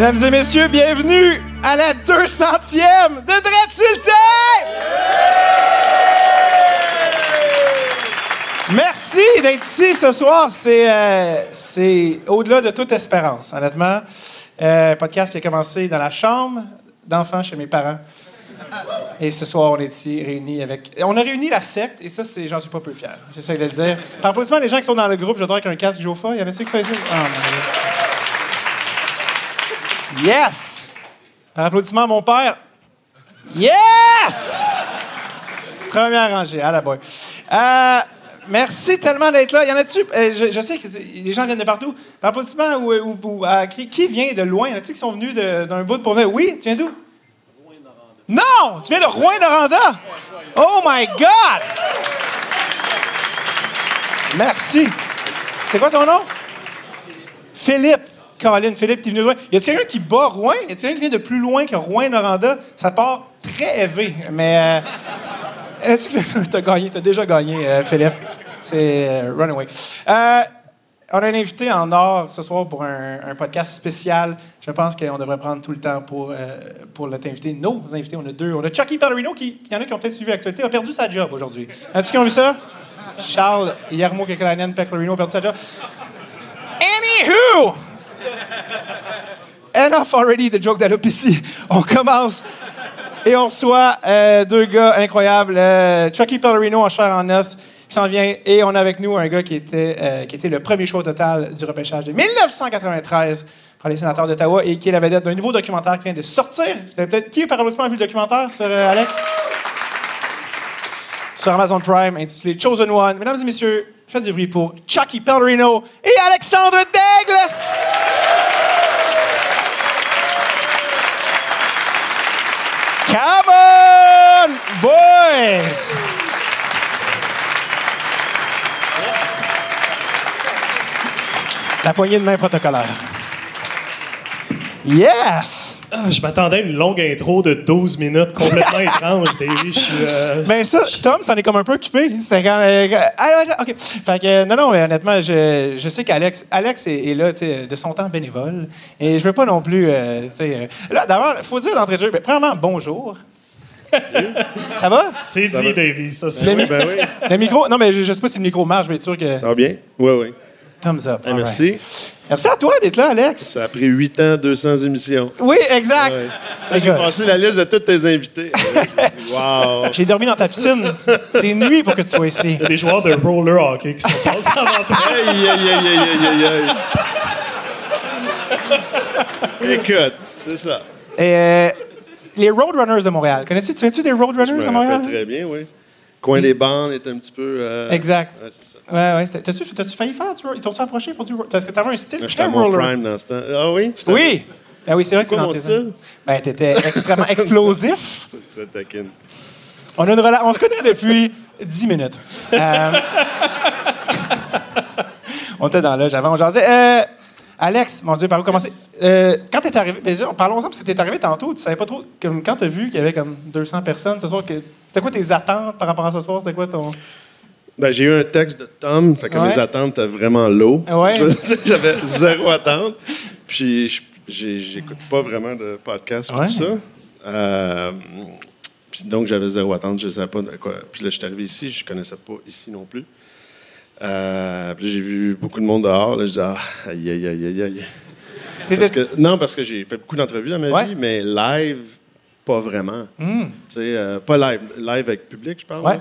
Mesdames et messieurs, bienvenue à la 200e de Dreadsulté! Merci d'être ici ce soir. C'est, euh, c'est au-delà de toute espérance, honnêtement. Euh, podcast qui a commencé dans la chambre d'enfants chez mes parents. Et ce soir, on est ici réunis avec. On a réuni la secte, et ça, c'est, j'en suis pas peu fier. J'essaie de le dire. Par applaudissement, les gens qui sont dans le groupe, je dois avec un casque Jofa. Il y en a-tu qui sont ici? Ah, mon Dieu. Yes! Par applaudissement, mon père. Yes! Première rangée, à la boy. Euh, merci tellement d'être là. Y en a-tu? euh, je, je sais que les gens viennent de partout. Par applaudissement, ou, ou- ou, euh, qui, vient de loin? Y en a-tu qui sont venus d'un bout pour venir? Oui, tu viens d'où? Non! Tu viens de Rouen-Noranda? Oh my God! Merci. C'est quoi ton nom? Philippe. Caroline, Philippe, t'es venu de loin. Y a-t-il quelqu'un qui bat Rouen? Y a-t-il quelqu'un qui vient de plus loin que Rouen-Noranda? Ça part très élevé, mais... Euh, est-ce que t'as déjà gagné, euh, Philippe. C'est euh, Runaway. Euh, on a un invité en or ce soir pour un, podcast spécial. Je pense qu'on devrait prendre tout le temps pour, pour notre invité. Nos invités, on a deux. On a Chucky Pellerino, qui, il y en a qui ont peut-être suivi l'actualité, a perdu sa job aujourd'hui. As-tu qui ont vu ça? Charles Yermo Kekalainen Pellerino a perdu sa job. Anywho! Enough already de joke d'alopécie. On commence et on reçoit euh, deux gars incroyables. Euh, Chucky Pellerino en chair en os qui s'en vient et on a avec nous un gars qui était, euh, qui était le premier choix total du repêchage de 1993 par les sénateurs d'Ottawa et qui est la vedette d'un nouveau documentaire qui vient de sortir. Vous avez peut-être qui par applaudissement a vu le documentaire sur euh, Alex? Sur Amazon Prime intitulé Chosen One. Mesdames et messieurs, faites du bruit pour Chucky Pellerino et Alexandre Daigle! Come on, boys! La poignée de main protocolaire. Yes! Ah, je m'attendais à une longue intro de 12 minutes complètement étrange, Davy. Je suis. euh, Ben ça, Tom, ça en est comme un peu occupé. C'était quand ah, ah, OK. Fait que, non, non, mais honnêtement, je, je sais qu'Alex Alex est, est là, tu sais, de son temps bénévole. Et je veux pas non plus, euh, tu sais... euh, là, d'abord, il faut dire d'entrée de jeu, ben, premièrement, bonjour. ça va? C'est dit, va. Davy. Ça, c'est. Le, mi- Ben oui. le micro... Non, mais je, je sais pas si le micro marche, je vais être sûr que... Ça va bien? Oui, oui. Thumbs up. Ah, merci. right. Merci à toi d'être là, Alex. Ça a pris 8 ans, 200 émissions. Oui, exact. Ouais. J'ai passé la liste de tous tes invités. wow! J'ai dormi dans ta piscine. T'es nuit pour que tu sois ici. Il y a des joueurs de roller hockey qui sont passés avant toi. Aïe, aïe, aïe, aïe, aïe, aïe. Écoute, c'est ça. Et, euh, les Roadrunners de Montréal. Connais-tu, tu viens-tu des Roadrunners de Montréal? très bien, oui. Coin des bandes est un petit peu... euh, Exact. Ouais, c'est ça. Ouais, ouais. c'était- T'as-tu, t'as-tu failli faire? Tu, ils t'ont-tu approché pour du Parce que t'avais un style. J'étais J'étais à un mon roller. prime dans ce temps. Ah oui? J'étais- Oui! Ben oui, c'est vrai que quoi mon tes- style? Ben, t'étais extrêmement explosif. C'est très taquine. On, a une rela- on se connaît depuis 10 minutes. Euh, on était dans l'âge avant, on jasait. Euh, Alex, mon Dieu, par où commencer? Euh, quand t'es arrivé, ben, déjà, parlons-en parce que t'es arrivé tantôt, tu savais pas trop, comme, quand t'as vu qu'il y avait comme 200 personnes ce soir, que, c'était quoi tes attentes par rapport à ce soir? C'était quoi ton... Ben, j'ai eu un texte de Tom, fait que Ouais. mes attentes étaient vraiment low. Ouais? Je veux dire, J'avais zéro attente. Puis j'écoute pas vraiment de podcast Ouais. tout ça. Euh, puis donc j'avais zéro attente, je savais pas de quoi. Puis là, je suis arrivé ici, je connaissais pas ici non plus. Euh, puis j'ai vu beaucoup de monde dehors. Là, je disais, ah, aïe, aïe, aïe, aïe, Parce que, non, parce que j'ai fait beaucoup d'entrevues dans ma Ouais. vie, mais live, pas vraiment. Tu sais, euh, pas live. Live avec public, je parle. Ouais.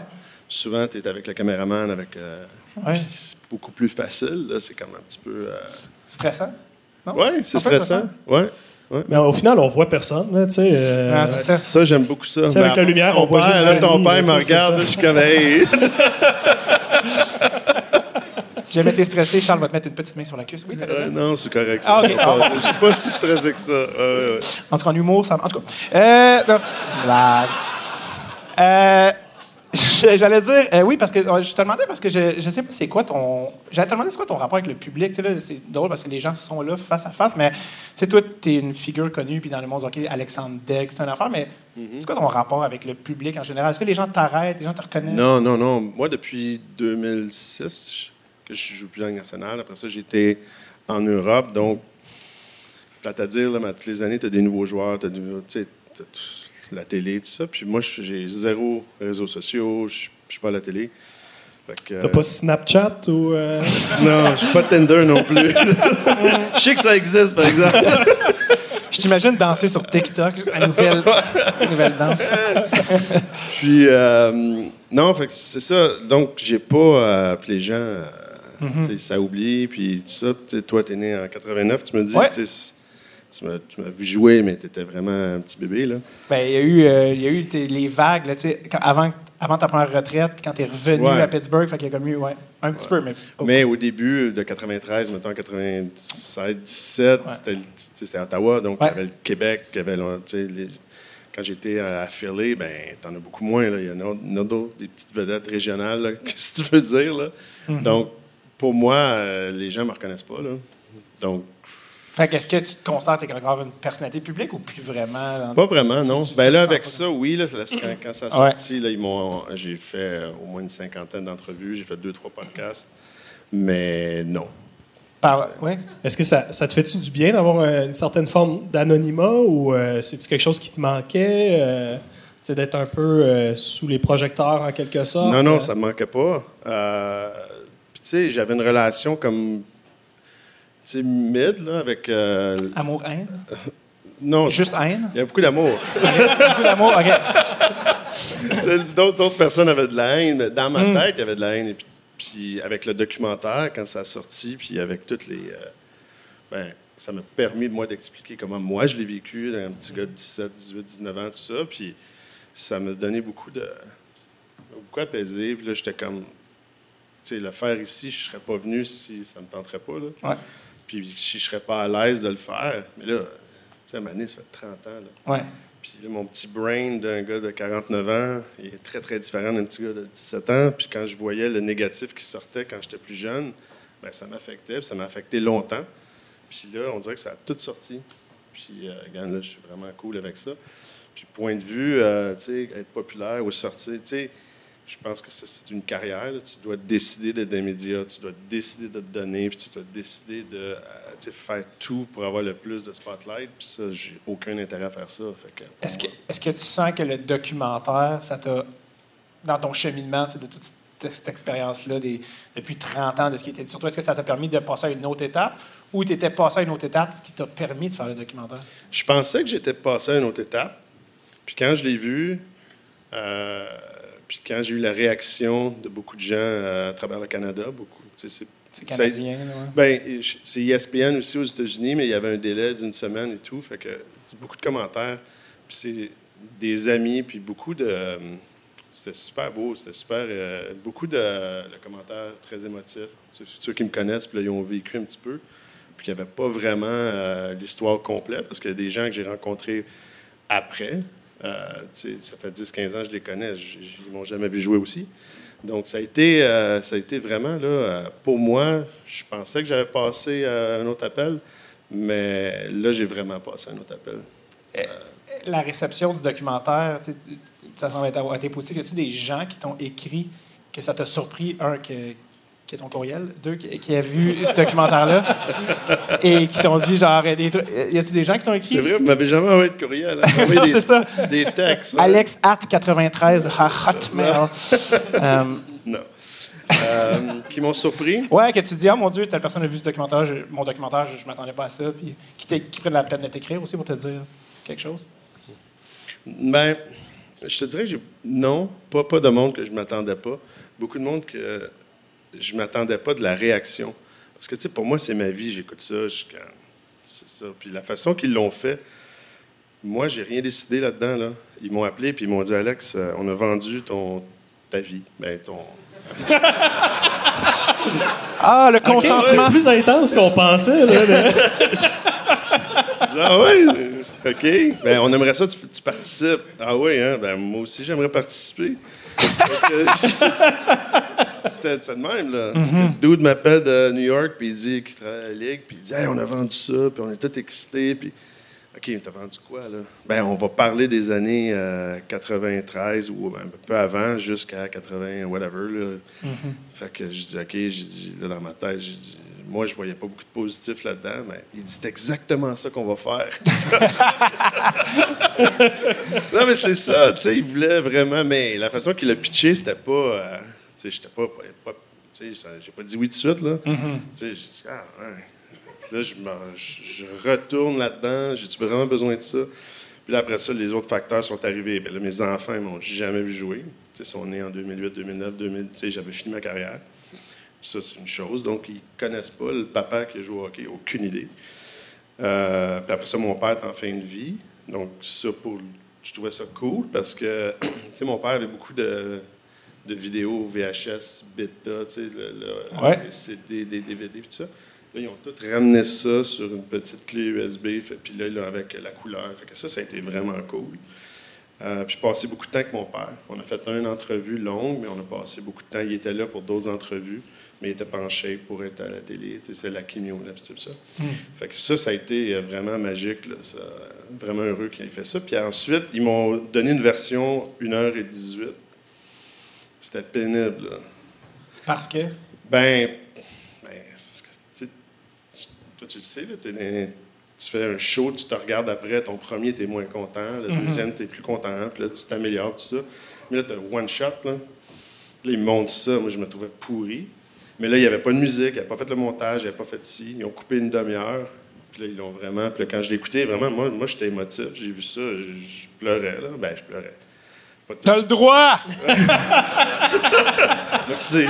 Souvent, tu es avec le caméraman, avec. euh, Ouais. puis C'est beaucoup plus facile. là. C'est comme un petit peu. euh, Stressant? Ouais, c'est stressant. Ouais. ouais. Mais au final, on voit personne. Là, tu sais, euh, Ah, ça. Ça, j'aime beaucoup ça. avec la lumière, mon on voit père, juste là, Ton père me regarde, je suis comme, jamais t'es stressé, Charles va te mettre une petite main sur la cuisse. Oui. Ouais, non, c'est correct. Ah, ok. Je suis pas- Je suis pas si stressé que ça. Ouais. En tout cas, en humour, ça... En tout cas. Euh... Euh... J'allais dire, euh, oui, parce que euh, je te demandais, parce que je, je sais pas c'est quoi ton. J'allais te demander c'est quoi ton rapport avec le public? Tu sais, c'est drôle parce que les gens sont là face à face, mais tu sais, toi, tu es une figure connue, puis dans le monde hockey, Alexandre Degg, c'est une affaire, mais c'est quoi ton rapport avec le public en général? Est-ce que les gens t'arrêtent, les gens te reconnaissent? Non, non, non. Moi, depuis 2006, je- que je joue plus Ligue nationale. Après ça, j'étais en Europe. Donc, plate à dire, là, mais à toutes les années, tu as des nouveaux joueurs, tu as, la télé, tout ça. Puis moi, je- j'ai zéro réseaux sociaux, je suis pas à la télé. T'as euh, pas Snapchat ou. euh, Non, je suis pas Tinder non plus. Je sais que ça existe, par exemple. Je t'imagine danser sur TikTok, la nouvelle, la nouvelle danse. Puis, euh, non, fait que c'est ça. Donc, j'ai pas. euh, puis les gens, tu sais, ça oublie, puis tout ça. Tu toi, t'es né en 89, tu me dis, Ouais. tu tu m'as tu m'as vu jouer, mais t'étais vraiment un petit bébé, là. Ben, il y a eu, euh, il y a eu les vagues, là, tu quand- avant, avant ta première retraite, quand tu es revenu Ouais. à Pittsburgh, fait qu'il y a comme eu, ouais, un petit peu, mais. oh, Mais au début de 93, mettons 97, 17, Ouais. c'était tu Ottawa, donc il y avait le Québec, il y avait tu les- quand j'étais à Philly, ben t'en as beaucoup moins. Là. Il y en a, il d'autres, des petites vedettes régionales, là, qu'est-ce que tu veux dire. Là? Mm-hmm. Donc, pour moi, euh, les gens ne me reconnaissent pas. Là. Donc, Fait qu'est-ce que tu te constates t'es encore une personnalité publique ou plus vraiment? dans- pas vraiment, non. Tu- tu- Ben tu là, avec ça, oui, là, quand, quand ça a Ouais. sorti, là, ils m'ont, j'ai fait euh, au moins une cinquantaine d'entrevues, j'ai fait deux, trois podcasts, mais non. Par- ouais. Est-ce que ça, ça te fait-tu du bien d'avoir euh, une certaine forme d'anonymat ou euh, c'est-tu quelque chose qui te manquait? euh, c'est d'être un peu euh, sous les projecteurs en quelque sorte? Non, non, Euh, ça me manquait pas. Puis, tu sais, j'avais une relation comme. Tu sais, mid, là, avec. euh, Amour-haine? non, Juste haine? il y a beaucoup d'amour. Beaucoup d'amour, OK. D'autres d'autres personnes avaient de la haine. mais Dans ma Mm. tête, il y avait de la haine. Et puis, puis avec le documentaire, quand ça a sorti, puis avec toutes les. euh, ben, ça m'a permis, moi, d'expliquer comment moi je l'ai vécu, un petit gars de 17, 18, 19 ans, tout ça. Puis ça m'a donné beaucoup de. beaucoup apaisé. Puis là, j'étais comme. Le faire ici, je ne serais pas venu si ça ne me tenterait pas. Là. Ouais. Puis si je ne serais pas à l'aise de le faire. Mais là, tu sais, Mané, ça fait 30 ans. Là. Ouais. Puis là, mon petit brain d'un gars de 49 ans, il est très, très différent d'un petit gars de 17 ans. Puis quand je voyais le négatif qui sortait quand j'étais plus jeune, ben ça m'affectait. Puis ça m'a affecté longtemps. Puis là, on dirait que ça a tout sorti. Puis, euh, regarde, là, je suis vraiment cool avec ça. Puis, point de vue, euh, tu sais, être populaire ou sortir, tu sais, je pense que c'est une carrière. là. Tu dois décider d'être dans les médias, tu dois décider de te donner, puis tu dois décider de euh, faire tout pour avoir le plus de spotlight. Puis ça, j'ai aucun intérêt à faire ça. Est-ce que, est-ce que tu sens que le documentaire, ça t'a, dans ton cheminement de toute cette, expérience-là, depuis 30 ans de ce qui était dit sur toi, est-ce que ça t'a permis de passer à une autre étape ou tu étais passé à une autre étape, ce qui t'a permis de faire le documentaire? Je pensais que j'étais passé à une autre étape. Puis quand je l'ai vu, euh, puis quand j'ai eu la réaction de beaucoup de gens euh, à travers le Canada, beaucoup, c'est canadien, ouais. Ben, c'est ESPN aussi aux États-Unis, mais il y avait un délai d'une semaine et tout. Fait que beaucoup de commentaires. Puis c'est des amis, puis beaucoup de. euh, C'était super beau, c'était super. euh, beaucoup de, de commentaires très émotifs. Ceux, ceux qui me connaissent, puis là, ils ont vécu un petit peu. Puis il n'y avait pas vraiment euh, l'histoire complète, parce qu'il y a des gens que j'ai rencontrés après. Euh, ça fait 10-15 ans que je les connais. Ils m'ont jamais vu jouer aussi. Donc, ça a été, euh, ça a été vraiment, là, euh, pour moi, je pensais que j'avais passé un autre appel, mais là, j'ai vraiment passé un autre appel. La réception du documentaire, ça semble être été positif. Y a-tu des gens qui t'ont écrit que ça t'a surpris, un, que, qui est ton courriel, deux, qui, qui a vu ce documentaire-là et qui t'ont dit genre des trucs. Y a-tu des gens qui t'ont écrit? C'est vrai, vous m'avez jamais envoyé de courriel. hein? Envoyé c'est ça. des, textes. hein? Alex at 93 à Hotmail. Euh, Non. Euh, qui m'ont surpris. ouais, que tu dis, ah mon Dieu, telle personne a vu ce documentaire, je- mon documentaire, je, je m'attendais pas à ça. Puis qui, qui prennent la peine de t'écrire aussi pour te dire quelque chose? Ben, je te dirais. Non, pas, pas de monde que je m'attendais pas. Beaucoup de monde que je m'attendais pas de la réaction. Parce que, tu sais, pour moi, c'est ma vie, j'écoute ça. je C'est ça. Puis la façon qu'ils l'ont fait, moi, j'ai rien décidé là-dedans. Là. Ils m'ont appelé puis ils m'ont dit Alex, euh, on a vendu ton, ta vie. Ben, ton. Ah, le C'est consentement. plus intense qu'on pensait. Là, mais- Je dis, ah ouais, euh, OK. Ben, on aimerait ça, tu, tu participes. Ah oui, hein? Ben, moi aussi, j'aimerais participer. C'était ça de même, là. Le dude m'appelle de New York, puis il dit qu'il travaille à la Ligue, puis il dit, hey, on a vendu ça, puis on est tous excités, puis. OK, mais t'as vendu quoi, là? Ben, on va parler des années euh, 93 ou un peu avant, jusqu'à 80, whatever, là. Fait que je dis, OK, j'ai dit, là, dans ma tête, j'ai dit, moi, je voyais pas beaucoup de positif là-dedans, mais il dit c'est exactement ça qu'on va faire. non, mais c'est ça, tu sais, il voulait vraiment, mais la façon qu'il a pitché, c'était pas. euh, tu sais, j'étais pas. pas tu sais, ça- j'ai pas dit oui tout de suite, là. Tu sais, j'ai dit, ah, ouais. Là, je, je- je retourne là-dedans, j'ai-tu vraiment besoin de ça? Puis là, après ça, les autres facteurs sont arrivés. Ben là, mes enfants, ils m'ont jamais vu jouer. Tu sais, ils sont nés en 2008, 2009, 2000. Tu sais, j'avais fini ma carrière. Ça, c'est une chose. Donc, ils connaissent pas le papa qui a joué au hockey, aucune idée. Euh, puis après ça, mon père est en fin de vie. Donc, ça, pour, je trouvais ça cool parce que, tu sais, mon père avait beaucoup de, de vidéos VHS, bêta, tu sais, le, le- Ouais. les CD, des DVD, tout ça. Là, ils ont tous ramené ça sur une petite clé USB, fait, puis là, là, avec la couleur. Fait que ça, ça a été vraiment cool. Euh, puis j'ai passé beaucoup de temps avec mon père. On a fait une entrevue longue, mais on a passé beaucoup de temps. Il était là pour d'autres entrevues, mais il était shape pour être à la télé. C'était la chimio, là, tout ça. Fait que ça, ça a été euh, vraiment magique. Là, ça. Vraiment heureux qu'il ait fait ça. Puis ensuite, ils m'ont donné une version 1h18. C'était pénible. là. Parce que? Ben, ben, c'est parce que, tu sais, toi, tu le sais, là, t'es tu fais un show, tu te regardes après, ton premier, tu es moins content, le deuxième, tu es plus content, puis là, tu t'améliores, tout ça. Mais là, tu as one shot, là. Là, ils montent ça, moi, je me trouvais pourri. Mais là, il n'y avait pas de musique, ils n'avaient pas fait le montage, ils n'avaient pas fait ci. Ils ont coupé une demi-heure, puis là, ils l'ont vraiment. Puis là, quand je l'écoutais, vraiment, moi, moi j'étais émotif, j'ai vu ça, je, je pleurais, là. Ben, je pleurais. T'as le droit! Merci.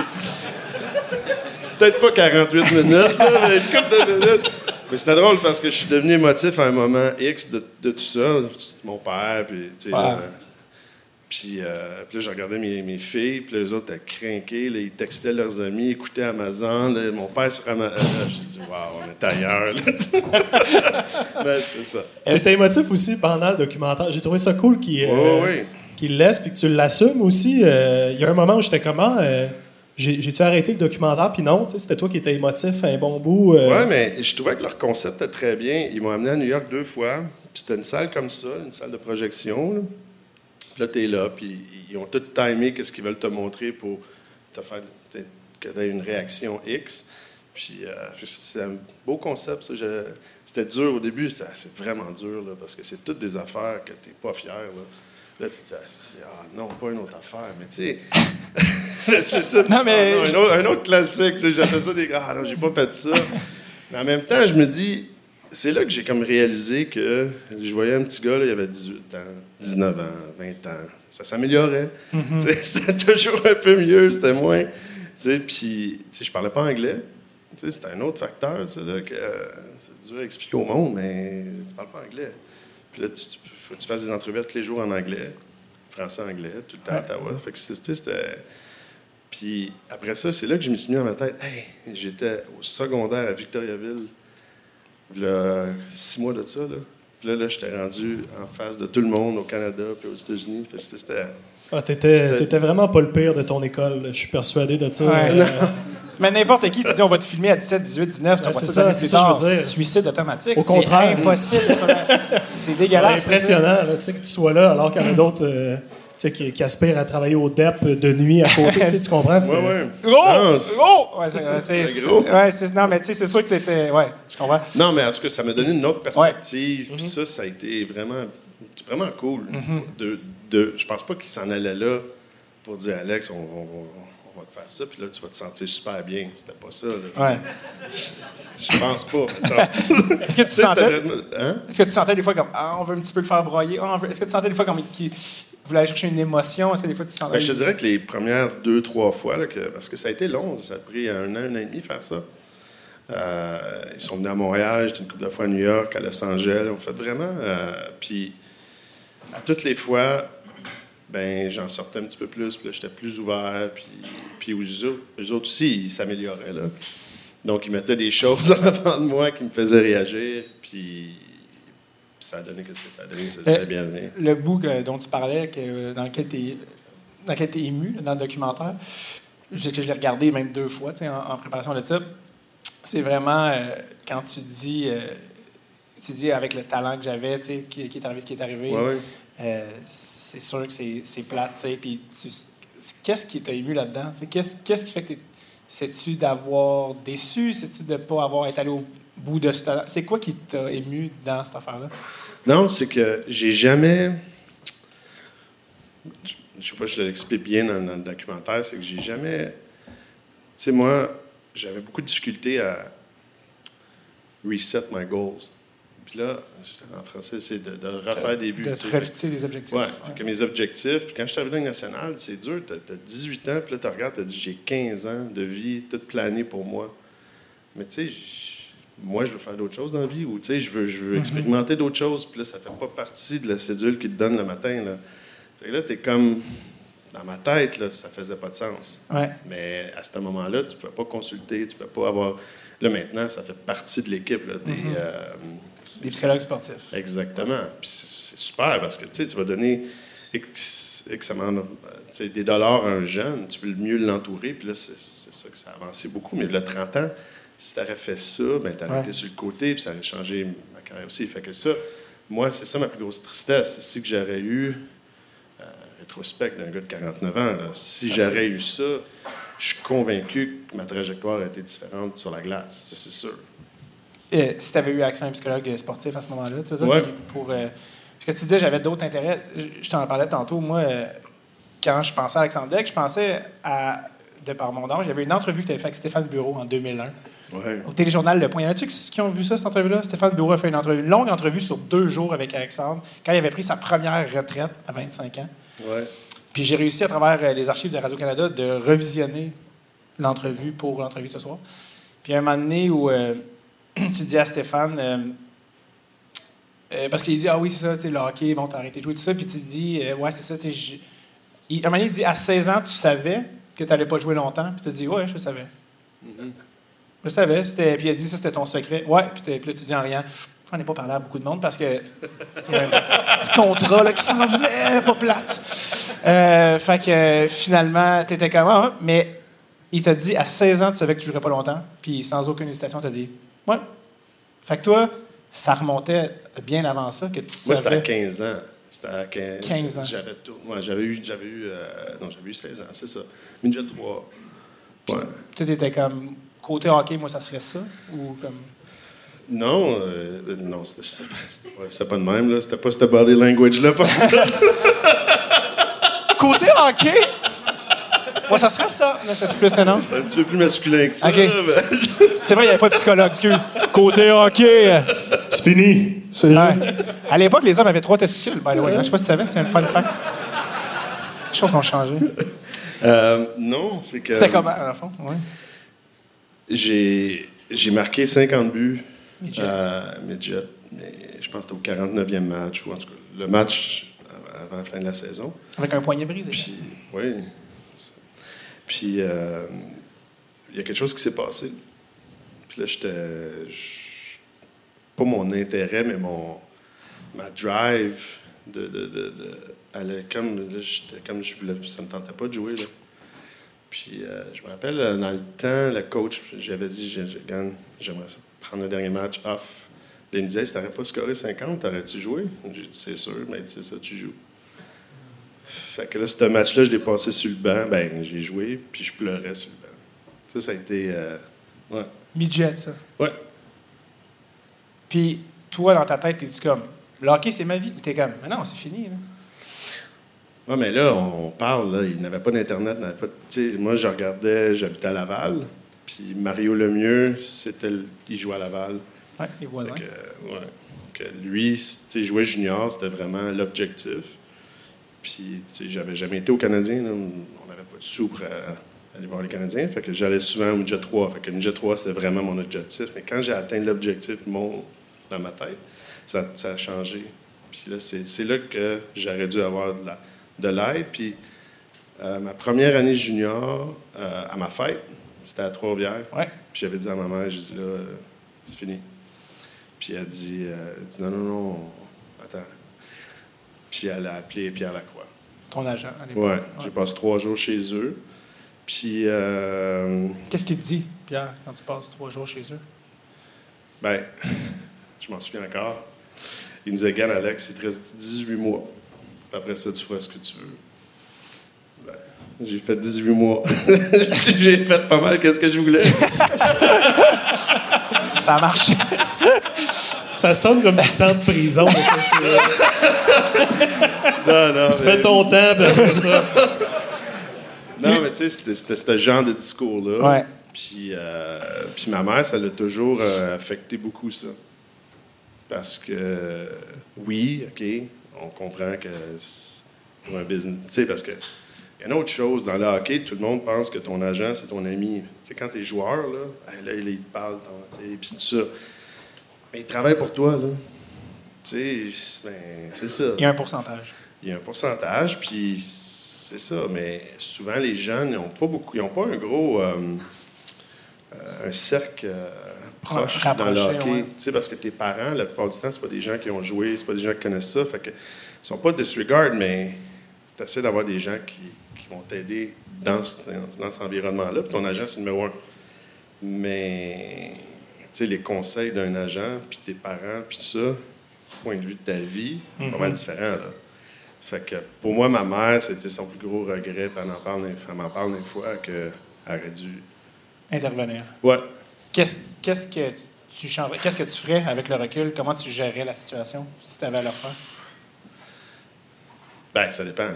Peut-être pas 48 minutes, mais une couple de minutes. Mais c'était drôle parce que je suis devenu émotif à un moment X de, de tout ça. Mon père, puis, tu sais, Ouais. puis, euh, puis là, je regardais mes, mes filles, puis les autres étaient craqués, là, ils textaient leurs amis, écoutaient Amazon. là, mon père se ramassait. J'ai dit, waouh, on est ailleurs. Ben, c'était ça. C'était émotif aussi pendant le documentaire. J'ai trouvé ça cool qu'il euh, Oui, oui, oui. Qu'il le laisse puis que tu l'assumes aussi. Euh, Il y a un moment où j'étais comment euh, j'ai- J'ai-tu arrêté le documentaire puis non, c'était toi qui étais émotif un bon bout. euh, Ouais, mais je trouvais que leur concept était très bien. Ils m'ont amené à New York deux fois. Puis c'était une salle comme ça, une salle de projection. Là, Puis là tu es là, puis ils ont tout timé qu'est-ce qu'ils veulent te montrer pour te faire que une réaction X. Puis euh, c'est un beau concept. C'était dur au début, c'est vraiment dur, parce que c'est toutes des affaires que tu n'es pas fier. Là. Là, tu te dis, ah, ah, non, pas une autre affaire. Mais tu sais, c'est ça. Non, mais Ah, je- un, autre, un autre classique. tu sais, J'ai fait ça, des ah non, j'ai pas fait ça. Mais en même temps, je me dis, c'est là que j'ai comme réalisé que je voyais un petit gars, là, il avait 18 ans, 19 ans, 20 ans. Ça s'améliorait. Sais, C'était toujours un peu mieux, c'était moins. tu sais, Puis, tu sais, je parlais pas anglais. Tu sais, C'était un autre facteur, là, que euh, c'est dur à expliquer au monde, mais tu parles pas anglais. Puis là, tu, tu- faut que tu fasses des entrevues tous les jours en anglais, français-anglais, tout le temps à Ottawa. Fait que c'était-. Puis après ça, c'est là que je me suis mis dans ma tête. Hey, j'étais au secondaire à Victoriaville, a six mois de ça. Là. Puis là, là j'étais rendu en face de tout le monde au Canada puis aux États-Unis. Fait que c'était- ah, t'étais, vraiment pas le pire de ton école. là. Je suis persuadé de ça. Ouais. Euh, Mais n'importe qui, tu dis on va te filmer à 17, 18, 19, tu Ouais, vas c'est te ça, c'est ça, je veux dire. Suicide automatique. Au c'est contraire. impossible. ça. c'est c'est dégueulasse. impressionnant là, tu sais, que tu sois là alors qu'il y en a d'autres euh, tu sais, qui, qui aspirent à travailler au DEP de nuit à côté. tu sais, tu comprends? c'est- Ouais, ouais. Gros! Non, Gros! Ouais, c'est, ouais, c'est- C'est gros. c'est- ouais, c'est- non, mais tu sais, c'est sûr que t'étais. Ouais, je comprends. Non, mais en tout cas, ça m'a donné une autre perspective. Puis ça, ça a été vraiment, vraiment cool. de, de, je pense pas qu'il s'en allait là pour dire Alex, on, on- on- on va te faire ça, puis là, tu vas te sentir super bien. C'était pas ça. là. Ouais. C'était- Je pense pas. mettons. Est-ce que tu Tu sais, sentais. c'était vraiment- hein? Est-ce que tu sentais des fois comme Ah, on veut un petit peu le faire broyer? Ah, veut- Est-ce que tu sentais des fois comme qu'il voulait aller chercher une émotion? Est-ce que des fois tu sentais. Ben, je te dirais que les premières deux, trois fois, là, que- parce que ça a été long, ça a pris un an, un an et demi faire ça. Euh, ils sont venus à Montréal, j'étais une couple de fois à New York, à Los Angeles. On fait vraiment. euh, puis, à toutes les fois, ben, j'en sortais un petit peu plus, puis j'étais plus ouvert. Puis, puis eux, autres, eux autres aussi, ils s'amélioraient. Là. Donc, ils mettaient des choses en avant de moi qui me faisaient réagir. Puis, ça a donné ce que ça a donné. Ça Euh, a bien donné. le bout que- dont tu parlais, que, dans lequel tu es, ému, là, dans le documentaire, je, que je l'ai regardé même deux fois tu sais, en, en préparation de ça, c'est vraiment euh, quand tu dis, euh, tu dis avec le talent que j'avais, tu sais, qui, qui est arrivé ce qui est arrivé, Ouais, ouais. Euh, c'est sûr que c'est plate. tu sais, Puis qu'est-ce qui t'a ému là-dedans? Qu'est-ce qui fait que t'es- C'est-tu d'avoir déçu? C'est-tu de ne pas avoir été allé au bout de ce C'est quoi qui t'a ému dans cette affaire-là? Non, c'est que j'ai jamais. Je sais pas si je l'explique bien dans, dans, le documentaire, c'est que j'ai jamais. Tu sais, moi, j'avais beaucoup de difficultés à reset my goals. Puis là, en français, c'est de, refaire des buts. De refixer des objectifs. Oui, ouais. mes objectifs. Puis quand je suis arrivé dans le national, c'est dur. Tu as, 18 ans, puis là, tu regardes, tu as dit j'ai 15 ans de vie, toute planée pour moi. Mais tu sais, moi, je veux faire d'autres choses dans la vie, ou tu sais, je veux, je veux mm-hmm. expérimenter d'autres choses. Puis là, ça fait pas partie de la cédule qui te donne le matin. Là, fait là tu es comme. Dans ma tête, là, ça faisait pas de sens. Ouais. Mais à ce moment-là, tu ne peux pas consulter, tu ne peux pas avoir. Là, maintenant, ça fait partie de l'équipe. Des, euh, des psychologues sportifs. Exactement. Puis c'est super parce que tu vas donner X, des dollars à un jeune, tu veux mieux l'entourer. Puis là, c'est ça que ça a avancé beaucoup. Mais le 30 ans, si tu aurais fait ça, ben, tu aurais été sur le côté, puis ça aurait changé ma carrière aussi. Fait que ça, moi, c'est ça ma plus grosse tristesse. C'est que j'aurais eu, euh, rétrospect d'un gars de 49 ans, si j'aurais eu ça, je suis convaincu que ma trajectoire aurait été différente sur la glace. C'est sûr. Euh, si tu avais eu accès à un psychologue sportif à ce moment-là, tu vois, pour, euh, parce que tu disais, j'avais d'autres intérêts. Je, t'en parlais tantôt. Moi, euh, quand je pensais à Alexandre Deck, je pensais à, de par mon âge, j'avais une entrevue que tu avais faite avec Stéphane Bureau en 2001. Au téléjournal Le Point. Y en a-tu qui ont vu ça, cette entrevue-là? Stéphane Bureau a fait une, entrevue, une longue entrevue sur deux jours avec Alexandre, quand il avait pris sa première retraite à 25 ans. Puis j'ai réussi, à travers les archives de Radio-Canada, de revisionner l'entrevue pour l'entrevue de ce soir. Puis à un moment donné où tu dis à Stéphane, euh, euh, parce qu'il dit, ah oui, c'est ça, le hockey, bon, t'as arrêté de jouer, tout ça, puis tu dis, euh, ouais, c'est ça, tu sais, à un moment donné, il dit, à 16 ans, tu savais que tu n'allais pas jouer longtemps, puis tu dis, ouais, je savais. Mm-hmm. Je savais, puis il a dit, ça, c'était ton secret. Ouais, puis, là, tu dis en rien. J'en ai pas parlé à beaucoup de monde parce que y a un petit contrat là, qui s'en venait, pas plate. fait que finalement, tu étais comment? Hein? Mais il t'a dit à 16 ans, tu savais que tu jouerais pas longtemps, puis sans aucune hésitation, tu as dit Ouais. Fait que toi, ça remontait bien avant ça que tu Moi, c'était à 15 ans. C'était à 15, 15 ans. J'avais tout. Moi, j'avais eu, j'avais eu, euh, non, j'avais eu 16 ans, c'est ça. Midget 3. Ouais. Tu étais comme côté hockey, moi, ça serait ça? Ou comme non, euh, non, c'était pas de même là. C'était pas ce body language là, pour Côté hockey? Ouais, ça serait ça. c'est plus non? C'est un petit peu plus masculin que ça. c'est vrai, il n'y avait pas de psychologue, excuse. Côté hockey. C'est fini. C'est À l'époque, les hommes avaient trois testicules, by the way. Je sais pas si tu savais, c'est un fun fact. Les choses ont changé. Euh, non, c'est que. C'était comment, à fond? Ouais. J'ai, j'ai marqué 50 buts à midget. Mais je pense que c'était au 49e match, ou en tout cas, le match avant la fin de la saison. Avec un poignet brisé. Puis, oui. Puis, euh, il y a quelque chose qui s'est passé. Puis là, j'étais. Pas mon intérêt, mais mon. Ma drive de. comme. j'étais comme je voulais. Ça me tentait pas de jouer, là. Puis, euh, je me rappelle, euh, dans le temps, le coach, j'avais dit, j'aimerais prendre le dernier match off. il me disait, si t'aurais pas scoré 50, t'aurais-tu joué? J'ai dit, c'est sûr, mais c'est ça, tu joues. Fait que là, ce match-là, je l'ai passé sur le banc. Ben, j'ai joué, puis je pleurais sur le banc. Ça, ça a été. Euh, ouais. Midget, ça. Ouais. Puis, toi, dans ta tête, t'es-tu comme, le hockey, c'est ma vie? Ou t'es comme, mais non, c'est fini, là. Ouais, mais là, on parle, là, il n'avait pas d'Internet. Pas, moi, je regardais, j'habitais à Laval, puis Mario Lemieux, c'était, il jouait à Laval. Ouais, les voisins. Que, ouais, que lui, jouer junior, c'était vraiment l'objectif. Puis, tu sais, j'avais jamais été au Canadien. On n'avait pas de sous pour euh, aller voir les Canadiens. Fait que j'allais souvent au Midget 3. Fait que le Midget 3, c'était vraiment mon objectif. Mais quand j'ai atteint l'objectif, mon, dans ma tête, ça, a changé. Puis là, c'est là que j'aurais dû avoir de l'aide. Puis, euh, ma première année junior, euh, à ma fête, c'était à Trois-Rivières. Ouais. Puis j'avais dit à ma mère, j'ai dit là, c'est fini. Puis elle dit, elle dit non, non, non. Puis elle a appelé Pierre Lacroix. Ton agent à l'époque. Ouais, j'ai passé trois jours chez eux. Puis. Euh, Qu'est-ce qu'il te dit, Pierre, quand tu passes trois jours chez eux? Ben, je m'en souviens encore. Il nous dit Regarde, Alex, il te reste 18 mois. Puis après ça, tu feras ce que tu veux. Ben, J'ai fait 18 mois. J'ai fait pas mal qu'est-ce que je voulais. Ça a marché. Ça sonne comme du temps de prison, mais ça, c'est. Non, non. Tu mais- fais ton temps, après ça. Non, mais tu sais, c'était- ce genre de discours-là. Ouais. Puis, euh, puis ma mère, ça l'a toujours euh, affecté beaucoup, ça. Parce que, oui, OK, on comprend que c'est pour un business. Tu sais, parce que il y a une autre chose. Dans le hockey, tout le monde pense que ton agent, c'est ton ami. Tu sais, quand tu es joueur, là, là, il te parle, ton- tu sais, puis c'est tout ça. Mais il travaille pour toi, là. Tu sais, c'est- ben, c'est ça. Il y a un pourcentage. Il y a un pourcentage, puis c'est ça. Mais souvent, les jeunes, ils n'ont pas beaucoup, ils n'ont pas un gros, euh, euh, un cercle euh, proche Ouais, dans le rapproché, hockey. ouais. Tu sais, parce que tes parents, la plupart du temps, c'est pas des gens qui ont joué, c'est pas des gens qui connaissent ça. Fait que, ils sont pas disregard, mais tu essaies d'avoir des gens qui, qui vont t'aider dans, ce- dans cet environnement-là. Puis ton agent, c'est le numéro un. Mais, les conseils d'un agent, puis tes parents, puis tout ça, point de vue de ta vie, Mm-hmm. pas mal différent, là. Fait que pour moi, ma mère, c'était son plus gros regret. Elle en parle, elle m'en parle des fois qu'elle aurait dû. Intervenir. Ouais. Qu'est-ce que tu changerais? Qu'est-ce que tu ferais avec le recul? Comment tu gérerais la situation si tu avais à le faire? Ben, ça dépend.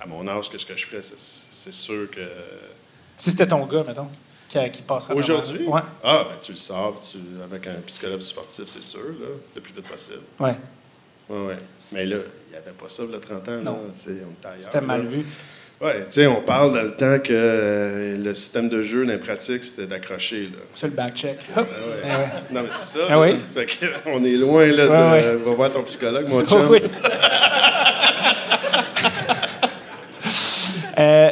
À mon âge, qu'est-ce que je ferais? C'est- C'est sûr que. Si c'était ton gars, mettons, qui, qui travers- Aujourd'hui? Ouais. Ah, ben, tu le sors, tu, avec un psychologue sportif, c'est sûr, là, le plus vite possible. Ouais. Ouais, ouais. Mais là, il n'y avait pas ça, le 30 ans. Non. C'était mal là. vu. Ouais, tu sais, on parle dans le temps que euh, le système de jeu dans les pratiques, c'était d'accrocher. Sur le back-check. Ouais. Eh ouais. Non, mais c'est ça. Ah oui? Fait que, on est loin, là, de. Va voir ton psychologue, mon chum. Oui. Euh,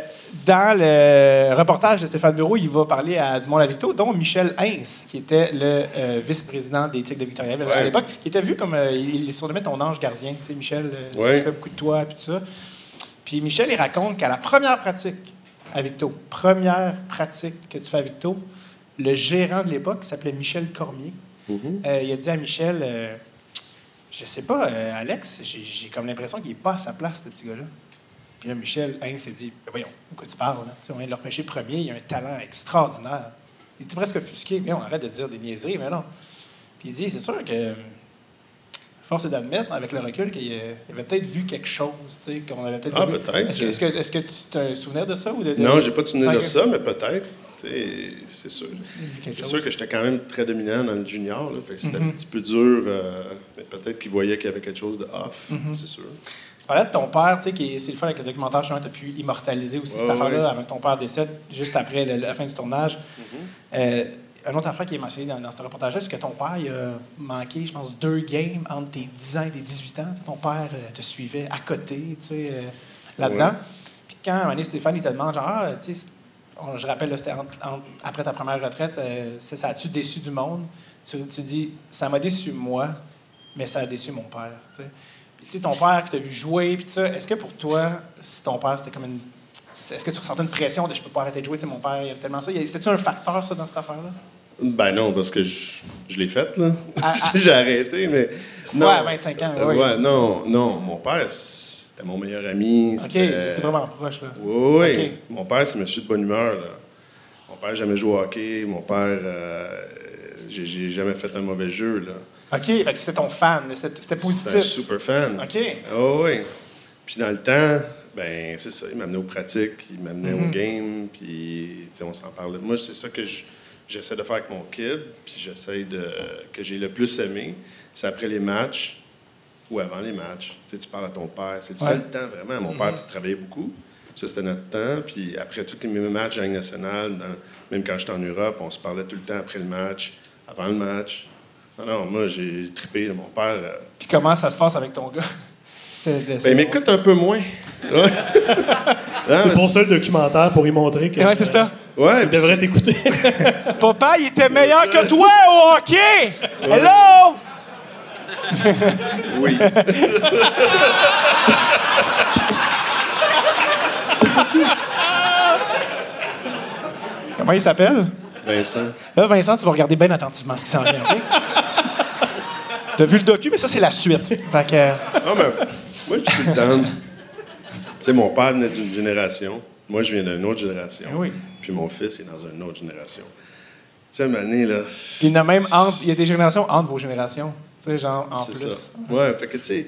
dans le reportage de Stéphane Bureau, il va parler à Dumont Lavicto, dont Michel Hins, qui était le euh, vice-président des Tigres de Victoriaville à Ouais. l'époque, qui était vu comme. euh, il surnommait ton ange gardien, tu sais, Michel, euh, il Ouais. s'occupait beaucoup de toi, puis tout ça. Puis Michel, il raconte qu'à la première pratique à Victo, première pratique que tu fais à Victo, le gérant de l'époque, qui s'appelait Michel Cormier, Mhm. euh, il a dit à Michel euh, Je sais pas, euh, Alex, j'ai- j'ai comme l'impression qu'il n'est pas à sa place, ce petit gars-là. Puis là, Michel Hein s'est dit Voyons, de quoi tu parles là? On vient de le repêcher premier, il a un talent extraordinaire. Il était presque offusqué. Mais on arrête de dire des niaiseries, mais non. Puis il dit C'est sûr que. Force est d'admettre, avec le recul, qu'il il avait peut-être vu quelque chose, tu sais, qu'on avait peut-être Ah, vu. peut-être. Est-ce que, est-ce, que, tu as un souvenir de ça? Ou de, de- Non, j'ai pas de souvenir de ça, mais peut-être. C'est sûr. C'est sûr que j'étais quand même très dominant dans le junior, là, fait que c'était Mhm. un petit peu dur. euh, mais peut-être qu'il voyait qu'il y avait quelque chose de off, Mhm. c'est sûr. Tu parlais de ton père, tu sais, qui est- c'est le fun avec le documentaire, tu as pu immortaliser aussi cette affaire-là ouais. avant que ton père décède, juste après le- la fin du tournage. Euh, un autre affaire qui est mentionné dans, dans ce reportage-là, c'est que ton père, il a manqué, je pense, deux games entre tes 10 ans et tes 18 ans? Ton père euh, te suivait à côté, tu sais, euh, là-dedans. Puis quand, Stéphane, il te demande, genre, ah, tu sais, on- je rappelle, c'était après ta première retraite, euh, ça a-tu déçu du monde? Tu, tu dis, ça m'a déçu moi, mais ça a déçu mon père. tu sais. Puis, tu sais, ton père qui t'a vu jouer, puis ça, est-ce que pour toi, si ton père, c'était comme une. Est-ce que tu ressentais une pression de je peux pas arrêter de jouer, tu sais, mon père, il aime tellement ça? C'était-tu un facteur, ça, dans cette affaire-là? Ben non, parce que je, je l'ai fait, là. Ah, ah. j'ai arrêté, mais. Non. Ouais, à 25 ans, Euh, oui. ouais, non, non. Mon père, c'était mon meilleur ami. OK, c'est vraiment proche, là. Oui, oui. Mon père, c'est monsieur de bonne humeur. Là. Mon père n'a jamais joué au hockey. Mon père, euh, j'ai jamais fait un mauvais jeu. Là. OK, fait que c'était ton fan, c'était c'était C'est un positif. super fan. OK. Oh, oui. Puis dans le temps, ben c'est ça. Il m'amenait aux pratiques, il m'amenait Mhm. au game, puis tu sais, on s'en parlait. Moi, c'est ça que je- j'essaie de faire avec mon kid, puis j'essaie de que j'ai le plus aimé. C'est après les matchs ou avant les matchs. Tu sais, tu parles à ton père. C'est le Ouais. seul temps, vraiment. Mon père travaillait beaucoup. Ça, c'était notre temps. Puis après tous les matchs de la Ligue nationale, dans- même quand j'étais en Europe, on se parlait tout le temps après le match, avant le match. Non, non, moi, j'ai trippé. Mon père... euh, Puis comment ça se passe avec ton gars? Ben, il m'écoute un peu moins. C'est pour ça le documentaire, pour y montrer que. Ouais, c'est ça. Ouais, Il puis devrait t'écouter. Papa, il était meilleur que toi au hockey! Hello! Oui. Comment il s'appelle? Vincent. Là, Vincent, tu vas regarder bien attentivement ce qui s'en vient, OK? T'as vu le docu, mais ça, c'est la suite. Fait que... Non, mais moi, je suis temps. Tu sais, mon père venait d'une génération. Moi, je viens d'une autre génération. Ah oui. Puis mon fils est dans une autre génération. Tu sais, Mané, là. Puis il y en a même entre, il y a des générations entre vos générations. Tu sais, genre, en c'est plus. ça. Ouais, fait que, tu sais,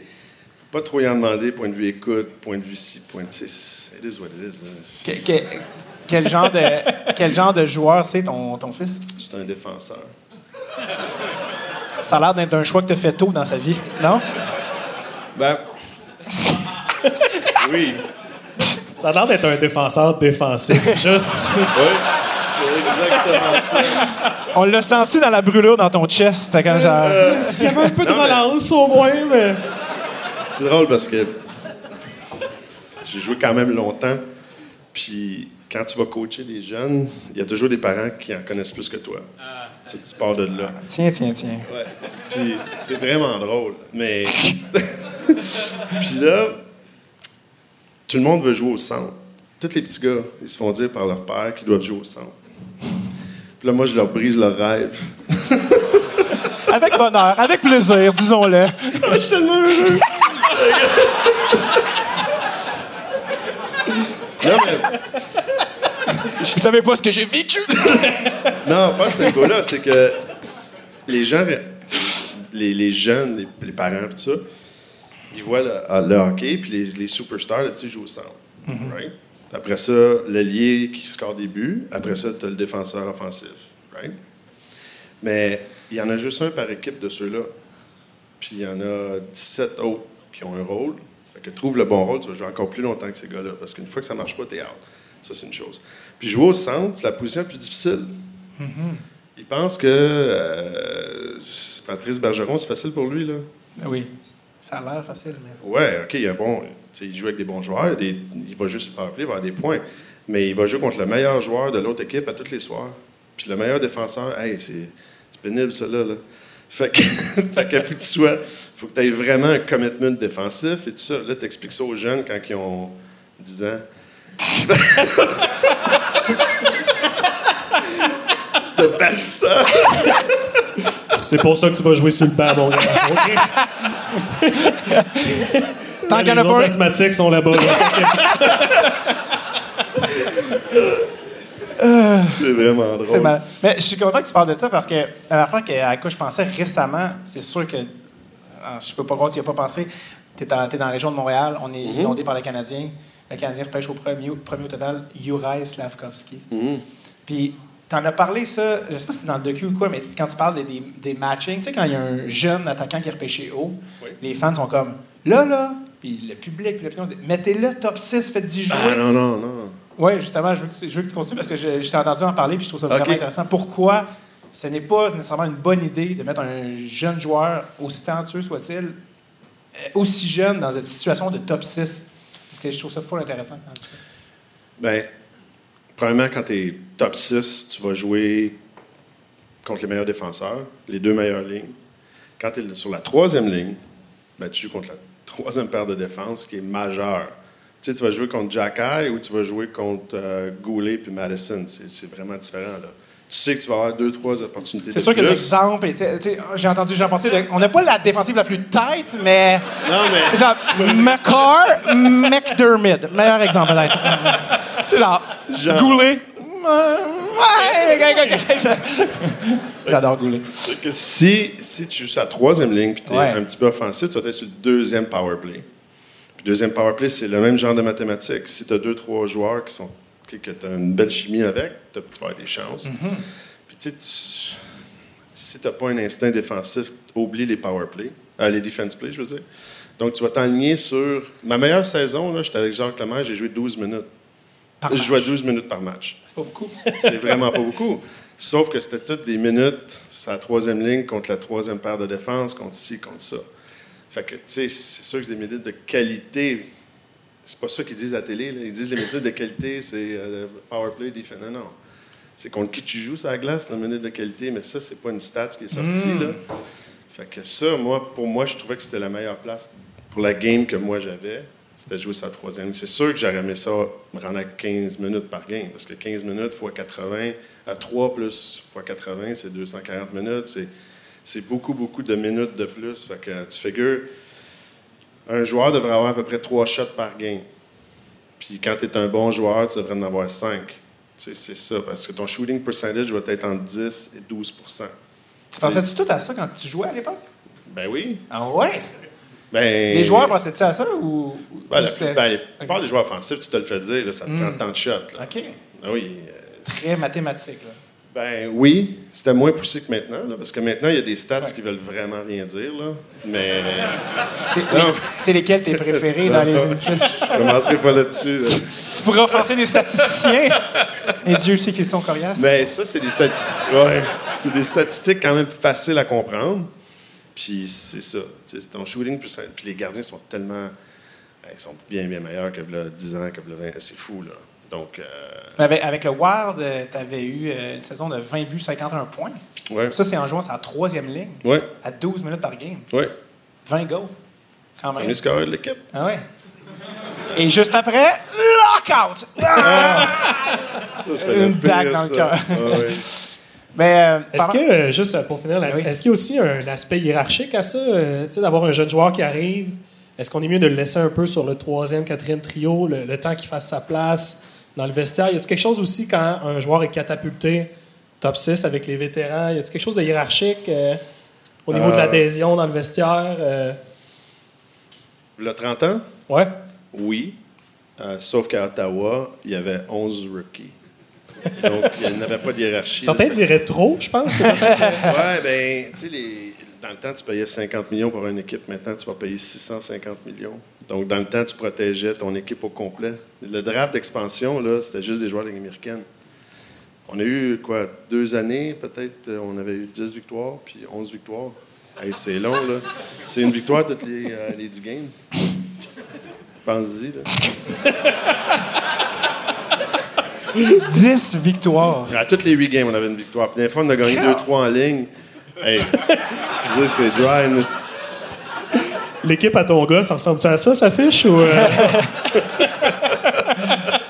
pas trop y en demander, point de vue écoute, point de vue ci, point de ci. It is what it is. là. Que- que- quel, genre de, quel genre de joueur c'est ton, ton fils? C'est un défenseur. Ça a l'air d'être un choix que tu as fait tôt dans sa vie, non? Ben. oui. Ça a l'air d'être un défenseur défensif. Juste. Oui. C'est exactement ça. On l'a senti dans la brûlure dans ton chest. Comme genre. S'il y avait un peu de Non, mais- relance au moins, mais. C'est drôle parce que j'ai joué quand même longtemps. Puis quand tu vas coacher des jeunes, il y a toujours des parents qui en connaissent plus que toi. Tu, tu pars de là. Tiens, tiens, tiens. Ouais. Puis c'est vraiment drôle. Mais. Puis là, tout le monde veut jouer au centre. Tous les petits gars, ils se font dire par leur père qu'ils doivent jouer au centre. Puis là, moi, je leur brise leur rêve. Avec bonheur, avec plaisir, disons-le. Je suis tellement heureux. non, mais Vous savez pas ce que j'ai vécu? Non, pas ce niveau-là, c'est que les gens, les, les jeunes, les, les parents, tout ça, ils voient le, ah, le hockey, puis les, les superstars, là, tu jouent au centre. right? Après ça, l'allié qui score des buts. Après ça, tu as le défenseur offensif. right? Mais il y en a juste un par équipe de ceux-là. Puis il y en a 17 autres qui ont un rôle. Fait que trouve le bon rôle, tu vas jouer encore plus longtemps que ces gars-là. Parce qu'une fois que ça marche pas, t'es out. Ça, c'est une chose. Puis jouer au centre, c'est la position la plus difficile. Il pense que euh, Patrice Bergeron, c'est facile pour lui, là. Oui. Ça a l'air facile, mais. Ouais, OK, il, y a un bon, tu sais, il joue avec des bons joueurs, il, des- va juste power play, il va avoir des points. Mais il va jouer contre le meilleur joueur de l'autre équipe à tous les soirs. Puis le meilleur défenseur, hey, c'est c'est pénible, ça, là. là. Fait que, fait que puis tu sois, faut que tu aies vraiment un commitment défensif et tout ça. Là, tu expliques ça aux jeunes quand ils ont 10 ans. tu te bastonnes. C'est pour ça que tu vas jouer sur le banc, mon gars. OK? Tant qu'il y en a les pas asthmatiques sont là-bas. là. C'est vraiment drôle. C'est mal. Mais je suis content que tu parles de ça parce que à la fois à quoi je pensais récemment, c'est sûr que ah, je peux pas croire que tu n'y as pas pensé. Tu es, dans t'es dans la région de Montréal, on est inondé par les Canadiens. Le Canadien repêche au premier, premier au total Juraj Slavkovski. Mhm. Puis, tu en as parlé, ça, je sais pas si c'est dans le docu ou quoi, mais quand tu parles des, des, des matchings, tu sais, quand il y a un jeune attaquant qui est repêché haut, Oui. les fans sont comme là, là, puis le public, puis l'opinion dit mettez-le top 6, faites-y jouer. Ah non, non, non. Oui, justement, je veux, que, tu- je veux que tu continues parce que je, je t'ai entendu en parler puis je trouve ça vraiment intéressant. Pourquoi ce n'est pas nécessairement une bonne idée de mettre un jeune joueur, aussi talentueux soit-il, euh, aussi jeune dans cette situation de top 6? Parce que je trouve ça full intéressant. tu- Ben, premièrement, quand tu es top 6, tu vas jouer contre les meilleurs défenseurs, les deux meilleures lignes. Quand tu es sur la troisième ligne, ben, tu joues contre la troisième paire de défense qui est majeure. Tu sais, tu vas jouer contre Jacky ou tu vas jouer contre euh, Goulet puis Madison. C'est vraiment différent. Là. Tu sais que tu vas avoir deux, trois opportunités C'est sûr que l'exemple, j'ai entendu Jean penser, on n'a pas la défensive la plus tête, mais Non, mais... genre McCarr, McDermott, meilleur exemple peut-être. Genre Genre. Goulet. J'adore Goulet. Si, si tu joues sur la troisième ligne puis tu es Ouais. un petit peu offensif, tu vas être sur le deuxième power play. Puis deuxième power play, c'est le même genre de mathématiques. Si tu as deux, trois joueurs qui sont que, tu as une belle chimie avec, tu vas avoir des chances. Puis tu sais, tu- si tu n'as pas un instinct défensif, oublie les power play, euh, les defense play, je veux dire. Donc tu vas t'aligner sur. Ma meilleure saison, là, j'étais avec Jacques Lemaire, j'ai joué 12 minutes. Par je match. jouais 12 minutes par match. C'est pas beaucoup. C'est vraiment pas beaucoup. Sauf que c'était toutes des minutes, sa troisième ligne contre la troisième paire de défense, contre ci, contre ça. Fait que, tu sais, c'est sûr que c'est des minutes de qualité. C'est pas ça qu'ils disent à la télé. là. Ils disent les minutes de qualité, c'est euh, power play, defense. Non, non. C'est contre qui tu joues sur la glace, la minute de qualité, mais ça, c'est pas une stat qui est sortie. Là. Fait que ça, moi, pour moi, je trouvais que c'était la meilleure place pour la game que moi j'avais. C'était jouer sa troisième. C'est sûr que j'aurais aimé ça me rendre à 15 minutes par game. Parce que 15 minutes fois 80, à 3 plus fois 80, c'est 240 minutes. C'est, c'est beaucoup, beaucoup de minutes de plus. Fait que tu figures, un joueur devrait avoir à peu près 3 shots par game. Puis quand tu es un bon joueur, tu devrais en avoir 5. C'est ça, parce que ton shooting percentage va être entre 10 et 12 Tu pensais-tu tout à ça quand tu jouais à l'époque? Ben oui. Ah ouais? Ben, les joueurs pensaient-tu à ça ou. Ben, la, ben, des joueurs offensifs, tu te le fais dire, là, ça te Mm. prend tant de shots. Là. OK. Ah oui. euh, Très mathématique. Là. Ben oui, c'était moins poussé que maintenant, là, parce que maintenant, il y a des stats Ouais. qui veulent vraiment rien dire. Là. Mais C'est, lesquels tes préférés dans les inutiles? je commencerai pas là-dessus. là. Tu pourrais offenser des statisticiens. Et Dieu sait qu'ils sont coriaces. Mais ça, c'est des, statistiques, ouais, c'est des statistiques quand même faciles à comprendre. Puis c'est ça. c'est ton shooting plus. Puis les gardiens sont tellement. Ils sont bien, bien meilleurs que là, 10 ans, que là, 20. C'est fou, là. Donc, euh, Avec, avec le Wild, tu avais eu euh, une saison de 20 buts, 51 points. ouais. Ça, c'est en jouant sa troisième ligne, Ouais, à 12 minutes par game. ouais. 20 goals. Quand même. Premier scoreur de l'équipe. Ah ouais. Et juste après, lockout! Ah! Ça, c'était Une le bague dans le cœur. Ah ouais. Mais, euh, Est-ce que, euh, juste euh, pour finir Oui. est-ce qu'il y a aussi un aspect hiérarchique à ça? euh, tu sais, d'avoir un jeune joueur qui arrive, est-ce qu'on est mieux de le laisser un peu sur le troisième, quatrième trio, le, le temps qu'il fasse sa place dans le vestiaire? Y a-t-il quelque chose aussi quand un joueur est catapulté top 6 avec les vétérans? Y a-t-il quelque chose de hiérarchique euh, au niveau de l'adhésion dans le vestiaire? euh? Le 30 ans? Ouais. Oui. Euh, sauf qu'à Ottawa, il y avait 11 rookies. Donc, il n'y avait pas de hiérarchie. Certains diraient trop, je pense. Ouais, ben, tu sais, les- dans le temps, tu payais 50 millions pour une équipe. Maintenant, tu vas payer 650 millions. Donc, dans le temps, tu protégeais ton équipe au complet. Le draft d'expansion, là, c'était juste des joueurs de la Ligue américaine. On a eu, quoi, deux années, peut-être, euh, on avait eu 10 victoires, puis 11 victoires. Hey, c'est long, là. C'est une victoire toutes les, euh, les 10 games. Pense-y, là. 10 victoires. À toutes les 8 games, on avait une victoire. Puis des fois, on a gagné 2-3 en ligne. Hey, excusez, c'est dry, mais L'équipe à ton gars, ça ressemble-tu à ça, sa fiche? Ou, euh?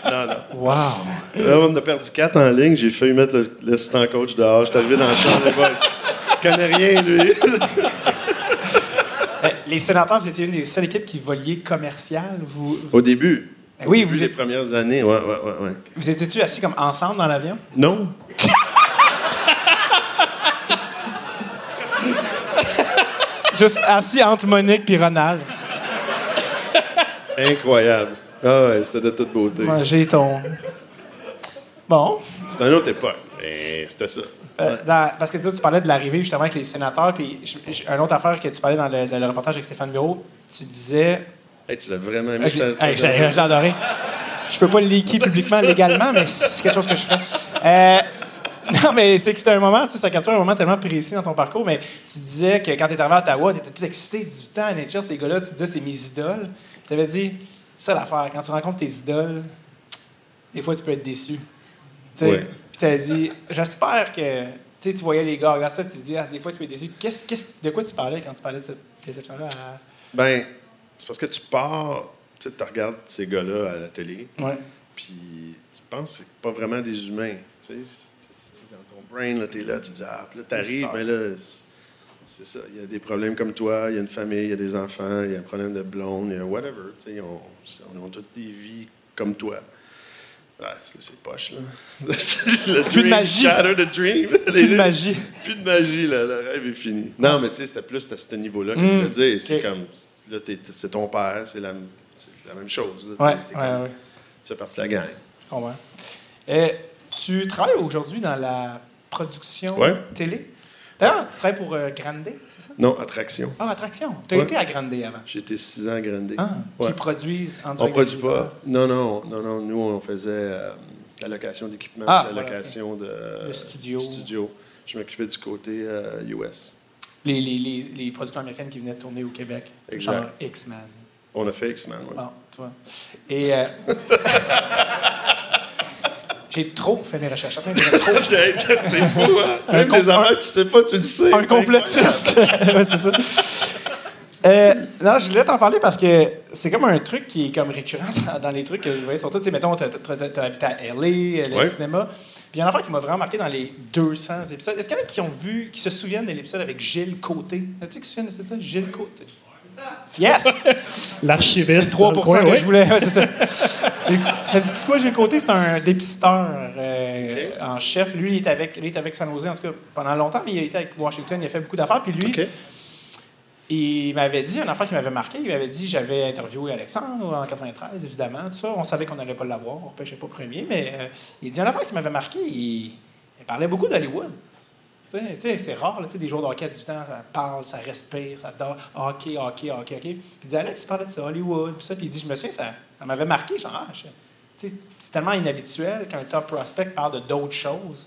Non, non. Wow. Là, on a perdu 4 en ligne. J'ai failli mettre le- l'assistant coach dehors. J'étais arrivé dans la chambre. le gars, Il connaît rien, lui. Euh, Les sénateurs, vous étiez une des seules équipes qui voliez commercial. Vous, vous, Au début. Oui, vous êtes- premières années. Ouais, ouais, ouais, ouais. vous étiez-tu assis comme ensemble dans l'avion? Non. Juste assis entre Monique et Ronald. Incroyable. Ah ouais, c'était de toute beauté. Manger ton. Bon. C'était une autre époque. Mais c'était ça. Euh, dans- parce que toi, tu parlais de l'arrivée justement avec les sénateurs, puis une autre affaire que tu parlais dans le, dans le reportage avec Stéphane Bureau, tu disais. Hey, tu l'as vraiment Ah, aimé. je l'ai hey, adoré. Je peux pas le leaker publiquement légalement, mais c'est quelque chose que je fais. Euh, non, mais c'est que c'était un moment, tu sais, ça capture un moment tellement précis dans ton parcours, mais tu disais que quand tu arrivé à Ottawa, tu étais tout excité, 18 ans à NHL, ces gars-là, tu disais c'est mes idoles. Tu avais dit, ça l'affaire, quand tu rencontres tes idoles, des fois tu peux être déçu. Puis tu as dit, j'espère que tu voyais les gars regarder ça, tu te dis, ah, des fois tu peux être déçu. Qu'est-ce, qu'est-ce- de quoi tu parlais quand tu parlais de cette déception-là? à- Ben, c'est parce que tu pars, tu sais, tu regardes ces gars-là à la télé, puis tu penses que c'est pas vraiment des humains. Dans ton brain, là, t'es là, tu dis, ah, là, t'arrives, mais là, c'est- ça. Il y a des problèmes comme toi, il y a une famille, il y a des enfants, il y a un problème de blonde, il y a whatever. On, on a toutes des vies comme toi. Ah, c'est poche, là. le Plus de magie. shatter the dream. Plus de magie. Plus de magie, là. Le rêve est fini. Non, mais tu sais, c'était plus à ce niveau-là que Mm. je veux dire. C'est comme, là, t'es- c'est ton père, c'est la, c'est la même chose. là. Ouais, T'es ouais, comme- ouais. Tu fais partie de la gang. Je comprends. Euh, tu travailles aujourd'hui dans la production Ouais. télé. D'ailleurs, tu travailles pour euh, Grande, c'est ça? Non, attraction. Ah, Attraction. Tu as Ouais. été à Grande avant. J'ai été six ans à Grande. Ah, Ouais. Qui produisent en On direct produit pas. Non, non, non, non. Nous, on faisait euh, la location d'équipement, Ah, la voilà, location de, De studio. studio. Je m'occupais du côté euh, US. Les, les, les, les productions américaines qui venaient tourner au Québec. Exact. Genre X-Men. On a fait X-Men, ouais. Bon, tu vois. Et. euh, J'ai trop fait mes recherches. Attends, j'ai trop. c'est fou, hein? Même des affaires, tu sais pas, tu le sais. Un complotiste. ouais, c'est ça. Euh, non, je voulais t'en parler parce que c'est comme un truc qui est comme récurrent dans, dans les trucs que je voyais surtout. Tu sais, mettons, t'as as, habité à LA, le Ouais. cinéma. Puis il y a une affaire qui m'a vraiment marqué dans les 200 épisodes. Est-ce qu'il y en a qui ont vu, qui se souviennent de l'épisode avec Gilles Côté? As-tu qui se souviennent de ça? Gilles Côté? Yes! L'archiviste. C'est 3 dans le coin, que ouais. je voulais. Ouais, c'est ça. Ça dit quoi, j'ai côté? C'est un dépisteur euh, en chef. Lui, il est avec, lui, il est avec San Jose, en tout cas, pendant longtemps, mais il a été avec Washington. Il a fait beaucoup d'affaires. Puis lui. Il m'avait dit, une affaire qui m'avait marqué, il m'avait dit, j'avais interviewé Alexandre en 93, évidemment, tout ça. On savait qu'on n'allait pas l'avoir, on ne pas premier, mais euh, il dit, une affaire qui m'avait marqué, il, parlait beaucoup d'Hollywood. C'est rare, là, des joueurs de hockey à 18 ans, ça parle, ça respire, ça dort. Hockey, hockey, hockey, hockey. Il dit, Alex, il parlait de ça, Hollywood, puis ça. Puis il dit, je me souviens, ça, ça m'avait marqué, genre, ah, c'est tellement inhabituel qu'un top prospect parle de d'autres choses.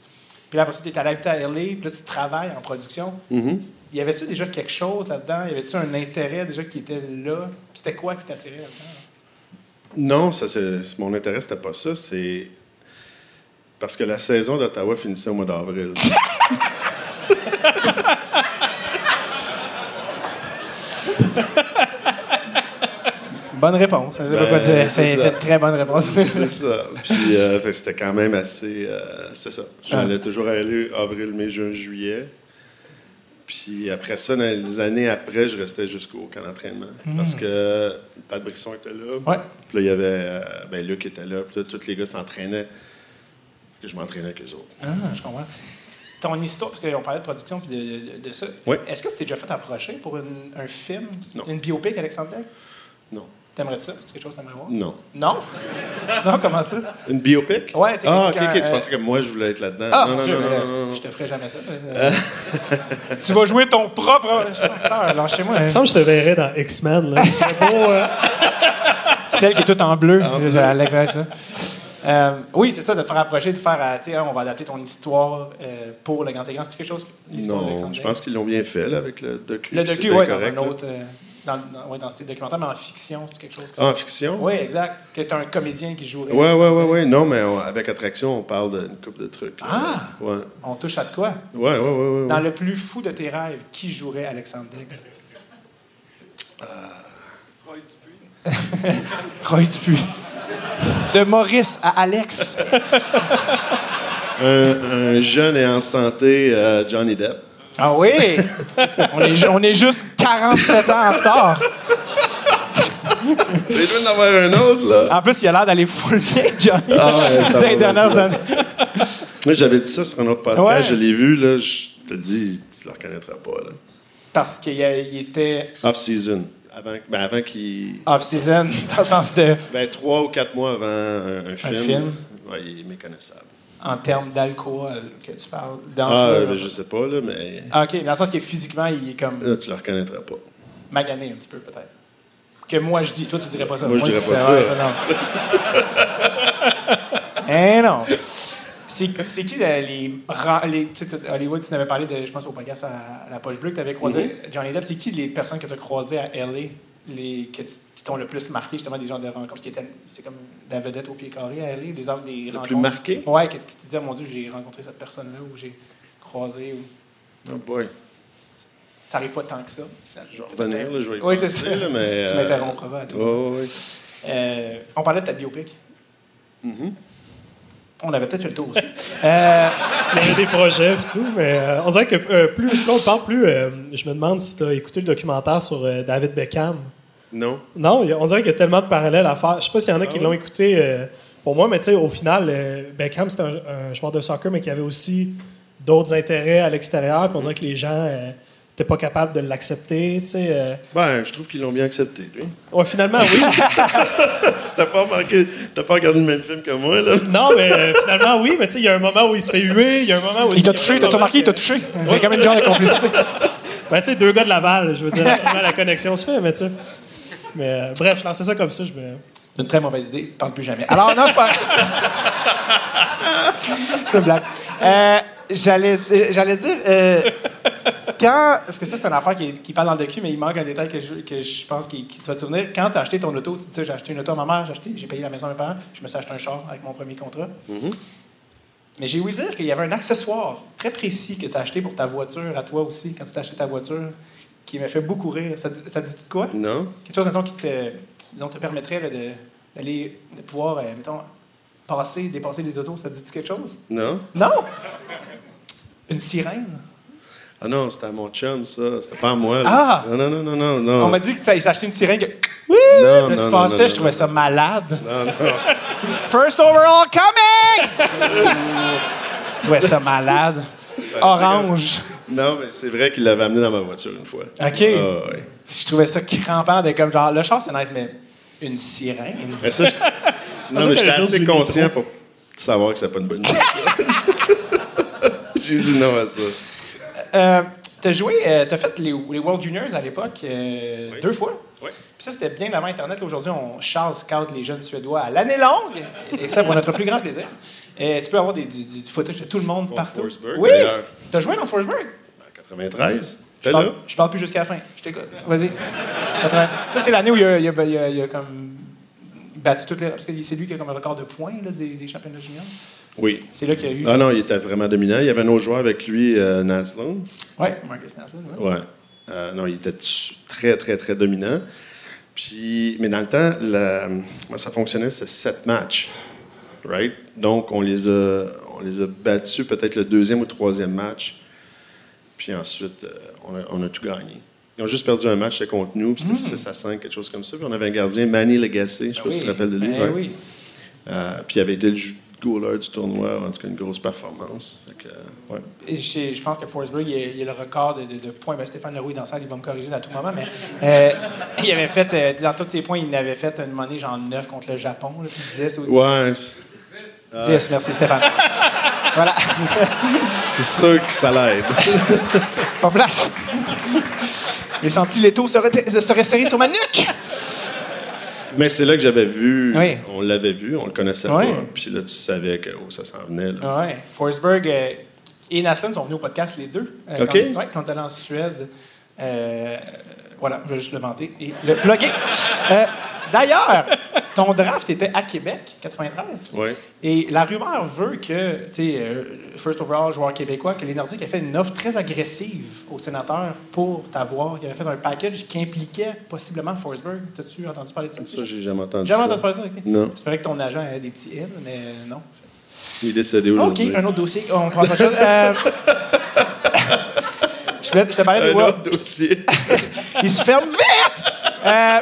Puis là, après ça, tu es allé habiter à LA, puis là, tu travailles en production. Mhm. Y avait-tu déjà quelque chose là-dedans? Y avait-tu un intérêt déjà qui était là? C'était quoi qui t'attirait là-dedans? Non, ça, mon intérêt, c'était pas ça. C'est parce que la saison d'Ottawa finissait au mois d'avril. Bonne réponse. Ben, c'est C'est une très bonne réponse. c'est ça. Puis euh, c'était quand même assez. euh, c'est ça. J'allais toujours aller avril, mai, juin, juillet. Puis après ça, dans les années après, je restais jusqu'au camp d'entraînement. Parce que Pat Brisson était là. Ouais. Puis là, il y avait euh, ben, Luc qui était là. Puis là, tous les gars s'entraînaient. Puis que je m'entraînais avec eux autres. Ah, je comprends. Ton histoire, parce qu'on parlait de production puis de, de- de ça. Oui. Est-ce que tu t'es déjà fait approcher pour une- un film, Non. une biopic, Alexandre? Non. T'aimerais ça? C'est quelque chose que t'aimerais voir? Non. Non? non, comment ça? Une biopic? Ouais, tu Ah, ok, ok. Tu euh, pensais que moi, je voulais être là-dedans. Ah, non, non, Dieu, non, non, non, non. je te ferai jamais ça. Euh, tu vas jouer ton propre. Lâchez-moi. Il me semble que je te verrais dans X-Men. là. C'est beau. euh, Celle qui est toute en bleu. En ça. Euh, oui, c'est ça, de te faire approcher, de faire, tu sais, hein, on va adapter ton histoire euh, pour le grand écran. C'est quelque chose, l'histoire Non, je pense qu'ils l'ont bien fait là, avec le docu. Le docu, oui, dans correct, un autre. euh, dans, dans, ouais, dans ce documentaire, mais en fiction, c'est quelque chose. que Ah, en fiction? Oui, exact. Que c'est un comédien qui jouerait. Ouais, ouais, ouais, ouais. Non, mais on- avec Attraction, on parle d'une coupe de trucs. là. Ah! Ouais. On touche à de quoi? Ouais, ouais, ouais, ouais. ouais. Dans le plus fou de tes rêves, qui jouerait Alexandre Daigle? Roy Dupuis. De Maurice à Alex. Un, un jeune et en santé, euh, Johnny Depp. Ah oui! On est, on est juste 47 ans en retard. Doit en avoir un autre, là. En plus, il a l'air d'aller full bien, Johnny, Ah ouais, ça dans va les dernières bien. années. Moi, j'avais dit ça sur un autre podcast. Ouais. Je l'ai vu, là. Je te le dis, tu le reconnaîtras pas, là. Parce qu'il était Off-season. Avant, ben, avant qu'il. off-season, dans le sens de. Ben, trois ou quatre mois avant un, un film. film. Ouais, il est méconnaissable. En termes d'alcool que tu parles. Ah, d'enflure. ben, je sais pas, là, mais. Ah, OK, dans le sens que physiquement, il est comme Là, tu le reconnaîtras pas. magané un petit peu, peut-être. Que moi, je dis. Toi, tu dirais pas ça. Moi, je dirais pas ça. ouais, non. eh non. C'est qui euh, les, les tu sais, t- Hollywood, tu n'avais parlé de, je pense, au podcast à, à la poche bleue que tu avais croisé Mm-hmm. Johnny Depp. C'est qui les personnes que tu as croisées à LA les, que tu- qui t'ont le plus marqué, justement, des gens de rencontres qui étaient, c'est comme la vedette au pied carré à LA, des, hommes- des Le rencontres. plus marqué? Ouais, que, que tu te disais, mon Dieu, j'ai rencontré cette personne-là ou j'ai croisé. Ou... Oh boy. Ça arrive pas tant que ça. Je vais revenir, là, je vais y Oui, c'est ça. là, mais, Tu euh, m'interrompras à tout. Oh, oui. Euh, on parlait de ta biopic. Mhm. On avait peut-être fait le tour aussi. Euh, Il y a des projets et tout, mais euh, on dirait que euh, plus, plus on parle, plus euh, je me demande si tu as écouté le documentaire sur euh, David Beckham. Non? Non, il on dirait qu'il y a tellement de parallèles à faire. Je sais pas s'il y en a qui l'ont écouté euh, pour moi, mais tu sais, au final, euh, Beckham, c'était un, un joueur de soccer, mais qui avait aussi d'autres intérêts à l'extérieur. Puis on dirait que les gens n'étaient pas capables de l'accepter. tu sais, euh. Ben, je trouve qu'ils l'ont bien accepté, lui. Ouais, finalement, oui. T'as pas remarqué, t'as pas regardé le même film que moi, là? non, mais euh, finalement, oui. Mais tu sais, il y a un moment où il se fait huer, il y a un moment où il t'a y a touché, t'as-tu remarqué? Il t'a touché? C'est comme une genre de complicité. Ben, tu sais, deux gars de Laval, je veux dire, la connexion se fait, mais tu sais. Mais euh, bref, je lançais ça comme ça. Je me... C'est une très mauvaise idée. Parle plus jamais. Alors, non, c'est pas. c'est une blague. Euh, j'allais, euh, j'allais dire. euh, quand. Parce que ça, c'est une affaire qui, qui parle dans le docu, mais il manque un détail que je, que je pense qu'il qui tu vas te souvenir. Quand tu as acheté ton auto, tu dis ça, j'ai acheté une auto à ma mère, j'ai, acheté, j'ai payé la maison à mes parents, je me suis acheté un char avec mon premier contrat. Mais j'ai ouï dire qu'il y avait un accessoire très précis que tu as acheté pour ta voiture, à toi aussi, quand tu t'as acheté ta voiture, qui m'a fait beaucoup rire. Ça, ça te dit de quoi? Non? quelque chose, mettons, qui te, disons, te permettrait de, d'aller, de pouvoir, euh, mettons, passer, dépasser des autos. Ça te dit quelque chose? Non? Non! Une sirène? Ah non, c'était à mon chum, ça. C'était pas à moi. là. Ah! Non, non, non, non, non. On m'a dit que ça- s'achetait une sirène que. Oui! Non, Là, non, tu pensais, non, je trouvais ça malade. Non, non. First overall coming! je trouvais ça malade. Orange. Non, mais c'est vrai qu'il l'avait amené dans ma voiture une fois. OK. Ah, ouais. Je trouvais ça crampant de comme genre, le char c'est nice, mais une sirène? Mais ça, je- non, mais j'étais assez conscient pour savoir que c'était pas une bonne idée. J'ai dit non à ça. Euh, t'as joué, euh, t'as fait les, les World Juniors à l'époque euh, Oui. deux fois. Oui. Puis ça, c'était bien avant Internet. Aujourd'hui, on Charles scout les jeunes Suédois à l'année longue. Et ça, pour notre plus grand plaisir. Et tu peux avoir des, du, du- du footage de tout le monde partout. Forsberg, oui! T'as joué dans Forsberg? En 93. Je parle, je parle plus jusqu'à la fin. Je t'écoute. Vas-y. 80. Ça, c'est l'année où il a, il a- il a- il a comme battu toutes les... Parce que c'est lui qui a comme un record de points là, des, des championnats juniors. Oui. C'est là qu'il y a eu... Ah non, il était vraiment dominant. Il y avait un autre joueur avec lui, euh, Naslund. Ouais, Marcus Naslund. ouais. Ouais. Euh, non, il était très, très, très dominant. Puis, mais dans le temps, la- ça fonctionnait, c'était sept matchs. Right? Donc, on les a, on les a battus peut-être le deuxième ou troisième match. Puis ensuite, euh, on, a, on a tout gagné. Ils ont juste perdu un match, c'était contre nous, puis c'était 6 à 5, quelque chose comme ça. Puis on avait un gardien, Manny Legacy, je ne sais pas si tu te rappelles de lui. Ben Ouais. oui. Euh, puis il avait été le goaler du tournoi, en tout cas une grosse performance. Fait que, euh, ouais. Et Je, je pense que Forsberg, il a, il a le record de, de- de points. Ben, Stéphane Leroux est dans salle, il va me corriger à tout moment, mais euh, il avait fait, euh, dans tous ses points, il avait fait une monnaie genre 9 contre le Japon, là, puis 10 ou Ouais, 10. Merci Stéphane. voilà, c'est sûr que ça l'aide. pas place. J'ai senti l'étau se, se resserrer sur ma nuque. Mais c'est là que j'avais vu, Oui. on l'avait vu, on le connaissait Oui. pas. Puis là, tu savais que oh, ça s'en venait. Là. Ouais. Forsberg euh, et Naslund sont venus au podcast les deux. euh, OK. Quand, ouais, quand on est allé en Suède. Euh, voilà, je vais juste le vanter et le plugger. Euh, D'ailleurs, ton draft était à Québec, 93. Oui. Et la rumeur veut que, tu sais, euh, first overall, joueur québécois, que les Nordiques aient fait une offre très agressive aux sénateurs pour t'avoir. Ils avaient fait un package qui impliquait possiblement Forsberg. T'as-tu entendu parler de ça? Ça, j'ai jamais entendu Jamais ça. entendu parler de ça? ok. Non. J'espérais que ton agent avait des petits hits, mais non. Il est décédé OK, aujourd'hui. un autre dossier. On prend autre chose. Euh, je, te, je te parlais des Un World... dossier. Il se ferme vite! Euh,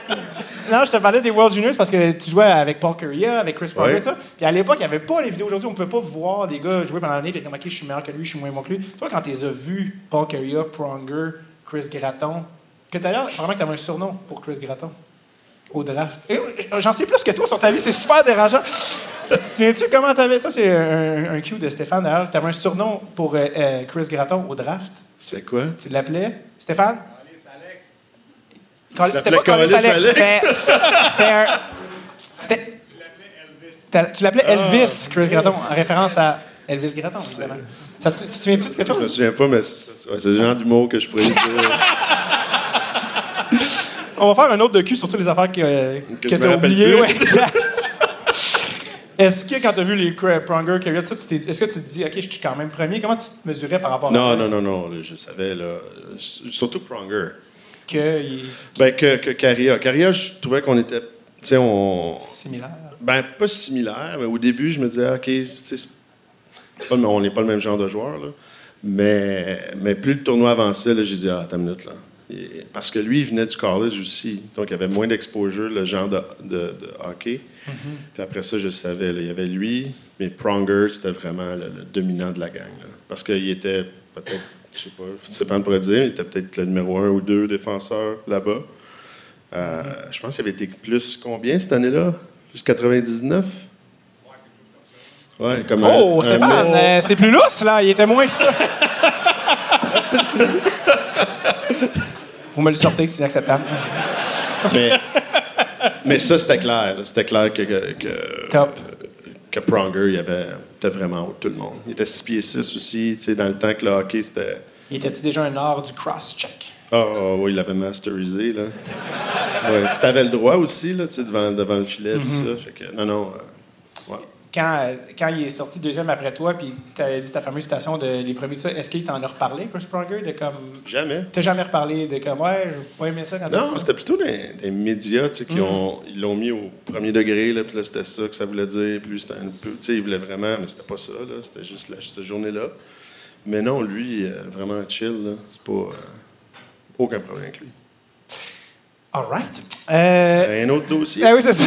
non, je te parlais des World Juniors parce que tu jouais avec Paul Curria, avec Chris Pronger, Ouais. tout ça. Puis à l'époque, il n'y avait pas les vidéos aujourd'hui. On ne pouvait pas voir des gars jouer pendant l'année et comme, OK, je suis meilleur que lui, je suis moins bon que lui. Toi, quand tu les as vus, Paul Curria, Pronger, Chris Gratton, que d'ailleurs, apparemment que tu avais un surnom pour Chris Gratton au draft. J'en sais plus que toi sur ta vie, c'est super dérangeant. Tu souviens-tu comment tu avais ça? C'est un, un cue de Stéphane d'ailleurs. Tu avais un surnom pour euh, euh, Chris Gratton au draft. C'est quoi? Tu l'appelais? Stéphane? Col- Je C'était pas Collis Collis Alex. C'était. Un. Tu l'appelais Elvis, Chris Gratton, en référence à Elvis Gratton, évidemment. Ça, tu, te souviens-tu de quelque Je me chose? souviens pas, mais c'est le genre d'humour que je pourrais dire. On va faire un autre docu sur toutes les affaires que, euh, Que que t'as oubliées. Ouais. Est-ce que quand tu as vu les Pronger, Carrier, est-ce que tu te dis, OK, je suis quand même premier? Comment tu te mesurais par rapport non, à non, non, non, là, je savais, là. Surtout Pronger. que il Ben, que, que Caria. Caria, je trouvais qu'on était. Tu sais, on. similaire? Ben, pas similaire, mais au début, je me disais, OK, pas on n'est pas le même genre de joueur, là. Mais, mais plus le tournoi avançait, là, j'ai dit, ah, attends une minute, là. Parce que lui, il venait du college aussi, donc il avait moins d'exposure, le genre de, de- de hockey. Puis après ça, je savais, là, il y avait lui, mais Pronger, c'était vraiment le, le dominant de la gang. là. Parce qu'il était peut-être, je sais pas, Stéphane pourrait dire, il était peut-être le numéro un ou deux défenseur là-bas. Euh, Je pense qu'il avait été plus combien cette année-là? Plus 99? Ouais, comme Oh, un Stéphane, euh, c'est plus lousse, là. Il était moins ça. Vous me le sortez, c'est inacceptable. mais, mais ça, c'était clair. là. C'était clair que, que, que, Top. que Pronger, il avait, était vraiment haut de tout le monde. Il était 6 pieds 6 aussi. tu sais, Dans le temps que le hockey, c'était. Il était-tu déjà un art du cross-check? Ah, ah, oui, il l'avait masterisé. Là. Ouais. Puis t'avais le droit aussi, là, tu sais, devant, devant le filet, tout ça. Fait que, non, non. euh. Quand, quand il est sorti deuxième après toi, puis t'avais dit ta fameuse citation de les premiers ça, est-ce qu'il t'en a reparlé, Chris Pronger, de comme. Jamais. T'as jamais reparlé de comme, ouais, j'ai pas aimé ça quand Non, c'était plutôt des, des médias tu sais, qui ont, ils l'ont mis au premier degré, là, puis là, c'était ça que ça voulait dire. Puis c'était un peu, tu sais, il voulait vraiment, mais c'était pas ça, là, c'était juste cette journée-là. Mais non, lui, euh, vraiment chill, là. C'est pas. euh, aucun problème avec lui. All right. Euh, Un autre dossier. ah oui, c'est ça.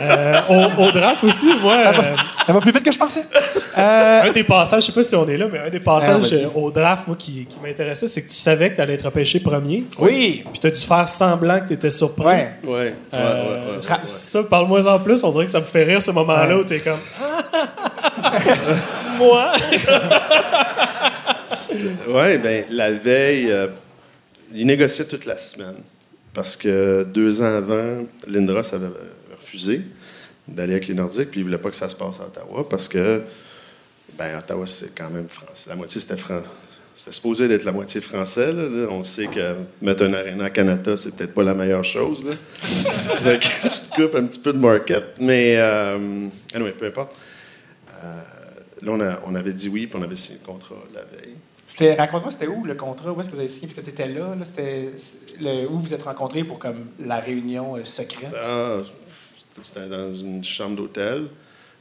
Euh, au, au draft aussi, moi, ça, euh, va, ça va plus vite que je pensais. Euh, un des passages, je sais pas si on est là, mais un des passages Ah, euh, au draft, moi, qui, qui m'intéressait, c'est que tu savais que tu allais être repêché premier. oui. Puis tu as dû faire semblant que tu étais surpris. Ouais. Ouais, ouais, Euh, ouais, ouais, ça, ouais. ça, parle-moi en plus. On dirait que ça me fait rire ce moment-là Ouais. où tu es comme. Moi? Oui, ben la veille, euh, il négociait toute la semaine. Parce que deux ans avant, Lindros avait refusé d'aller avec les Nordiques, puis il ne voulait pas que ça se passe à Ottawa, parce que, ben, Ottawa, c'est quand même français. La moitié, c'était français. C'était supposé d'être la moitié français. là. On sait que mettre un aréna à Canada, c'est peut-être pas la meilleure chose. Là. que tu te coupes un petit peu de market. Mais, euh, anyway, peu importe. Euh, là, on, a- on avait dit oui, puis on avait signé le contrat la veille. C'était, raconte-moi, c'était où le contrat? Où est-ce que vous avez signé? Parce que tu étais là. là c'était, le- où vous êtes rencontrés pour comme la réunion euh, secrète? Ah, c'était- dans une chambre d'hôtel.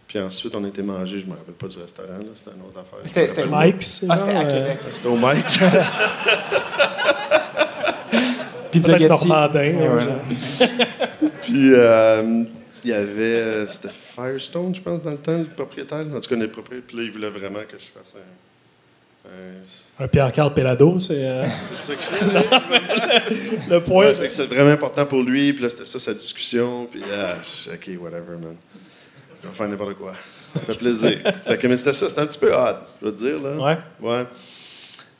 Puis ensuite, on a été manger, je ne me rappelle pas du restaurant, là, c'était une autre affaire. C'était- c'était? Mike's. Ah, c'était à genre, euh, Québec. C'était au Mike's. Pizza Peut-être. Normandin. Ouais. Puis euh, il y avait, c'était Firestone, je pense, dans le temps, le propriétaire. En tout cas, le propriétaire. Puis là, il voulait vraiment que je fasse un. Un- Un Pierre-Carl Pelado, c'est euh, c'est ça là. le point. Ouais, c'est vraiment important pour lui. Puis là, c'était ça sa discussion. Puis ah, je suis, OK, whatever, man. Je vais faire n'importe quoi. Ça fait plaisir. fait que, mais c'était ça, c'était un petit peu odd, je veux te dire. Là. Ouais. Ouais.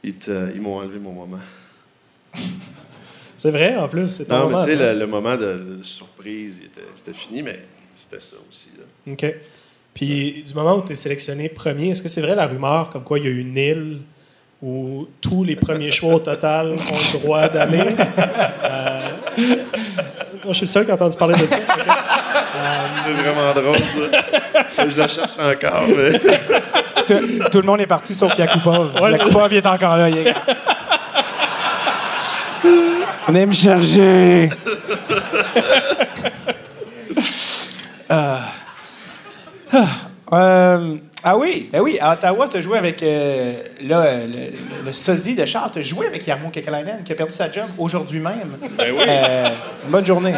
Ils, ils m'ont enlevé mon moment. C'est vrai, en plus. C'est Non, mais tu sais, le, le moment de, de surprise, c'était fini, mais c'était ça aussi. Là. OK. Puis, du moment où tu es sélectionné premier, est-ce que c'est vrai la rumeur comme quoi il y a une île où tous les premiers choix au total ont le droit d'aller? Euh, non, je suis le seul qui a entendu parler de ça. C'est vraiment drôle, ça. je la cherche encore, mais. tout, tout le monde est parti sauf Yakupov. Ouais, Yakupov il est encore là. il est- Venez me chercher. Ah. Ah. Euh, ah oui, ben oui, à Ottawa, tu as joué avec euh, là, le, le, le sosie de Charles. Tu as joué avec Yarmo Kekalainen, qui a perdu sa job aujourd'hui même. Ben oui. Euh, une bonne journée.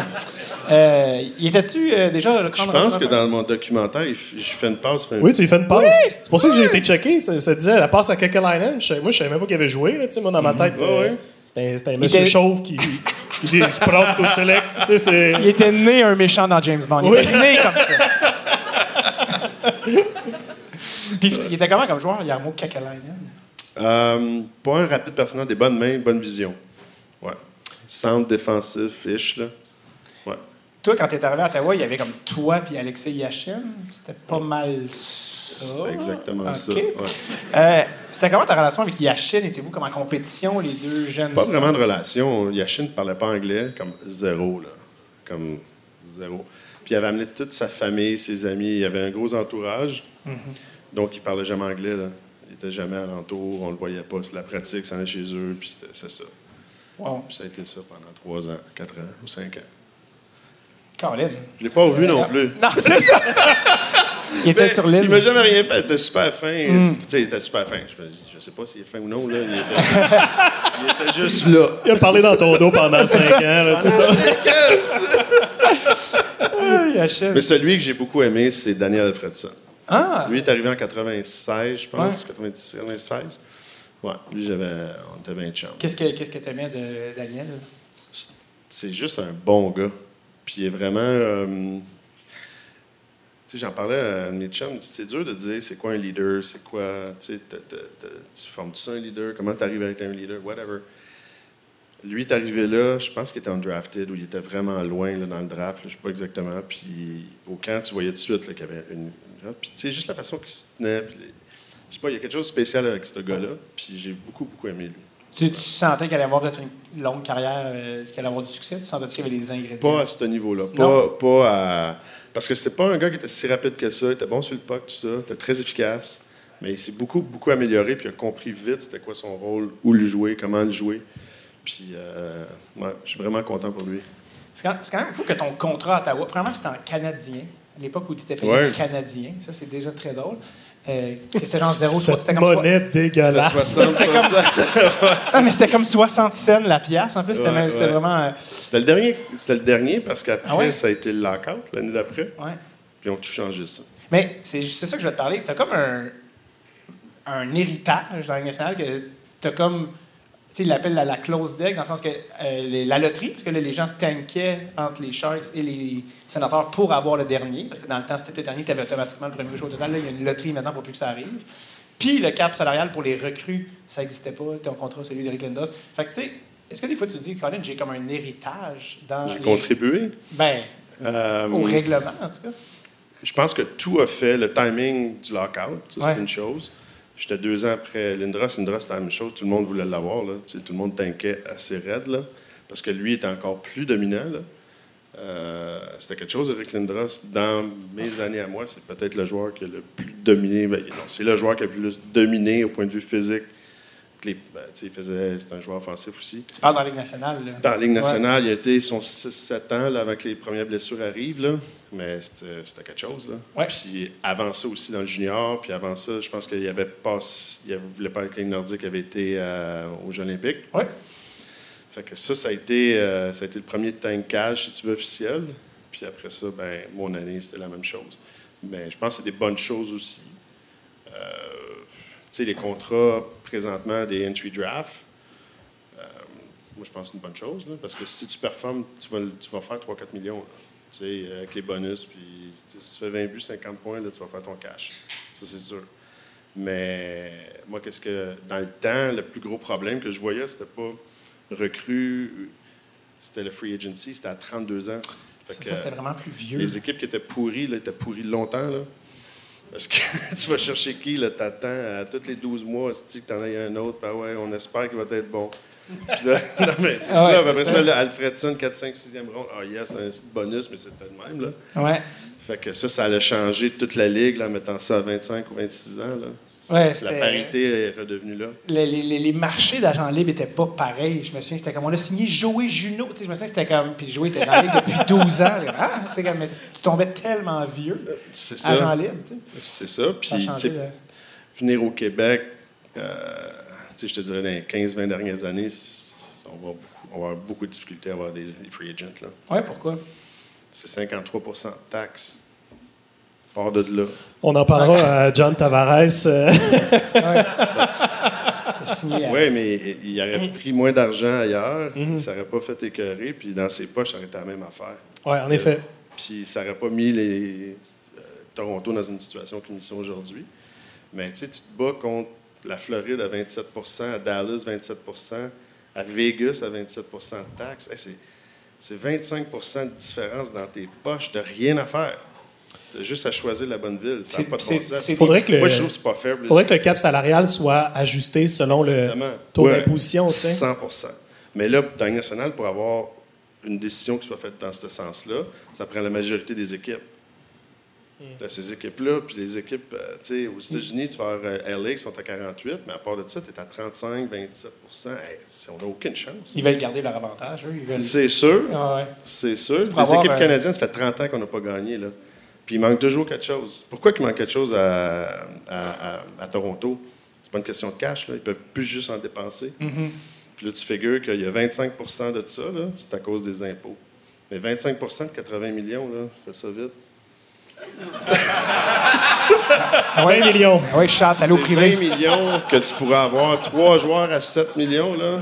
Euh, y étais-tu euh, déjà le Je pense que dans mon documentaire, il f- je fais une passe. fait Oui, tu lui fais une passe. C'est pour ça que j'ai été checké. Ça, ça disait la passe à Kekalainen. Moi, je savais même pas qu'il avait joué. Là, tu sais, moi, dans ma tête, euh, ouais. c'était un monsieur était- chauve qui, qui dit Sprout to select. Tu sais, c'est. Il était né un méchant dans James Bond. Il Oui. était né comme ça. Puis il était comment comme joueur, Yarmo Kekalainen? Euh, pas un rapide personnel, des bonnes mains, bonne vision. Ouais. Centre défensif, ish, là. Ouais. Toi, quand tu es arrivé à Ottawa, il y avait comme toi puis Alexei Yachin. C'était pas mal ça. C'est exactement ça. ouais. Euh, C'était comment ta relation avec Yachin? Étiez-vous comme en compétition, les deux jeunes? Pas vraiment de relation. Yashin ne parlait pas anglais, comme zéro, là. Comme zéro. Puis il avait amené toute sa famille, ses amis. Il avait un gros entourage. Donc, il parlait jamais anglais, là. Il était jamais alentour, on le voyait pas. C'est la pratique, ça allait chez eux, puis c'était- c'est ça. Wow. Puis ça a été ça pendant trois ans, quatre ans ou cinq ans. Colin. Je l'ai pas revu non plus. Non, c'est ça! il était sur l'île. Il m'a jamais rien fait. Il était super fin. Mm. Tu sais, il était super fin. Je, je sais pas s'il est fin ou non. Là. Il, était, il était juste là. Il a parlé dans ton dos pendant 5 ans. Là, tu sais, Ah, Yachin. Mais celui que j'ai beaucoup aimé, c'est Daniel Alfredson. Ah! Lui est arrivé en 96, je pense. Ouais. 96, 96. Ouais, lui, j'avais, on était bien chum. Qu'est-ce que qu'est-ce que t'aimais de Daniel? C'est juste un bon gars. Puis il est vraiment. euh, tu sais, j'en parlais à mes chums. C'est dur de dire c'est quoi un leader, c'est quoi. Tu sais, tu formes-tu ça un leader, comment tu arrives à être un leader, whatever. Lui est arrivé là, je pense qu'il était undrafted ou il était vraiment loin là, dans le draft, je ne sais pas exactement. Puis au camp, tu voyais tout de suite qu'il y avait une. Puis tu sais, juste la façon qu'il se tenait. Puis les- je sais pas, il y a quelque chose de spécial avec ce gars-là. Puis j'ai beaucoup, beaucoup aimé lui. Tu, tu sentais qu'elle allait avoir peut-être une longue carrière, euh, qu'elle allait avoir du succès? Tu sentais qu'il y avait les ingrédients? Pas à ce niveau-là. Pas, pas à. Parce que c'est pas un gars qui était si rapide que ça. Il était bon sur le puck, tout ça. Il était très efficace. Mais il s'est beaucoup, beaucoup amélioré. Puis il a compris vite c'était quoi son rôle, où le jouer, comment le jouer. Puis, euh, ouais, je suis vraiment content pour lui. C'est quand, c'est quand même fou que ton contrat à Ottawa, premièrement, c'était en canadien. L'époque où tu étais payé Ouais. canadien. Ça, c'est déjà très drôle. Euh, que c'était genre zéro. Cette C'était comme, monnaie C'était dégueulasse. 60 Ah, mais c'était comme 60 cents la pièce. En plus, c'était Ouais, même- c'était ouais. vraiment. euh, C'était le dernier, c'était le dernier parce qu'après, Ah ouais? ça a été le lockout l'année d'après. ouais. Puis ils ont tout changé ça. Mais c'est c'est ça que je vais te parler. Tu as comme un, un héritage dans la Ligue nationale que tu as comme. Tu sais, ils l'appellent la, la close deck, dans le sens que euh, les- la loterie, parce que là, les gens tankaient entre les Sharks et les sénateurs pour avoir le dernier, parce que dans le temps, c'était le dernier, tu avais automatiquement le premier choix total. Là, il y a une loterie maintenant pour plus que ça arrive. Puis le cap salarial pour les recrues, ça n'existait pas. Ton contrat, celui d'Eric Lindos. Fait que, tu sais, est-ce que des fois tu te dis, Colin, j'ai comme un héritage dans. J'ai les- contribué. Ben, Euh, au règlement, en tout cas. Je pense que tout a fait le timing du lockout. Ça, c'est une chose. J'étais deux ans après Lindros. Lindros, c'était la même chose. Tout le monde voulait l'avoir. là. Tout le monde tanquait assez raide. Là, parce que lui était encore plus dominant. là. Euh, c'était quelque chose avec Lindros. Dans mes années à moi, c'est peut-être le joueur qui a le plus dominé. Ben, non, c'est le joueur qui a le plus dominé au point de vue physique. Que ben, il faisait, c'est un joueur offensif aussi. Tu parles dans la Ligue nationale. Là. Dans la Ligue nationale, il a été son 6-7 ans là, avant que les premières blessures arrivent. Là. Mais c'était quelque chose. Là. Ouais. Puis avant ça aussi dans le junior. Puis avant ça, je pense qu'il avait pas, il voulait pas Nordiques, il avait été euh, aux Jeux Olympiques. Ouais. Fait que ça, ça a été, euh, ça a été le premier tankage, si tu veux, officiel. Puis après ça, ben, mon année, c'était la même chose. Mais je pense que c'est des bonnes choses aussi. Euh, sais, les contrats présentement des entry draft, euh, moi, je pense que c'est une bonne chose. là, parce que si tu performes, tu vas, le- tu vas faire 3-4 millions. là. Tu sais, avec les bonus, puis si tu fais 20 buts, 50 points, là, tu vas faire ton cash. Ça, c'est sûr. Mais moi, qu'est-ce que. Dans le temps, le plus gros problème que je voyais, c'était pas recrue, c'était le free agency, c'était à 32 ans. Ça, c'était vraiment plus vieux. les équipes qui étaient pourries, là, étaient pourries longtemps. Là. Parce que tu vas chercher qui, là, t'attends à tous les 12 mois, si que t'en as un autre, ben ouais, on espère qu'il va être bon. Puis là, non, mais c'est Ah ouais, ça. Après ça. ça, là, Alfredson, 4, 5, 6e ronde. Ah, yes, c'est un petit bonus, mais c'était le même. Là. Ouais. Fait que ça, ça allait changer toute la ligue, là, en mettant ça à 25 ou 26 ans. Là. Ouais, la parité est redevenue là. Les, les- les- marchés d'agents libres n'étaient pas pareils. Je me souviens, c'était comme on a signé Joey Juno. Je me souviens, c'était comme. Puis Joey était dans la ligue depuis 12 ans. Ah, tu sais, comme, mais tu tombais tellement vieux. C'est Agent ça. libre, tu sais. C'est ça. Puis, là. venir au Québec, euh, je te dirais, dans les 15-20 dernières années, on va, on va avoir beaucoup de difficultés à avoir des, des free agents. Ouais, pourquoi? C'est 53 de taxes. Hors de là. On en parlera à John Tavares. euh, Oui, mais il aurait pris moins d'argent ailleurs, ça n'aurait pas fait écœurer, puis dans ses poches, ça aurait été la même affaire. ouais, en effet. Puis ça n'aurait pas mis les, euh, Toronto dans une situation qu'ils sont aujourd'hui. Mais tu te bats contre la Floride à 27 à Dallas 27% à Vegas à 27% de taxes. Hey, c'est, c'est 25% de différence dans tes poches de rien à faire. Tu as juste à choisir la bonne ville. Ça pas de bon sens. Faudrait que le- Moi, je trouve que c'est pas faible. faudrait que le cap salarial soit ajusté selon le taux Ouais, d'imposition. tu sais. 100 Mais là, dans le national, pour avoir une décision qui soit faite dans ce sens-là, ça prend la majorité des équipes. T'as ces équipes-là, puis les équipes, euh, tu sais, aux États-Unis, tu vas avoir euh, LA qui sont à 48, mais à part de ça, tu es à 35, 27 Hey, On n'a aucune chance. Ils veulent garder leur avantage, eux. Ils veulent. C'est sûr, Ah ouais. c'est sûr. Les avoir équipes canadiennes, ça fait 30 ans qu'on n'a pas gagné. Là. Puis il manque toujours quelque chose. Pourquoi il manque quelque chose à, à- à- à Toronto? C'est pas une question de cash. Là. Ils peuvent plus juste en dépenser. Mm-hmm. Puis là, tu figures qu'il y a 25% de ça, là, c'est à cause des impôts. Mais 25% de 80 millions, là, fais ça vite. 20 millions. Ah au C'est privé. 20 millions que tu pourrais avoir. Trois joueurs à 7 millions, là.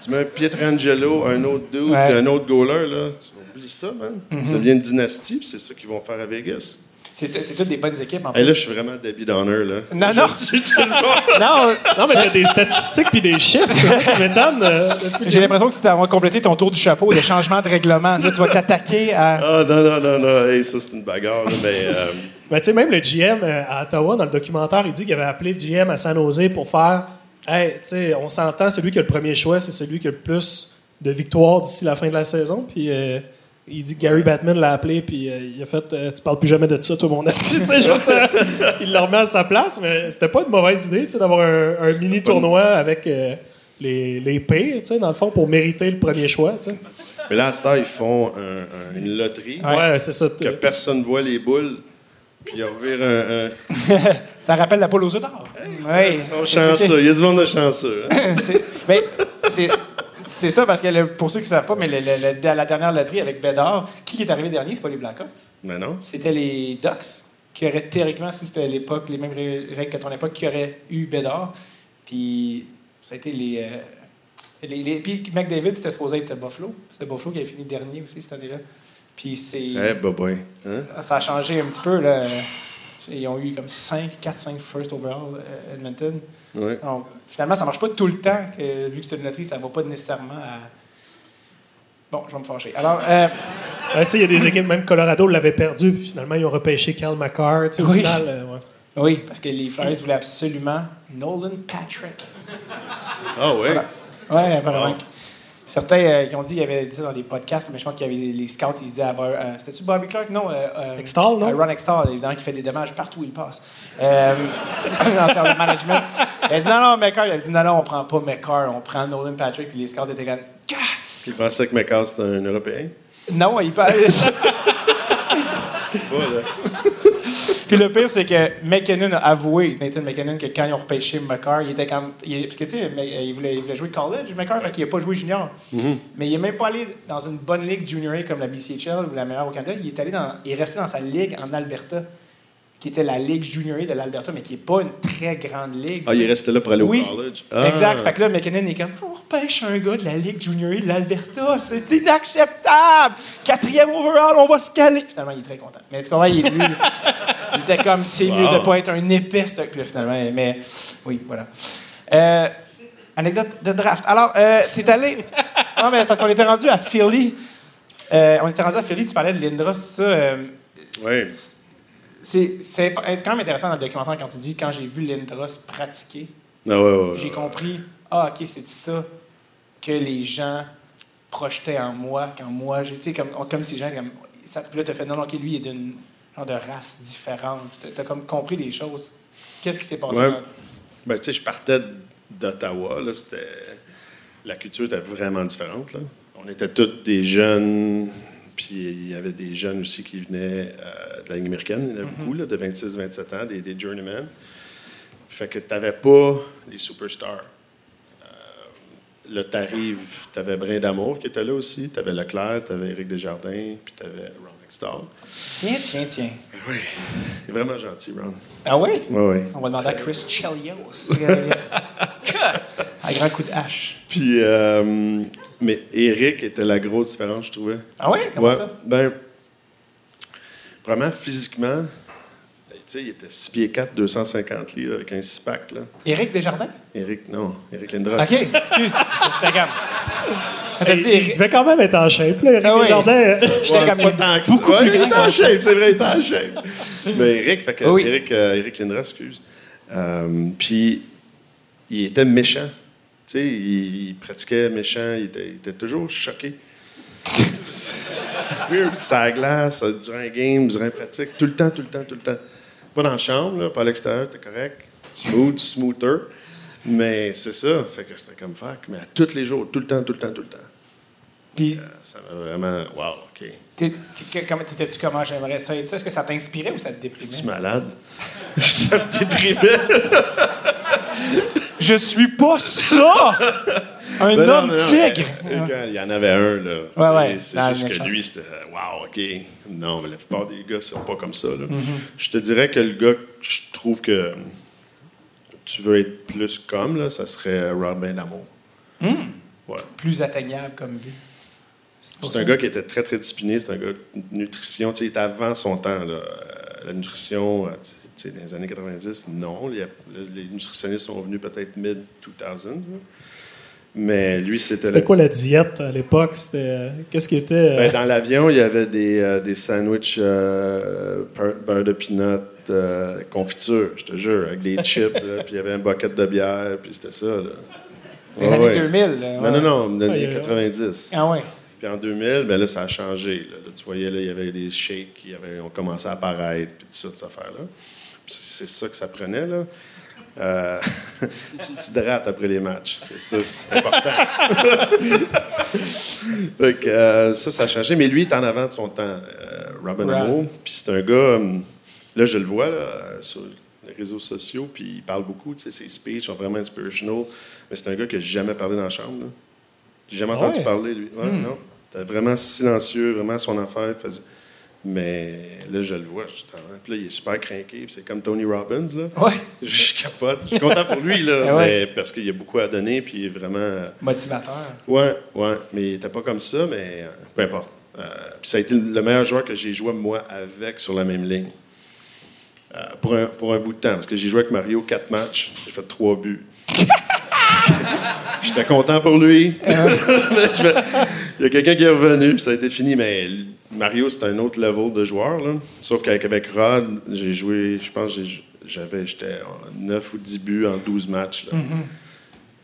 Tu mets un Pietrangelo, un autre dude, Ouais. puis un autre goaler, là. Tu oublies ça, man. Ça devient une dynastie, puis c'est ça qu'ils vont faire à Vegas. C'est toutes des bonnes équipes, en Et là, je suis vraiment Debbie Downer, là. Non, non. Le monde. Non, Non, mais t'as des statistiques puis des chiffres, c'est ça qui m'étonne. euh, j'ai l'impression que tu as complété ton tour du chapeau, des changements de règlement. Là, tu vas t'attaquer à. Ah, non, non, non, non. Hey, ça, c'est une bagarre, là, mais... euh, Mais tu sais, même le GM euh, à Ottawa, dans le documentaire, il dit qu'il avait appelé le GM à San Jose pour faire Hey, tu sais, on s'entend, celui qui a le premier choix, c'est celui qui a le plus de victoires d'ici la fin de la saison. Puis euh, il dit que Gary Batman l'a appelé, puis euh, il a fait euh, Tu parles plus jamais de ça, toi, mon asti. Juste, euh, il le remet à sa place, mais c'était pas une mauvaise idée, tu sais, d'avoir un, mini une- tournoi avec. euh, les, les pires, tu sais, dans le fond, pour mériter le premier choix, tu sais. Mais là, à ce temps, ils font un- un- une loterie Ouais, c'est ça. que personne ne voit les boules. Puis ils revirent un. un- Ça rappelle la poule aux œufs d'or. Oui. Ils sont chanceux. Il y a du monde de chanceux. hein. c'est, ben, c'est, ça, parce que le- pour ceux qui ne savent pas, mais le- la dernière loterie avec Bédard, qui est arrivé dernier, c'est pas les Blackhawks. Mais non. C'était les Ducks, qui auraient théoriquement, si c'était à l'époque, les mêmes règles qu'à ton époque, qui auraient eu Bédard. Puis ça a été les. euh, les, les- puis McDavid, c'était supposé être Buffalo. C'était Buffalo qui avait fini dernier aussi cette année-là. Puis c'est. Eh, boy. Hein? Ça a changé un petit peu. Là. Ils ont eu comme 5, 4, 5 first overall, euh, Edmonton. Donc, finalement, ça marche pas tout le temps, que, vu que c'est une loterie, ça va pas nécessairement à. Bon, je vais me fâcher. Alors, euh, Ouais, tu sais, il y a des équipes, même Colorado l'avait perdu, puis finalement, ils ont repêché Cal McCarr. Au Oui. final, euh, ouais. oui, parce que les Flyers voulaient absolument Nolan Patrick. Ah, ouais. Voilà. Ouais, apparemment. Certains euh, qui ont dit, il y avait dit ça dans les podcasts, mais je pense qu'il y avait les scouts, ils disaient à Bar- euh, C'était-tu Bobby Clark? Non. Euh, euh, Extall, non? euh, Ron Extall, évidemment, qui fait des dommages partout où il passe. Euh, en termes de management. Il a dit non, non, McCarr. Il a dit non, non, on prend pas McCarr, on prend Nolan Patrick. Puis les scouts étaient comme. Gah! Puis ils pensaient que McCall, c'était un Européen? Non, il parle. Voilà. Puis le pire, c'est que McKinnon a avoué, Nathan McKinnon, que quand ils ont repêché McCarr, il était comme. il- parce que tu sais, euh, il voulait, il voulait jouer college, McCarr, fait qu'il n'a pas joué junior. Mais il n'est même pas allé dans une bonne ligue junior comme la BCHL ou la meilleure au Canada. Il est, allé dans, il est resté dans sa ligue en Alberta, qui était la ligue junior de l'Alberta, mais qui n'est pas une très grande ligue. Ah, il est resté là pour aller Oui. au college. Ah. Exact. Fait que là, McKinnon est comme, on repêche un gars de la Ligue Junior de l'Alberta. C'est inacceptable. Quatrième overall, on va se caler. Finalement, il est très content. Mais tu comprends, il, lui, il était comme, c'est mieux Wow. de pas être un épais, ce- là, finalement, mais oui, voilà. Euh, anecdote de draft. Alors, euh, t'es allé. Non, mais parce qu'on était rendu à Philly. Euh, on était rendu à Philly, tu parlais de Lindros, ça. euh, Ouais. C'est c'est quand même intéressant dans le documentaire quand tu dis quand j'ai vu Lindros pratiquer Ah, ouais, ouais, ouais. j'ai compris, ah, OK, c'est ça que les gens projetaient en moi, quand moi, tu sais, comme, comme les gens, comme, ça, puis là, tu fait, non, non, OK, lui, il est d'une genre de race différente. Tu as, comme compris des choses. Qu'est-ce qui s'est passé? Dans- Ben, tu sais, je partais d'Ottawa. Là, c'était... La culture était vraiment différente. Là. On était tous des jeunes, puis il y avait des jeunes aussi qui venaient euh, de la Ligue américaine. Il y en avait beaucoup, là, de 26-27 ans, des, des journeymen. Fait que tu n'avais pas les superstars. Euh, là, t'arrives, tu avais Brin d'Amour qui était là aussi, tu avais Leclerc, tu avais Éric Desjardins, puis tu avais Ron Extall. Tiens, tiens, tiens. Oui, il est vraiment gentil, Ron. Ah oui? Oui, oui. On va demander à Chris Chelios. Un grand coup de hache. Puis, euh, mais Eric était la grosse différence, je trouvais. Ah oui? Comment Ouais, ça? Ben, vraiment, physiquement, tu sais, il était 6 pieds 4, 250 livres avec un six-pack, là. Éric Desjardins? Eric, non, Eric Lindros. OK, excuse. J'étais comme. T'as dit Il, il Éric? devait quand même être en shape, là, Eric Ah ouais. Desjardins. J'étais Ouais, comme pas tant beaucoup Ouais, plus il était en shape, c'est vrai, il était en shape. Mais Eric, fait que, Oui. Eric, euh, Eric Lindros, excuse. Euh, puis, il était méchant. Tu sais, il, il pratiquait méchant, il était, il était toujours choqué. c'est weird. Ça la glace, durant un game, durant une pratique, tout le temps, tout le temps, tout le temps. Pas dans la chambre, là, pas à l'extérieur, t'es correct. Smooth, smoother. Mais c'est ça. Fait que c'était comme fac. Mais à tous les jours, tout le temps, tout le temps, tout le temps. Puis, Euh, Ça m'a vraiment. Wow, OK. Comment- t'étais-tu comment j'aimerais ça? Est-ce que ça t'inspirait ou ça te déprimait? Es-tu malade? ça me déprimait. Je suis pas ça! Un Ben homme non, non, tigre! mais, euh, Il y en avait un, là. Ouais, ouais, C'est juste que lui, c'était wow, OK. Non, mais la plupart des gars, sont pas comme ça. là. Mm-hmm. Je te dirais que le gars que je trouve que tu veux être plus comme, là, ça serait Robin Lamour. Hmm. Ouais. Plus atteignable comme but. C'est un gars qui était très, très discipliné. C'est un gars de nutrition. Tu sais, il était avant son temps. là. Euh, La nutrition, euh, tu sais, dans les années 90, non. Il y a- les nutritionnistes sont venus peut-être mid-2000s. là. Mais lui, c'était... C'était quoi la diète à l'époque? C'était, euh, Qu'est-ce qui était. euh, Ben, dans l'avion, il y avait des, euh, des sandwichs euh, beurre de peanut, euh, confiture, je te jure, avec des chips. là, puis il y avait un bucket de bière, puis c'était ça. Là. Les Ouais, années ouais. 2000. là, Non, ouais. non, non, les Ouais, années ouais. 90. Ah ouais. Puis en 2000, ben là, ça a changé. Là. Là, tu voyais, là, il y avait des shakes qui avaient, ont commencé à apparaître, puis tout ça, cette affaire-là. C'est ça que ça prenait, là. Euh, tu t'hydrates après les matchs. C'est ça, c'est important. Que, euh, ça, ça a changé. Mais lui, il est en avant de son temps, euh, Robin. Hood. Puis c'est un gars, hum, là, je le vois là, sur les réseaux sociaux, puis il parle beaucoup. Ses speeches sont vraiment inspirational. Mais c'est un gars que j'ai jamais parlé dans la chambre. là. J'ai jamais Ah entendu ouais? parler, lui. Ouais, Hmm. non. T'es vraiment silencieux, vraiment à son affaire. faisait- Mais là, je le vois. je suis en- Puis là, il est super craqué. C'est comme Tony Robbins. Là. Ouais. Je capote. Je suis content pour lui, là, ouais. mais parce qu'il y a beaucoup à donner, puis il est vraiment. euh, Motivateur. Ouais, ouais, mais il était pas comme ça, mais euh, peu importe. Euh, puis ça a été le meilleur joueur que j'ai joué, moi, avec sur la même ligne. Euh, pour, un, pour un bout de temps, parce que j'ai joué avec Mario quatre matchs, j'ai fait trois buts. J'étais content pour lui. Il y a quelqu'un qui est revenu, puis ça a été fini, mais Mario, c'est un autre level de joueur. Là. Sauf qu'avec avec Rod, j'ai joué, je pense, j'avais, j'étais en 9 ou 10 buts en 12 matchs. là.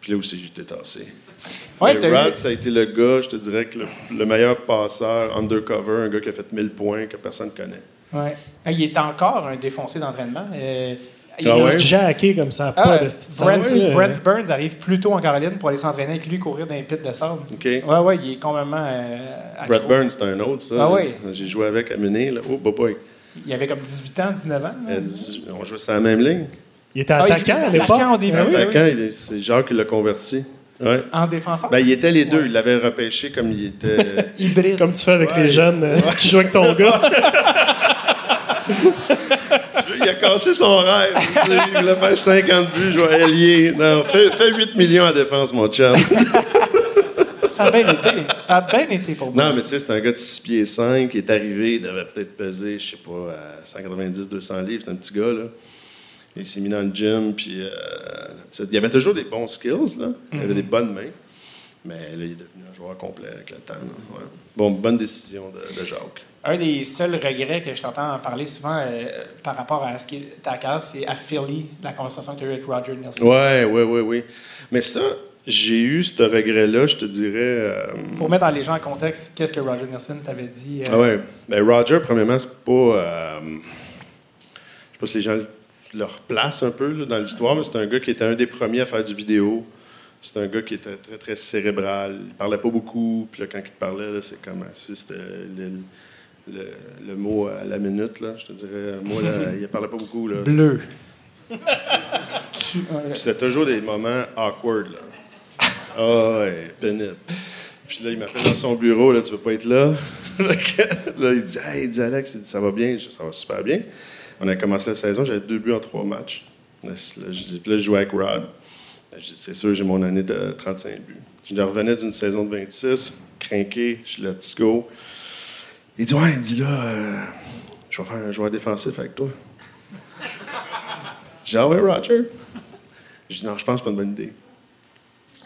Puis là aussi, j'étais tassé. Ouais, Mais Rod, eu- ça a été le gars, je te dirais, que le, le meilleur passeur undercover, un gars qui a fait 1000 points que personne ne connaît. Ouais. Il est encore un défoncé d'entraînement. Euh, il Ah est- ouais? Jacké comme ça, Ah, pas de style de Brent. Brent Burns arrive plus tôt en Caroline pour aller s'entraîner avec lui, courir dans les pits de sable. OK? Ouais, ouais, il est complètement. Euh. Brad Burns, c'est un autre, ça. Ah oui? J'ai joué avec à là. Oh, boy. Il avait comme 18 ans, 19 ans. là. On jouait sur la même ligne. Il était Ah, il attaquant était à l'époque. attaquant au début. Ah oui. oui. Attaquant, est- c'est Jacques qui l'a converti. Ouais. En défenseur? Ben, il était les deux. Il l'avait repêché comme il était. Hybride. Comme tu fais avec Ouais. les jeunes euh, qui jouent avec ton gars. Il a cassé son rêve. tu sais. Il voulait faire 50 buts, jouer ailier. Non, fais, fais 8 millions en défense, mon chum. Ça a bien été. Ça a bien été pour moi. Non, mais tu sais, c'est un gars de 6 pieds 5 qui est arrivé, il devait peut-être peser, je sais pas, à 190-200 livres. C'est un petit gars, là. Il s'est mis dans le gym, puis euh, il y avait toujours des bons skills, là. Il avait des bonnes mains. Mais là, il est devenu un joueur complet avec le temps. là. Ouais. Bon, bonne décision de, de Jacques. Un des seuls regrets que je t'entends parler souvent euh, par rapport à ce qui est ta case, c'est à Philly, la conversation que tu as eue avec Roger Nelson. Ouais, ouais, ouais, ouais. Mais ça, j'ai eu ce regret-là, je te dirais. euh, Pour mettre dans les gens en contexte, qu'est-ce que Roger Nelson t'avait dit? euh, Ah ouais. Ben, Roger, premièrement, c'est pas. je sais pas si les gens le replacent un peu là, dans l'histoire, mais c'est un gars qui était un des premiers à faire du vidéo. C'est un gars qui était très, très cérébral. Il parlait pas beaucoup. Puis là, quand il te parlait, c'est comme si c'était le, le- mot à la minute, là, je te dirais. Moi, là, il parlait pas beaucoup. Là. Bleu. Euh, Puis c'était toujours des moments awkward, là. Ah ouais, pénible. Puis là, il m'appelle dans son bureau, là, tu veux pas être là? Là, il dit, hey, il dit Alex, il dit, ça va bien? Je dis, ça va super bien. On a commencé la saison, j'avais deux buts en trois matchs. Là, je- là, je dis, puis là, je jouais avec Rod. Là, Je dis, c'est sûr, j'ai mon année de 35 buts. Je revenais d'une saison de 26, craqué, je suis let's go. Il dit, ouais, il dit là, euh, je vais faire un joueur défensif avec toi. J'ai dit, ah ouais, Roger? Je dis, non, je pense que c'est pas une bonne idée.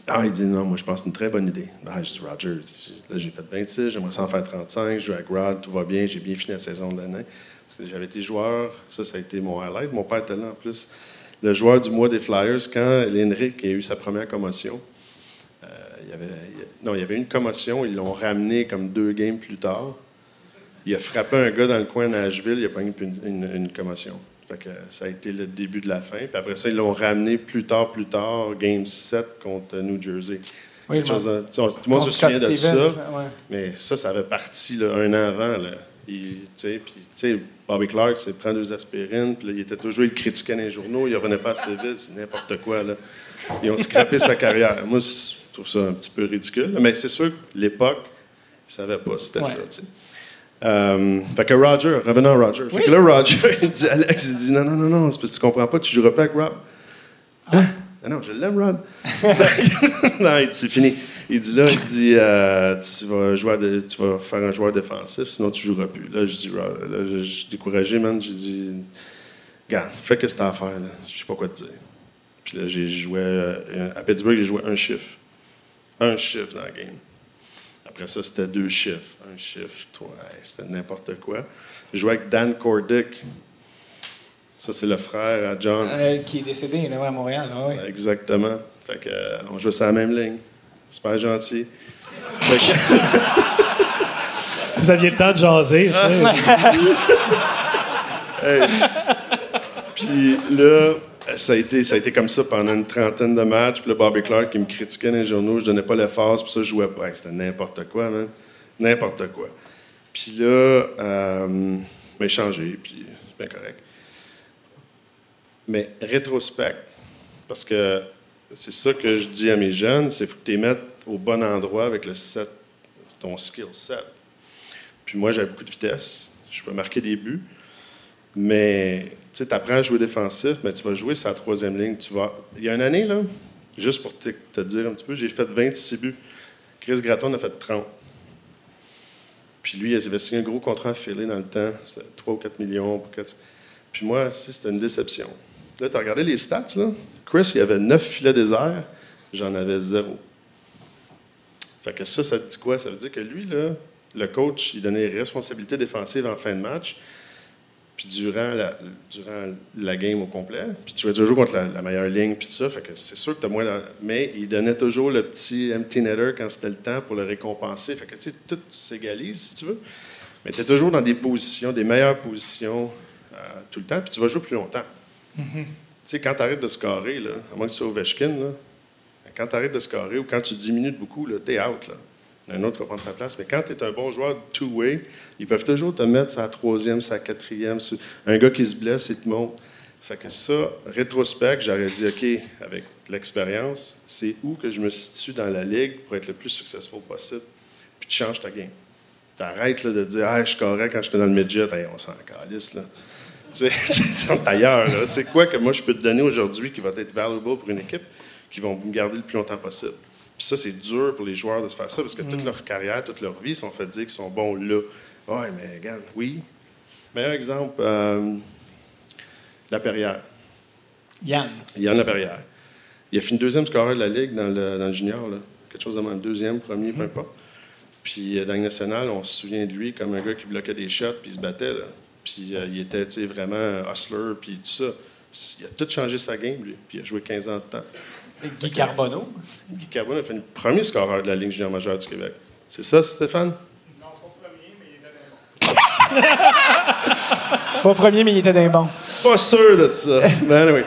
Ah, il dit, non, moi, je pense que c'est une très bonne idée. Ben, je dis, Roger, là, j'ai fait 26, j'aimerais ça en faire 35, je joue avec Rod, tout va bien, j'ai bien fini la saison de l'année. Parce que j'avais été joueur, ça, ça a été mon highlight. Mon père était là, en plus. Le joueur du mois des Flyers, quand Lenric a eu sa première commotion, euh, non, il y avait une commotion, ils l'ont ramené comme deux games plus tard. Il a frappé un gars dans le coin de Nashville, il a pas une, une- une commotion. Fait que ça a été le début de la fin. Puis après ça, ils l'ont ramené plus tard, plus tard, Game 7 contre New Jersey. Oui, je de- tout le monde se souvient de ça. ouais. Mais ça, ça avait parti là, un an avant. Là. Il, puis, Bobby Clark, c'est prend deux aspirines, puis là, il était toujours, il critiquait dans les journaux, il revenait pas assez vite, c'est n'importe quoi. Là. Ils ont scrappé sa carrière. Moi, je trouve ça un petit peu ridicule. Mais c'est sûr que l'époque, ils ne savaient pas c'était Ouais. ça. Euh, fait que Roger, revenons à Roger. Fait que là, Roger, il dit, Alex, il dit, non, non, non, non, c'est parce que tu comprends pas, tu joueras pas avec Rob. Hein? Ah non, je l'aime, Rod. non, il dit, c'est fini. Il dit là, il dit, euh, tu, vas jouer de- tu vas faire un joueur défensif, sinon tu joueras plus. Là, je dis, Rod, là, je, je suis découragé, man. J'ai dit, regarde, fais que c'est à faire, là. Je sais pas quoi te dire. Puis là, j'ai joué, euh, à Pittsburgh, j'ai joué un chiffre. Un chiffre dans la game. Après ça, c'était deux chiffres. Un chiffre, toi, c'était n'importe quoi. Je jouais avec Dan Cordick. Ça, c'est le frère à John. Euh, qui est décédé là, à Montréal. là, ouais. Exactement. Fait que, euh, on jouait sur la même ligne. Super gentil. Fait que- Vous aviez le temps de jaser, tu sais. Puis là, ça, a été, ça a été comme ça pendant une trentaine de matchs. Puis là, Bobby Clark, qui me critiquait dans les journaux, je donnais pas l'effort, puis ça, je jouais pas. C'était n'importe quoi, man. N'importe quoi. Puis là, euh, m'a changé, puis c'est bien correct. Mais rétrospect, parce que c'est ça que je dis à mes jeunes, c'est faut que tu les au bon endroit avec le set, ton skill set. Puis moi, j'avais beaucoup de vitesse, je peux marquer des buts, mais tu apprends à jouer défensif, mais tu vas jouer la troisième ligne. Il y a une année, là, juste pour te, dire un petit peu, j'ai fait 26 buts. Chris Gratton a fait 30. Puis lui, il avait signé un gros contrat affilé dans le temps, c'était 3 ou 4 millions. Puis moi, c'était une déception. Là, tu as regardé les stats, là. Chris, il avait 9 filets déserts, j'en avais zéro. Fait que ça, ça te dit quoi? Ça veut dire que lui, le coach, il donnait responsabilité défensive en fin de match puis durant la, durant la game au complet. Puis tu jouais toujours contre la, meilleure ligne, puis tout ça. Fait que c'est sûr que tu as moins. Mais il donnait toujours le petit empty netter quand c'était le temps pour le récompenser. Fait que tu sais, tout s'égalise, si tu veux. Mais tu es toujours dans des positions, des meilleures positions euh, tout le temps, puis tu vas jouer plus longtemps. Mm-hmm. Tu sais, quand tu arrêtes de scorer, là, à moins que tu sois Ovechkin, là, quand tu arrêtes de scorer ou quand tu diminues beaucoup, tu es out. Là un autre va prendre ta place. Mais quand tu es un bon joueur two-way, ils peuvent toujours te mettre sa troisième, sa quatrième. Un gars qui se blesse, il te monte. Fait que ça, rétrospect, j'aurais dit, OK, avec l'expérience, c'est où que je me situe dans la ligue pour être le plus successful possible. Puis tu changes ta game. Tu arrêtes de dire, ah, je suis correct quand j'étais dans le midget. on s'en calisse, là. tu sais, ailleurs, C'est quoi que moi je peux te donner aujourd'hui qui va être valuable pour une équipe qui vont me garder le plus longtemps possible? Puis ça, c'est dur pour les joueurs de se faire ça parce que toute mm. leur carrière, toute leur vie, ils sont fait dire qu'ils sont bons là. Ouais, mais regarde, oui. Meilleur exemple, euh, La Perrière. Yann. Yann La Perrière. Il a fini deuxième scoreur de la Ligue dans le, dans le junior, là. quelque chose de deuxième, premier, peu mm. importe. Puis euh, dans le national, on se souvient de lui comme un gars qui bloquait des shots puis il se battait. Là. Puis euh, il était vraiment hustler puis tout ça. Il a tout changé sa game, lui. Puis il a joué 15 ans de temps. Guy Carbonneau. Guy Carbonneau a fait le premier scoreur de la Ligue junior majeure du Québec. C'est ça, Stéphane? Non, pas premier, mais il était d'un bon. pas premier, mais il était d'un bon. Pas sûr de ça. ben, oui.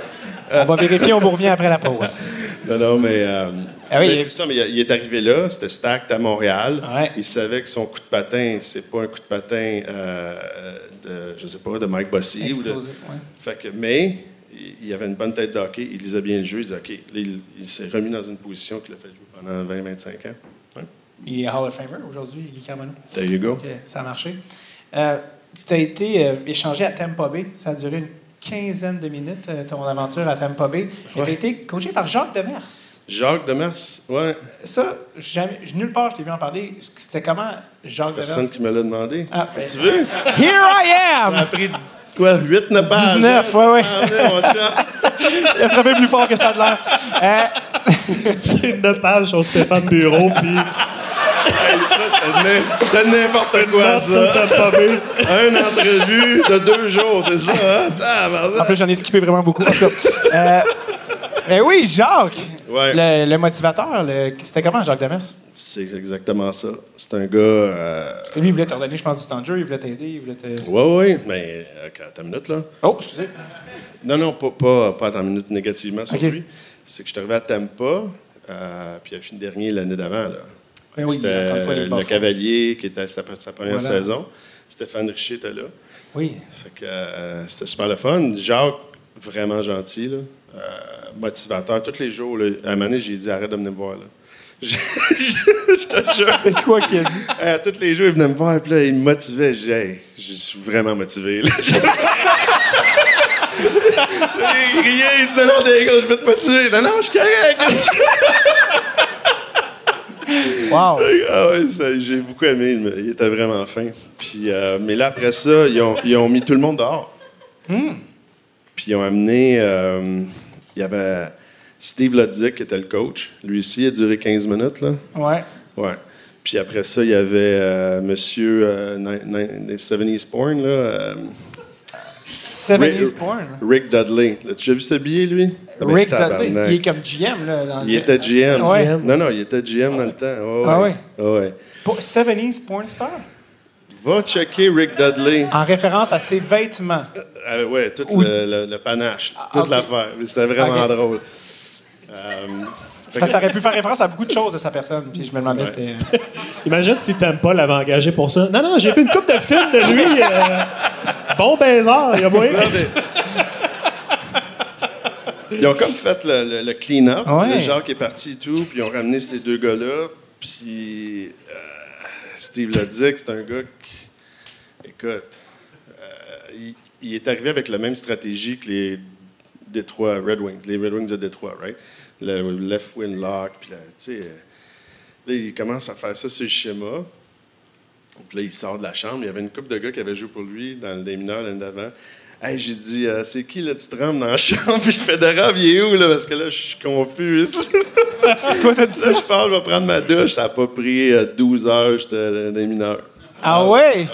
on va vérifier, on vous revient après la pause. non, non, mais. Euh, ah oui, c'est ça, mais il, est arrivé là, c'était stacked à Montréal. Il savait que son coup de patin, c'est pas un coup de patin euh, de, je sais pas, de Mike Bossy. Explosif, ou de... Fait que, mais il avait une bonne tête de hockey, il lisait bien le jeu, il disait OK. il, s'est remis dans une position qu'il a fait jouer pendant 20-25 ans. Il est Hall of Famer aujourd'hui, Guy Carmano. There you go. ça a marché. Euh, tu as été euh, échangé à Tampa Bay. Ça a duré une quinzaine de minutes, euh, ton aventure à Tampa Bay. tu as été coaché par Jacques Demers. Jacques Demers, oui. Ça, jamais, nulle part je t'ai vu en parler. C'était comment Jacques Demers? Personne qui me l'a demandé. Ah, ben, tu veux? Here I am! Ça a pris Quoi, 8, 9 pages? 19, oui, oui. Il a frappé plus fort que ça de l'air. Euh... C'est 9 pages sur Stéphane Bureau, puis... Hey, ça, c'était n'importe quoi, ça. Un entrevue de deux jours, c'est ça, hein? En plus, j'en ai skippé vraiment beaucoup. En tout cas, euh, mais ben oui, Jacques. Le, motivateur, c'était comment, Jacques Demers? C'est exactement ça. C'est un gars. Euh, Parce que lui, il voulait te redonner, je pense, du temps de jeu, il voulait t'aider, il voulait te. Oui, oui, mais euh, attends une minute, là. Oh, excusez. Non, non, pas, pas, pas attends une minute négativement sur lui. C'est que je suis arrivé à Tampa, euh, puis il a fini dernier l'année d'avant, là. Oui, c'était le Cavalier, qui était sa, sa première saison. Stéphane Richer était là. Oui. Fait que euh, c'était super le fun. Jacques, vraiment gentil, là. Euh, motivateur. Tous les jours, à un moment donné, j'ai dit arrête de venir me voir. Là. je, te jure. C'est toi qui as dit. Euh, tous les jours, il venait me voir, puis là, il me motivait. Je hey, je suis vraiment motivé. Là. il riait, il disait non, gars, je vais te motiver. Non, non, je suis correct. wow. Ah ouais, j'ai beaucoup aimé. Il était vraiment fin. Puis, euh, mais là, après ça, ils ont, ils ont, mis tout le monde dehors. Hmm. Puis ils ont amené. Euh, il y avait Steve Lodzik qui était le coach. Lui aussi, il a duré 15 minutes. Là. Ouais. Ouais. Puis après ça, il y avait euh, Monsieur euh, 70s Porn. Là, 70s euh, Porn? Rick Dudley. As-tu déjà vu ce billet, lui? Rick Dudley. Il est comme GM. Là, dans il était GM. Non, non, il était GM dans le temps. ah oui? ouais. 70s Porn Star? Va checker Rick Dudley. En référence à ses vêtements. Euh, ouais, tout Ou- le, le- le panache, Ah, toute l'affaire. C'était vraiment drôle. Euh, ça aurait pu faire référence à beaucoup de choses de sa personne. Puis je me demandais, Ouais. c'était. Imagine si Tempa l'avait engagé pour ça. Non, non, j'ai fait une coupe de films de lui. euh, bon baiser, il y a moyen. Ils ont comme fait le, le- le clean-up. Ouais. Le Jacques est parti et tout, puis ils ont ramené ces deux gars-là. Puis euh, Steve l'a dit que c'est un gars qui. Écoute, euh, il, il est arrivé avec la même stratégie que les Détroit Red Wings, les Red Wings de Détroit, right? Le left wing lock, puis là, tu sais. euh, Là, il commence à faire ça sur le schéma. Puis là, il sort de la chambre. Il y avait une couple de gars qui avaient joué pour lui dans le des mineurs l'année d'avant. Hey, j'ai dit, euh, c'est qui le petit rame dans la chambre? Puis Fédérable, il est où, là? Parce que là, je suis confus. Toi, t'as dit ça? là, je pars, je vais prendre ma douche. Ça n'a pas pris euh, 12 heures, j'étais euh, des mineurs. Ah ouais? Ouais.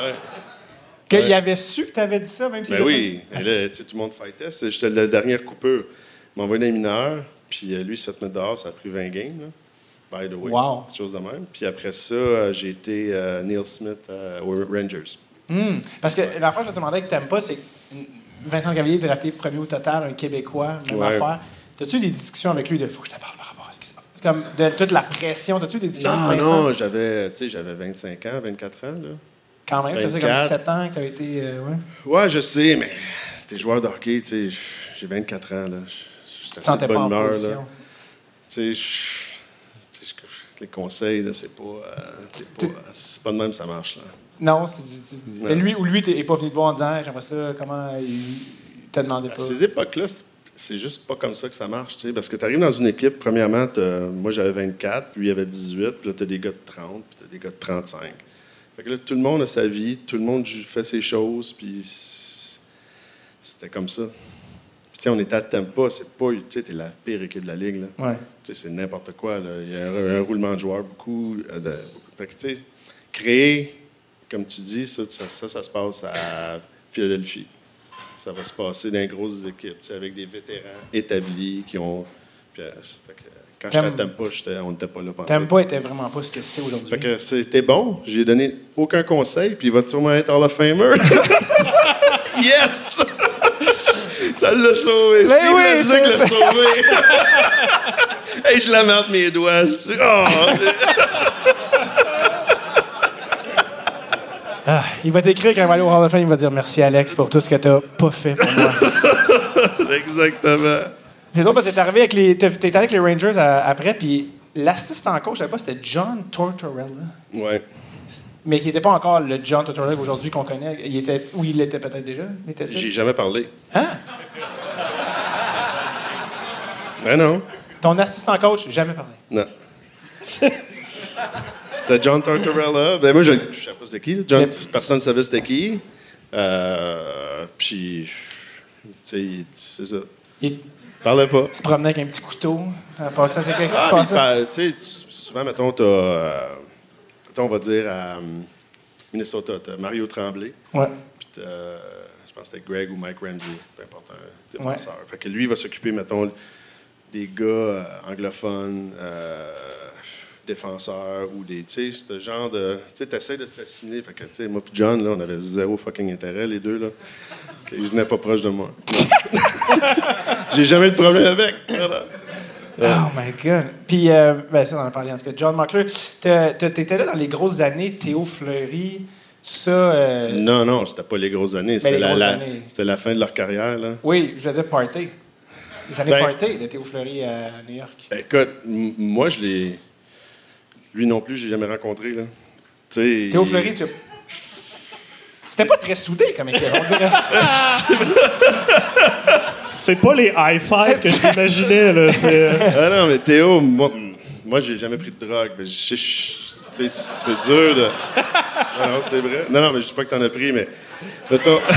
Qu'il Ouais. avait su que t'avais dit ça, même si. Ben oui. Et là, tu tout le monde fightait. J'étais la dernière coupeur. Il m'a envoyé des mineurs. Puis euh, lui, il s'est fait mettre dehors. Ça a pris 20 games, là. By the way. Wow. Quelque chose de même. Puis après ça, euh, j'ai été euh, Neil Smith euh, aux Rangers. Hmm. Parce que la fois que je te demandais que t'aimes pas, c'est que Vincent Cavalier est drafté premier au total, un Québécois, même Ouais. affaire. T'as-tu des discussions avec lui de faut que je te parle par rapport à ce qui se passe? Comme de toute la pression. T'as-tu des discussions Non, avec non, j'avais, tu j'avais 25 ans, 24 ans, là. Quand même, ça faisait comme 24. 7 ans que t'avais été. euh, ouais. Ouais, je sais, mais t'es joueur de hockey, tu sais, j'ai 24 ans, là. Je suis Tu assez bonne humeur, là. Tu sais, tu les conseils, là, c'est pas, euh, c'est pas de même que ça marche, là. Non, Non. Mais lui ou lui t'es pas venu te voir en disant j'aimerais ça, comment il, t'a demandé À pas? ces époques-là, c'est- juste pas comme ça que ça marche, tu sais, parce que t'arrives dans une équipe, premièrement, moi j'avais 24, lui il avait 18, puis là t'as des gars de 30, puis t'as des gars de 35. Fait que là, tout le monde a sa vie, tout le monde fait ses choses, puis c'était comme ça. Puis on était à Tampa, c'est pas, tu sais, t'es la pire équipe de la ligue, là. Ouais. Tu sais, c'est n'importe quoi. Là. Il y a un, un roulement de joueurs, beaucoup. euh, de, beaucoup. Fait que, tu sais, créer, comme tu dis, ça, ça, ça, ça se passe à Philadelphie. Ça va se passer dans les grosses équipes, avec des vétérans établis qui ont. Puis, euh, fait que, quand j'étais à j'étais- on n'était pas là pendant. T'aimes pas était vraiment pas ce que c'est aujourd'hui. Fait que c'était bon. J'ai donné aucun conseil, puis il va sûrement être Hall of Famer. yes! Ça l'a sauvé. Ben Steve oui, l'a dit c'est que l'a ça. sauvé. hey, je la mes doigts. Oh! Ah, il va t'écrire quand il va aller au Hall of Fame, il va dire merci Alex pour tout ce que t'as pas fait pour moi. Exactement. C'est drôle parce que t'es arrivé avec les. T'es t'es allé avec les Rangers à- après, puis l'assistant coach, je savais pas, c'était John Tortorella. Ouais. Mais qui n'était pas encore le John Tortorella aujourd'hui qu'on connaît. Il était, ou il l'était peut-être déjà. Il était J'ai jamais parlé. Hein? Ben non. Ton assistant coach, jamais parlé. Non. C'était John Tortorella. Ben moi, je ne savais pas c'était qui. là. John, Yep. Personne ne savait c'était qui. Euh, puis, tu sais, c'est ça. Il parlait pas. se promenait avec un petit couteau. À part ça, c'est qu'est-ce qui se Ah, passait? tu sais, souvent, mettons, t'as, euh, mettons, on va dire à hum, Minnesota, t'as Mario Tremblay, Ouais. puis t'as, je pense que c'était Greg ou Mike Ramsey, peu importe, un défenseur. Fait que lui, il va s'occuper, mettons, des gars euh, anglophones, euh, défenseurs, ou des, tu sais, ce genre de, tu sais, t'essaies de t'assimiler. Fait que, tu sais, moi puis John, là, on avait zéro fucking intérêt, les deux, là. Ils venaient pas proche de moi. J'ai jamais eu de problème avec. Voilà. Oh my God. Puis, euh, ben, ça, on en a parlé en tout cas. John McClure, t'étais là dans les grosses années, Théo Fleury, ça. euh, Non, non, c'était pas les grosses années. C'était les la, grosses la- années. c'était la fin de leur carrière. Là. Oui, je faisais party. Les années Ben- party de Théo Fleury à New York. Écoute, moi, je l'ai. Lui non plus, j'ai jamais rencontré. Là. Théo il- Fleury, tu. C'était pas très soudé comme équipe, on dirait. C'est pas les high five que je m'imaginais. là. C'est, euh, Ah non, mais Théo, moi, moi j'ai jamais pris de drogue. C'est dur de. Non, non, c'est vrai. Non, non, mais je sais pas que t'en as pris, mais. Mettons.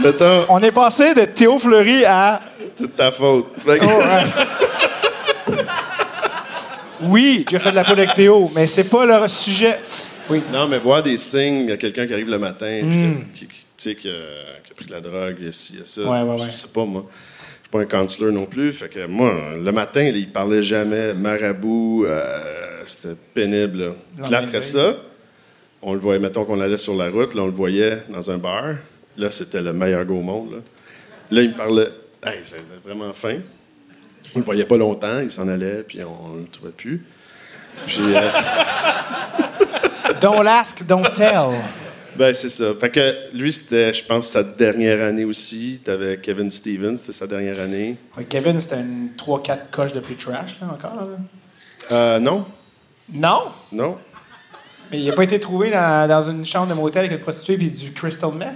mettons, On est passé de Théo Fleury à. c'est de ta faute. Oh, ouais. Oui, j'ai fait de la Théo, mais c'est pas le sujet. Oui. Non, mais voir des signes, il y a quelqu'un qui arrive le matin, Mm. qui, qui- tu sais, qui, a, qui a pris de la drogue, il y a ci, il y a ça. Ouais, ouais, je sais pas, moi. Je suis pas un counselor non plus. Fait que moi, le matin, il parlait jamais. Marabout, euh, c'était pénible. là. Puis après ça, on le voyait, mettons qu'on allait sur la route, là, on le voyait dans un bar. Là, c'était le meilleur gars au monde. Là, Là, il me parlait. Hey, c'était vraiment fin. On le voyait pas longtemps, il s'en allait, puis on ne le trouvait plus. Puis, euh, Don't ask, don't tell. ben, c'est ça. Fait que lui, c'était, je pense, sa dernière année aussi. T'avais Kevin Stevens, c'était sa dernière année. Ouais, Kevin, c'était une 3-4 coches de plus trash, là, encore. Là. Euh, non, Non? non. Mais il n'a pas été trouvé dans, dans une chambre de motel avec une prostituée et du crystal meth?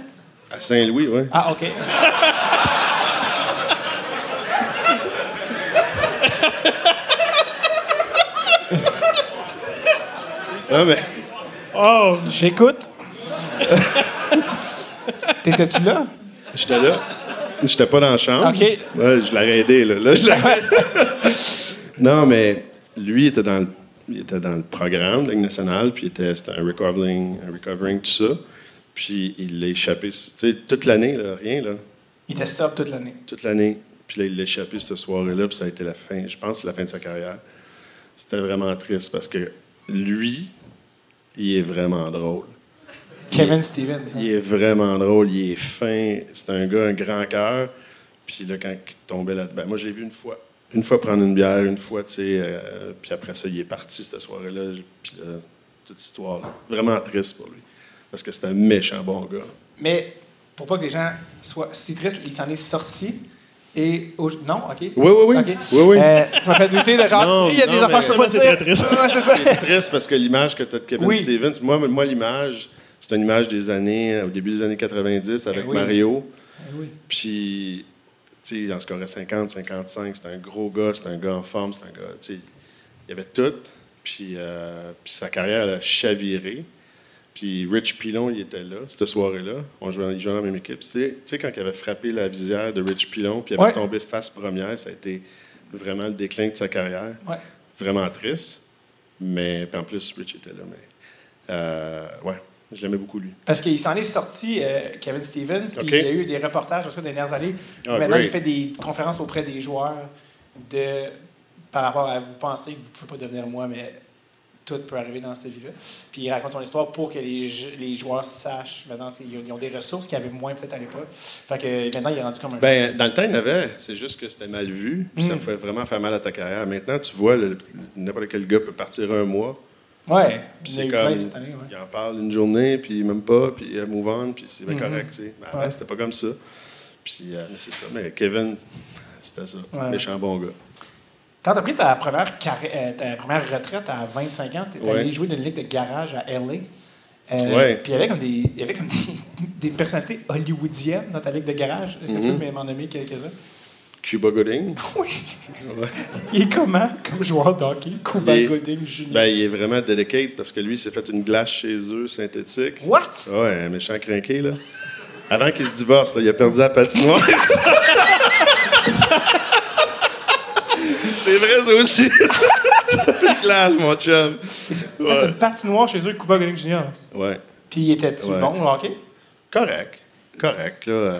À Saint-Louis, oui. Ah, OK. Non, mais Oh! J'écoute. T'étais-tu là? j'étais là. J'étais pas dans la chambre. OK. Ouais, je l'aurais aidé, là. Là, je l'aurais Non, mais lui, il était dans le, il était dans le programme de Ligue nationale, puis il était, c'était un recovering, un recovering, tout ça. Puis il l'a échappé, tu sais, toute l'année, là, rien, là. Il était stop toute l'année. Toute l'année. Puis là, il l'a échappé cette soirée-là, puis ça a été la fin, je pense, la fin de sa carrière. C'était vraiment triste parce que lui, il est vraiment drôle. Kevin Stevens. hein. Il est vraiment drôle, il est fin. C'est un gars, un grand cœur. Puis là, quand il tombait là-dedans, moi, j'ai vu une fois. Une fois prendre une bière, une fois, tu sais. euh, puis après ça, il est parti cette soirée-là. Puis là, toute cette histoire-là. Vraiment triste pour lui. Parce que c'est un méchant bon gars. Mais pour pas que les gens soient si tristes, il s'en est sorti. Et. au- Non, OK. Oui, oui, oui. OK. Oui, oui. Euh, tu m'as fait douter de genre. Non, il y a non, des affaires que je peux pas C'est très triste. C'est. C'est triste parce que l'image que tu as de Kevin Oui. Stevens, moi, moi l'image, c'est une image des années, euh, au début des années 90 avec oui. Mario. Eh oui. Puis, tu sais, en scorait 50, 55. C'était un gros gars, c'était un gars en forme, c'était un gars, tu sais, il y avait tout. Puis, euh, puis sa carrière elle a chaviré. Puis Rich Pilon, il était là, cette soirée-là. On jouait, il jouait dans la même équipe. Tu sais, quand il avait frappé la visière de Rich Pilon, puis il avait Ouais. tombé face première, ça a été vraiment le déclin de sa carrière. Ouais. Vraiment triste. Mais, en plus, Rich était là. Mais, euh, ouais, je l'aimais beaucoup, lui. Parce qu'il s'en est sorti, euh, Kevin Stevens, puis OK. il y a eu des reportages des dernières années. Ah, Maintenant, great. il fait des conférences auprès des joueurs de, par rapport à vous pensez que vous ne pouvez pas devenir moi, mais tout peut arriver dans cette vie-là. Puis il raconte son histoire pour que les, joueurs sachent. Maintenant, ils ont, des ressources qu'il y avait moins peut-être à l'époque. Fait que maintenant, il est rendu comme un. Ben, dans le temps, il y en avait. C'est juste que c'était mal vu. puis Ça Mm. pouvait vraiment faire mal à ta carrière. Maintenant, tu vois, n'importe quel gars peut partir un mois. ouais, c'est comme. année. Ouais. Il en parle une journée, puis même pas, puis il move on, puis c'est bien Mhm. correct. tu sais. Mais avant, Ouais. c'était pas comme ça. Puis, euh, c'est ça. Mais Kevin, c'était ça. Ouais. Méchant bon gars. Quand tu as pris ta première, carri- euh, ta première retraite à 25 ans, tu es Ouais. allé jouer dans une ligue de garage à LA. Euh. Puis il y avait comme, des, il y avait comme des, des personnalités hollywoodiennes dans ta ligue de garage. Est-ce que tu Mhm. peux m'en nommer quelques-uns? Cuba Gooding. Oui. Ouais. Il est comment? Comme joueur de hockey? Cuba est- Gooding Jr. Ben, il est vraiment dedicate parce que lui, il s'est fait une glace chez eux synthétique. What? Ouais, un méchant crinqué, là. Avant qu'il se divorce, là, il a perdu la patinoire. C'est vrai, ça aussi. C'est plus glace, mon chum. C'est Ouais. une patinoire chez eux, Cuba Gooding Jr. Ouais. Puis était-tu Ouais. bon au hockey? Correct. Correct, là. euh.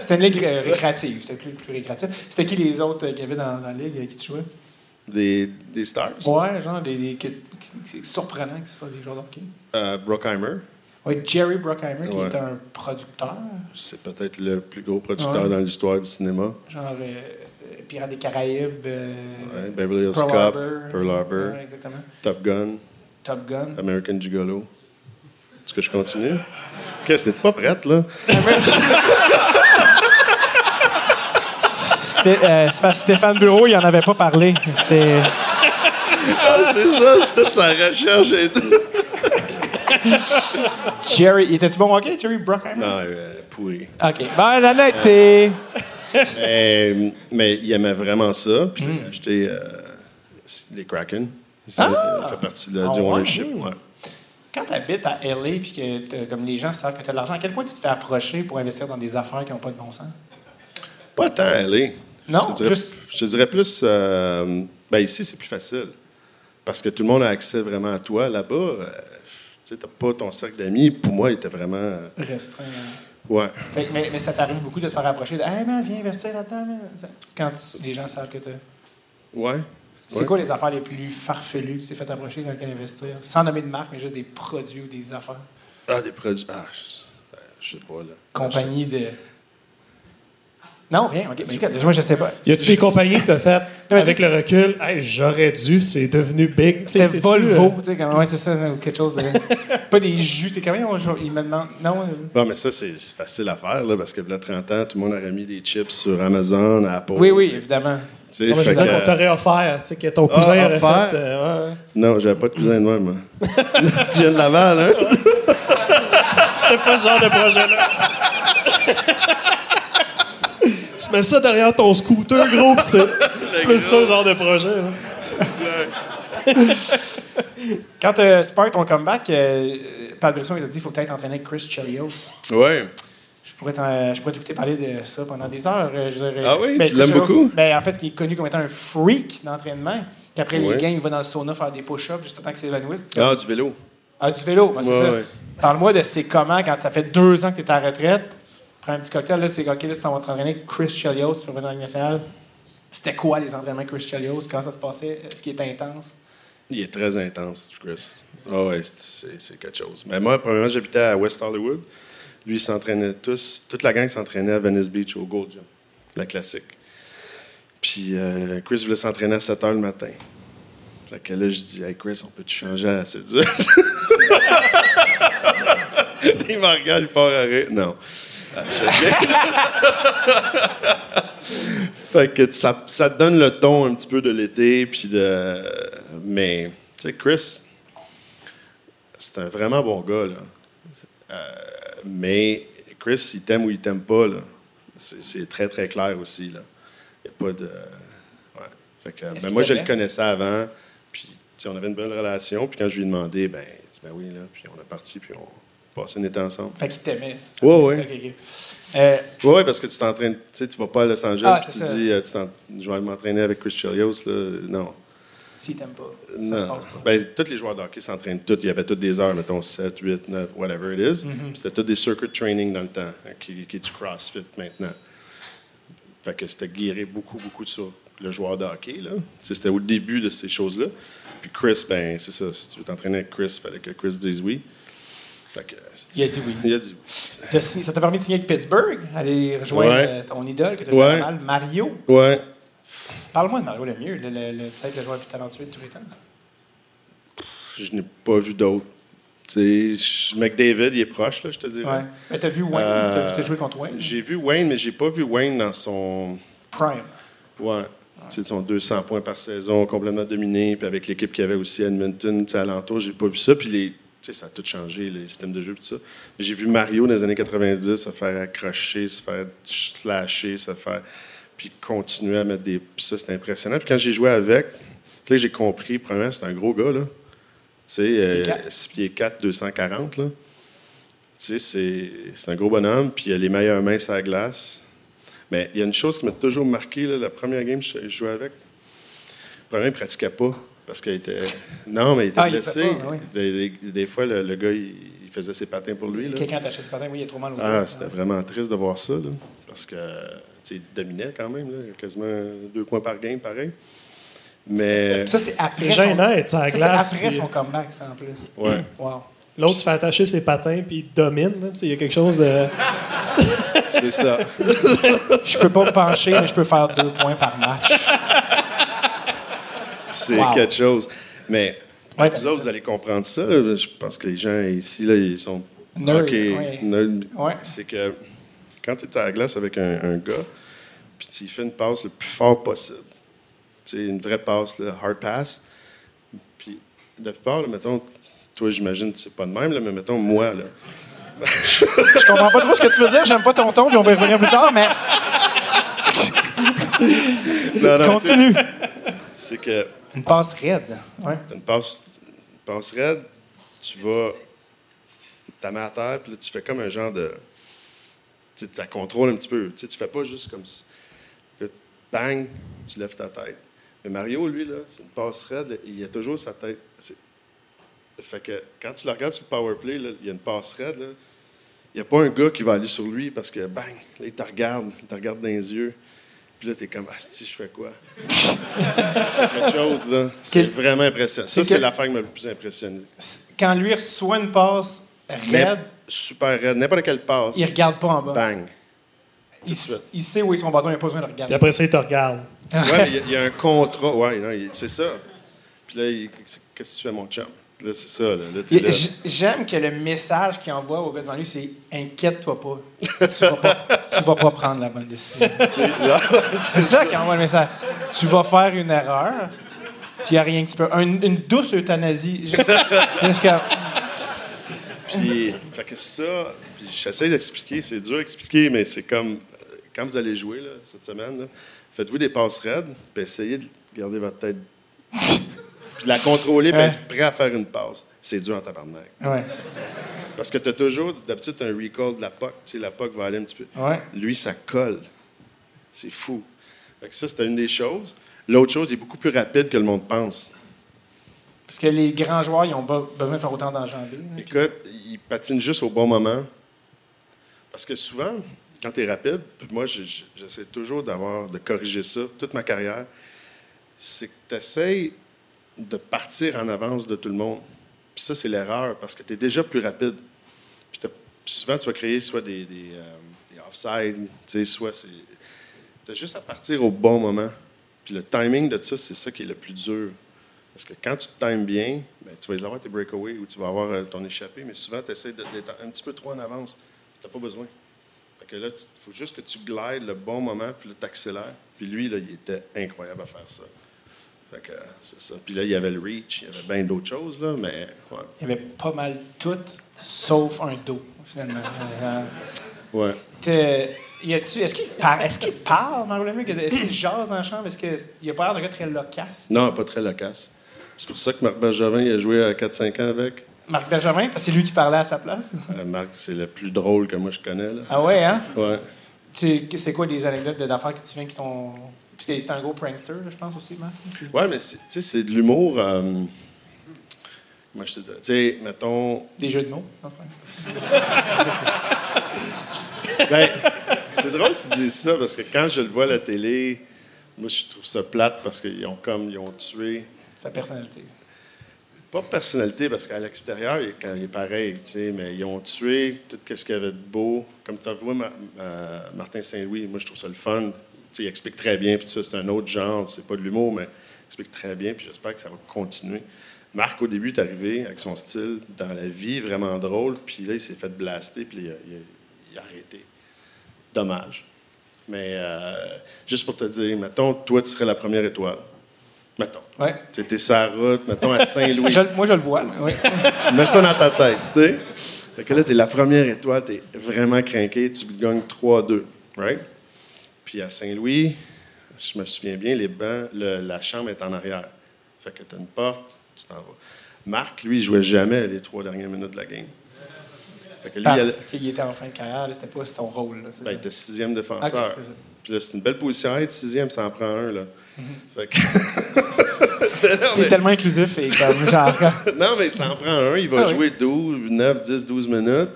C'était une ligue euh, récréative. C'était plus, plus récréatif. C'était qui les autres euh, qu'il y avait dans, dans la ligue avec qui tu jouais? Des, des stars? Ouais, genre des. c'est surprenant que ce soit des joueurs de hockey. Euh, Brockheimer, Oui, Jerry Bruckheimer, qui Ouais. est un producteur, c'est peut-être le plus gros producteur Ouais. dans l'histoire du cinéma. genre euh, Pirates des Caraïbes, euh, Ouais, Beverly Hills Pearl Cop, Harbor. Pearl Harbor, exactement. Top Gun, Top Gun. American Gigolo. Est-ce que je continue? Qu'est-ce que t'es pas prête, là? C'était, euh, c'est parce que Stéphane Bureau, il en avait pas parlé. C'était. Ah, c'est ça, c'est toute sa recherche. et tout. Jerry. Était-tu bon hockey, Jerry Bruckheimer? Non, euh, pourri. OK. Ben, l'honnêteté. Mais, mais il aimait vraiment ça. Puis Hmm. il a acheté euh, les Kraken. Ah! Ça fait partie de la Ah du ouais? ownership. ouais. Quand tu habites à LA puis que t'as- comme les gens savent que tu as de l'argent, à quel point tu te fais approcher pour investir dans des affaires qui n'ont pas de bon sens? Pas tant aller. Non, je te dirais, juste- Je te dirais plus. euh, ben ici, c'est plus facile. Parce que tout le monde a accès vraiment à toi. Là-bas, euh, tu n'as pas ton cercle d'amis. Pour moi, il était vraiment. euh, Restreint. hein. Ouais. Fait que- mais, mais ça t'arrive beaucoup de te faire approcher de Hey man, viens investir là-dedans. Quand tu- les gens savent que tu Ouais. C'est Ouais. quoi les affaires les plus farfelues que tu t'es fait approcher dans lesquelles investir? Sans nommer de marque, mais juste des produits ou des affaires. Ah, des produits. Ah, je, je sais pas, là. Compagnie de. Non, rien. OK. Mais écoute, moi, je sais pas. Y a-tu des compagnies que t'as faites avec le recul? Hey, j'aurais dû, c'est devenu big. C'était c'est-tu, Volvo, euh, tu sais, comme, ouais, c'est ça, ou quelque chose de. pas des jus, t'es quand même, il me demande. Non, euh, Bon, mais ça, c'est facile à faire, là, parce que là, 30 ans, tout le monde aurait mis des chips sur Amazon, Apple. oui, oui, évidemment. Non, mais je veux dire qu'on t'aurait offert, tu sais, que ton cousin Ah, aurait offert? fait. euh, ouais. Non, j'avais pas de cousin de moi, moi. tu viens de Laval, hein? C'était pas ce genre de projet-là. Tu mets ça derrière ton scooter, gros, pis c'est plus ça, genre de projet. là. Quand tu as Spark ton comeback, euh, Paul Brisson, il t'a dit qu'il faut t'entraîner avec Chris Chelios. Ouais. Je pourrais je pourrais t'écouter parler de ça pendant des heures. euh, je dirais. Ah oui? Ben, Tu l'aimes beaucoup? Ben, en fait, il est connu comme étant un freak d'entraînement. Puis après les Ouais. games, il va dans le sauna faire des push-ups juste temps que s'évanouisse. Ah, du vélo. Ah, du vélo, ben, c'est Ouais, ça. ouais. Parle-moi de c'est comment, quand tu as fait deux ans que tu es à la retraite, un petit cocktail, là, tu sais, OK, là, tu t'en Chris Chelios, tu vas venir dans la nationale. C'était quoi les entraînements Chris Chelios? Comment ça se passait? Est-ce qu'il était intense? Il est très intense, Chris. Ah ouais, c'est- quelque chose. Mais moi, premièrement, j'habitais à West Hollywood. Lui, il s'entraînait tous. Toute la gang s'entraînait à Venice Beach au Gold Gym, la classique. Puis euh, Chris voulait s'entraîner à 7 h le matin. Fait que là, je dis, hey Chris, on peut-tu changer à 7 heures? il me regarde, il part à rire. Non. Fait que ça, ça donne le ton un petit peu de l'été, puis de. Mais, tu sais, Chris, c'est un vraiment bon gars, là. Euh, mais Chris, il t'aime ou il t'aime pas, là. C'est c'est très, très clair aussi, là. Il n'y a pas de. Ouais. Fait que, ben, moi, je le connaissais avant, puis, tu sais, on avait une bonne relation, puis quand je lui ai demandé, ben, il dit, ben oui, là, puis on est parti, puis on passait une été ensemble. Fait qu'il t'aimait. Ouais, ouais. OK, OK. Euh, Oui, ouais, parce que tu t'entraînes, tu sais, tu vas pas à Los Angeles, Ah, puis tu ça. dis, euh, tu je vais m'entraîner avec Chris Chelios, là. Non. S'il t'aime pas, ça se passe pas. Ben, tous les joueurs de hockey s'entraînent tous. Il y avait toutes des heures, mettons 7, 8, 9, whatever it is. Mm-hmm. C'était tous des circuit training dans le temps, hein, qui, qui est du CrossFit maintenant. Fait que c'était guéri beaucoup, beaucoup sur le joueur de hockey. Là. C'était au début de ces choses-là. Puis Chris, ben, c'est ça. Si tu veux t'entraîner avec Chris, il fallait que Chris dise oui. Fait que, Il a dit oui. Il a dit oui. Signé- ça t'a permis de signer avec Pittsburgh, aller rejoindre Ouais. euh, ton idole que tu as Ouais. mal, Mario. Ouais. Parle-moi de Mario le mieux, le- le- le- peut-être le joueur le plus talentueux de tous les temps. Je n'ai pas vu d'autres. Tu sais, je- McDavid, il est proche, là, je te dirais. Ouais. Mais t'as vu Wayne, Euh, t'as joué contre Wayne? J'ai vu Wayne, mais j'ai pas vu Wayne dans son. Prime. Ouais. Tu sais, son 200 points par saison, complètement dominé. Puis avec l'équipe qu'il y avait aussi à Edmonton, alentour, j'ai pas vu ça. Puis les, sais, ça a tout changé, les systèmes de jeu, tout ça. J'ai vu Mario dans les années 90 se faire accrocher, se faire slasher, se faire. Puis continuer à mettre des. Puis ça, c'était impressionnant. Puis quand j'ai joué avec, là, j'ai compris, premièrement, c'est un gros gars, là. Tu sais, Six pieds euh, quatre. 6 pieds 4, 240, là. Tu sais, c'est c'est un gros bonhomme, puis il a les meilleures mains sur la glace. Mais il y a une chose qui m'a toujours marqué, là, la première game que je jouais avec. Le premier, il ne pratiquait pas. Parce qu'il était. Non, mais il était Ah, blessé. fait pas, oui. des, des- des fois, le, le gars, il, il faisait ses patins pour lui. là. Quelqu'un t'a acheté ce matin, oui, il a trop mal au Ah, c'était vraiment triste de voir ça. là, parce que, il dominait quand même. Là, quasiment deux points par game, pareil. Mais. Ça, c'est après. C'est son- gênant d'être sur la ça, c'est glace. après puis son comeback, ça, en plus. Ouais. Wow. L'autre se fait attacher ses patins puis il domine. là, tu sais, Il y a quelque chose de. C'est ça. Je peux pas me pencher, mais je peux faire deux points par match. C'est Wow. quelque chose. Mais Ouais, vous autres, vous allez comprendre ça. là. Je pense que les gens ici, là, ils sont. Nerd, ouais. Ouais. C'est que quand tu es à la glace avec un, un gars, puis tu fais une passe le plus fort possible, tu sais, une vraie passe, là, hard pass, puis de plupart, là, mettons, toi, j'imagine que c'est pas de même, là, mais mettons, moi, là, Je comprends pas trop ce que tu veux dire, j'aime pas ton ton, puis on va y revenir plus tard, mais Non, non, continue. c'est que Une passe raide. T'as une passe, passe raide, tu vas, tu mets à terre, puis là, tu fais comme un genre de. Tu la contrôles un petit peu. Tu tu fais pas juste comme ça. Bang, tu lèves ta tête. Mais Mario, lui, là, c'est une passe raide, il a toujours sa tête. Fait que quand tu le regardes sur le power play, là, il y a une passe raide, là, il n'y a pas un gars qui va aller sur lui parce que bang, là, il te regarde, il te regarde dans les yeux. Puis là, t'es comme, ah, si, je fais quoi? c'est quelque chose, là. C'est Quel- vraiment impressionnant. Ça, C'est l'affaire qui m'a le plus impressionné. Quand lui reçoit une passe Mais raide, super raide. N'importe quelle passe. il regarde pas en bas. Bang. Il, sait où est son bâton, il n'a pas besoin de Puis regarder. après ça, il te regarde. Ouais, mais il y a- il y, a un contrat. Ouais, non, il- c'est ça. Puis là, il- qu'est-ce que tu fais, mon chum? Là, c'est ça, là. J'aime que le message qu'il envoie au gars devant lui, c'est Inquiète-toi pas. Tu vas pas, tu vas pas prendre la bonne décision. C'est ça qui envoie le message. Tu vas faire une erreur, puis il n'y a rien que tu peux. Un- une douce euthanasie. Jusqu'à- Puis, fait que ça, puis j'essaie d'expliquer, c'est dur à expliquer, mais c'est comme, euh, quand vous allez jouer, là, cette semaine, faites-vous des passes raides, puis essayez de garder votre tête, puis de la contrôler, puis Ouais. être prêt à faire une passe. C'est dur en tabarnak. Ouais. Parce que tu as toujours, d'habitude, un recall de la POC. Tu sais, la POC va aller un petit peu. Ouais. Lui, ça colle. C'est fou. Fait que ça, c'était une des choses. L'autre chose, il est beaucoup plus rapide que le monde pense. Parce que les grands joueurs, ils ont pas besoin de faire autant d'enjambées. là. Écoute, il patine juste au bon moment. Parce que souvent, quand tu es rapide, puis moi, je- je- j'essaie toujours d'avoir, de corriger ça toute ma carrière, c'est que tu essaies de partir en avance de tout le monde. Puis ça, c'est l'erreur, parce que tu es déjà plus rapide. Puis, souvent, tu vas créer soit des, des, euh, des offside, tu sais, soit c'est. Tu as juste à partir au bon moment. Puis le timing de ça, c'est ça qui est le plus dur. Parce que quand tu te times bien, ben, tu vas avoir tes breakaways ou tu vas avoir euh, ton échappée, mais souvent, tu essaies d'être un petit peu trop en avance. Tu n'as pas besoin. Fait que là, il faut juste que tu glides le bon moment, puis là, tu accélères. Puis lui, là, il était incroyable à faire ça. Fait que, c'est ça. Puis là, il y avait le reach, il y avait bien d'autres choses, là, mais ouais. Il y avait pas mal tout, sauf un dos, finalement. Euh, ouais. t'es- y a-tu- Est-ce qu'il parle, est-ce qu'il parle, Mario Lemieux? Est-ce qu'il jase dans la chambre? Est-ce qu'il a pas l'air d'un gars très loquace? Non, pas très loquace. C'est pour ça que Marc Bergevin il a joué à 4-5 ans avec. Marc Bergevin, parce que c'est lui qui parlait à sa place? Euh, Marc, c'est le plus drôle que moi je connais. Là. Ah ouais, hein? Ouais. Tu- C'est quoi des anecdotes d'affaires que tu viens qui t'ont. Que c'était un gros prankster, je pense aussi, Marc. Ouais, mais c'est- tu sais, c'est de l'humour. euh, Comment je te dirais? Tu sais, mettons. Des jeux de mots. c'est Ben, c'est drôle que tu dises ça parce que quand je le vois à la télé, moi, je trouve ça plate parce qu'ils ont comme ils ont tué. Sa personnalité. Pas personnalité, parce qu'à l'extérieur, il, il est pareil, tu sais, mais ils ont tué tout ce qu'il y avait de beau. Comme tu vois Ma- euh, Martin Saint-Louis, moi, je trouve ça le fun. Tu il explique très bien, puis ça, c'est un autre genre, c'est pas de l'humour, mais il explique très bien, puis j'espère que ça va continuer. Marc, au début, est arrivé avec son style dans la vie, vraiment drôle, puis là, il s'est fait blaster, puis il a, il a- il a arrêté. Dommage. Mais euh, juste pour te dire, mettons, toi, tu serais la première étoile. Mettons. Ouais. Tu étais la route, mettons, à Saint-Louis. Moi, je le vois. oui. Mets ça dans ta tête, tu sais. Fait que là, t'es la première étoile, t'es vraiment craqué, tu gagnes 3-2, right? Puis à Saint-Louis, si je me souviens bien, les bancs, le- la chambre est en arrière. Fait que t'as une porte, tu t'en vas. Marc, lui, il jouait jamais les trois dernières minutes de la game. Fait que lui, il, allait- Parce qu'il était en fin de carrière, c'était pas son rôle. Là, ben, il était sixième défenseur. Puis là, c'est une belle position à être sixième, ça en prend un, là. Fait que... Non, T'es tellement inclusif et comme genre. non, mais ça en prend un. Il va Ah oui. jouer 12, 9, 10, 12 minutes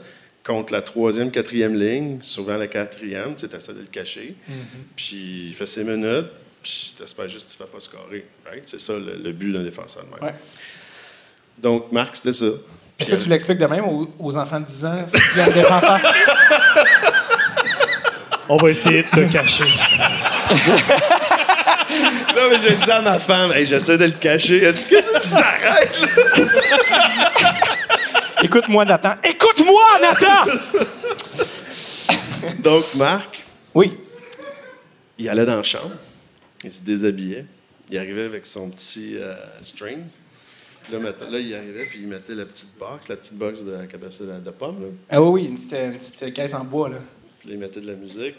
contre la troisième, quatrième ligne, souvent la quatrième. Tu essaies de le cacher. Mm-hmm. Puis il fait ses minutes. Puis tu espères juste que tu ne fais pas scorer. Right? C'est ça le, le but d'un défenseur de même. Ouais. Donc, Marc, c'était ça. Est-ce que tu l'expliques de même aux, aux enfants de 10 ans, sixième défenseur? On va essayer de te cacher. Non, mais je dis à ma femme, hey, j'essaie de le cacher. Elle dit, qu'est-ce que tu dis? Écoute-moi, Nathan. Écoute-moi, Nathan! Donc, Marc, Oui. il allait dans la chambre, il se déshabillait, il arrivait avec son petit euh, strings. Puis Là, il arrivait, puis il mettait la petite box, la petite box de cabassée de, de pommes. Là. Ah oui, oui, une petite, une petite caisse en bois, là. Puis là, il mettait de la musique.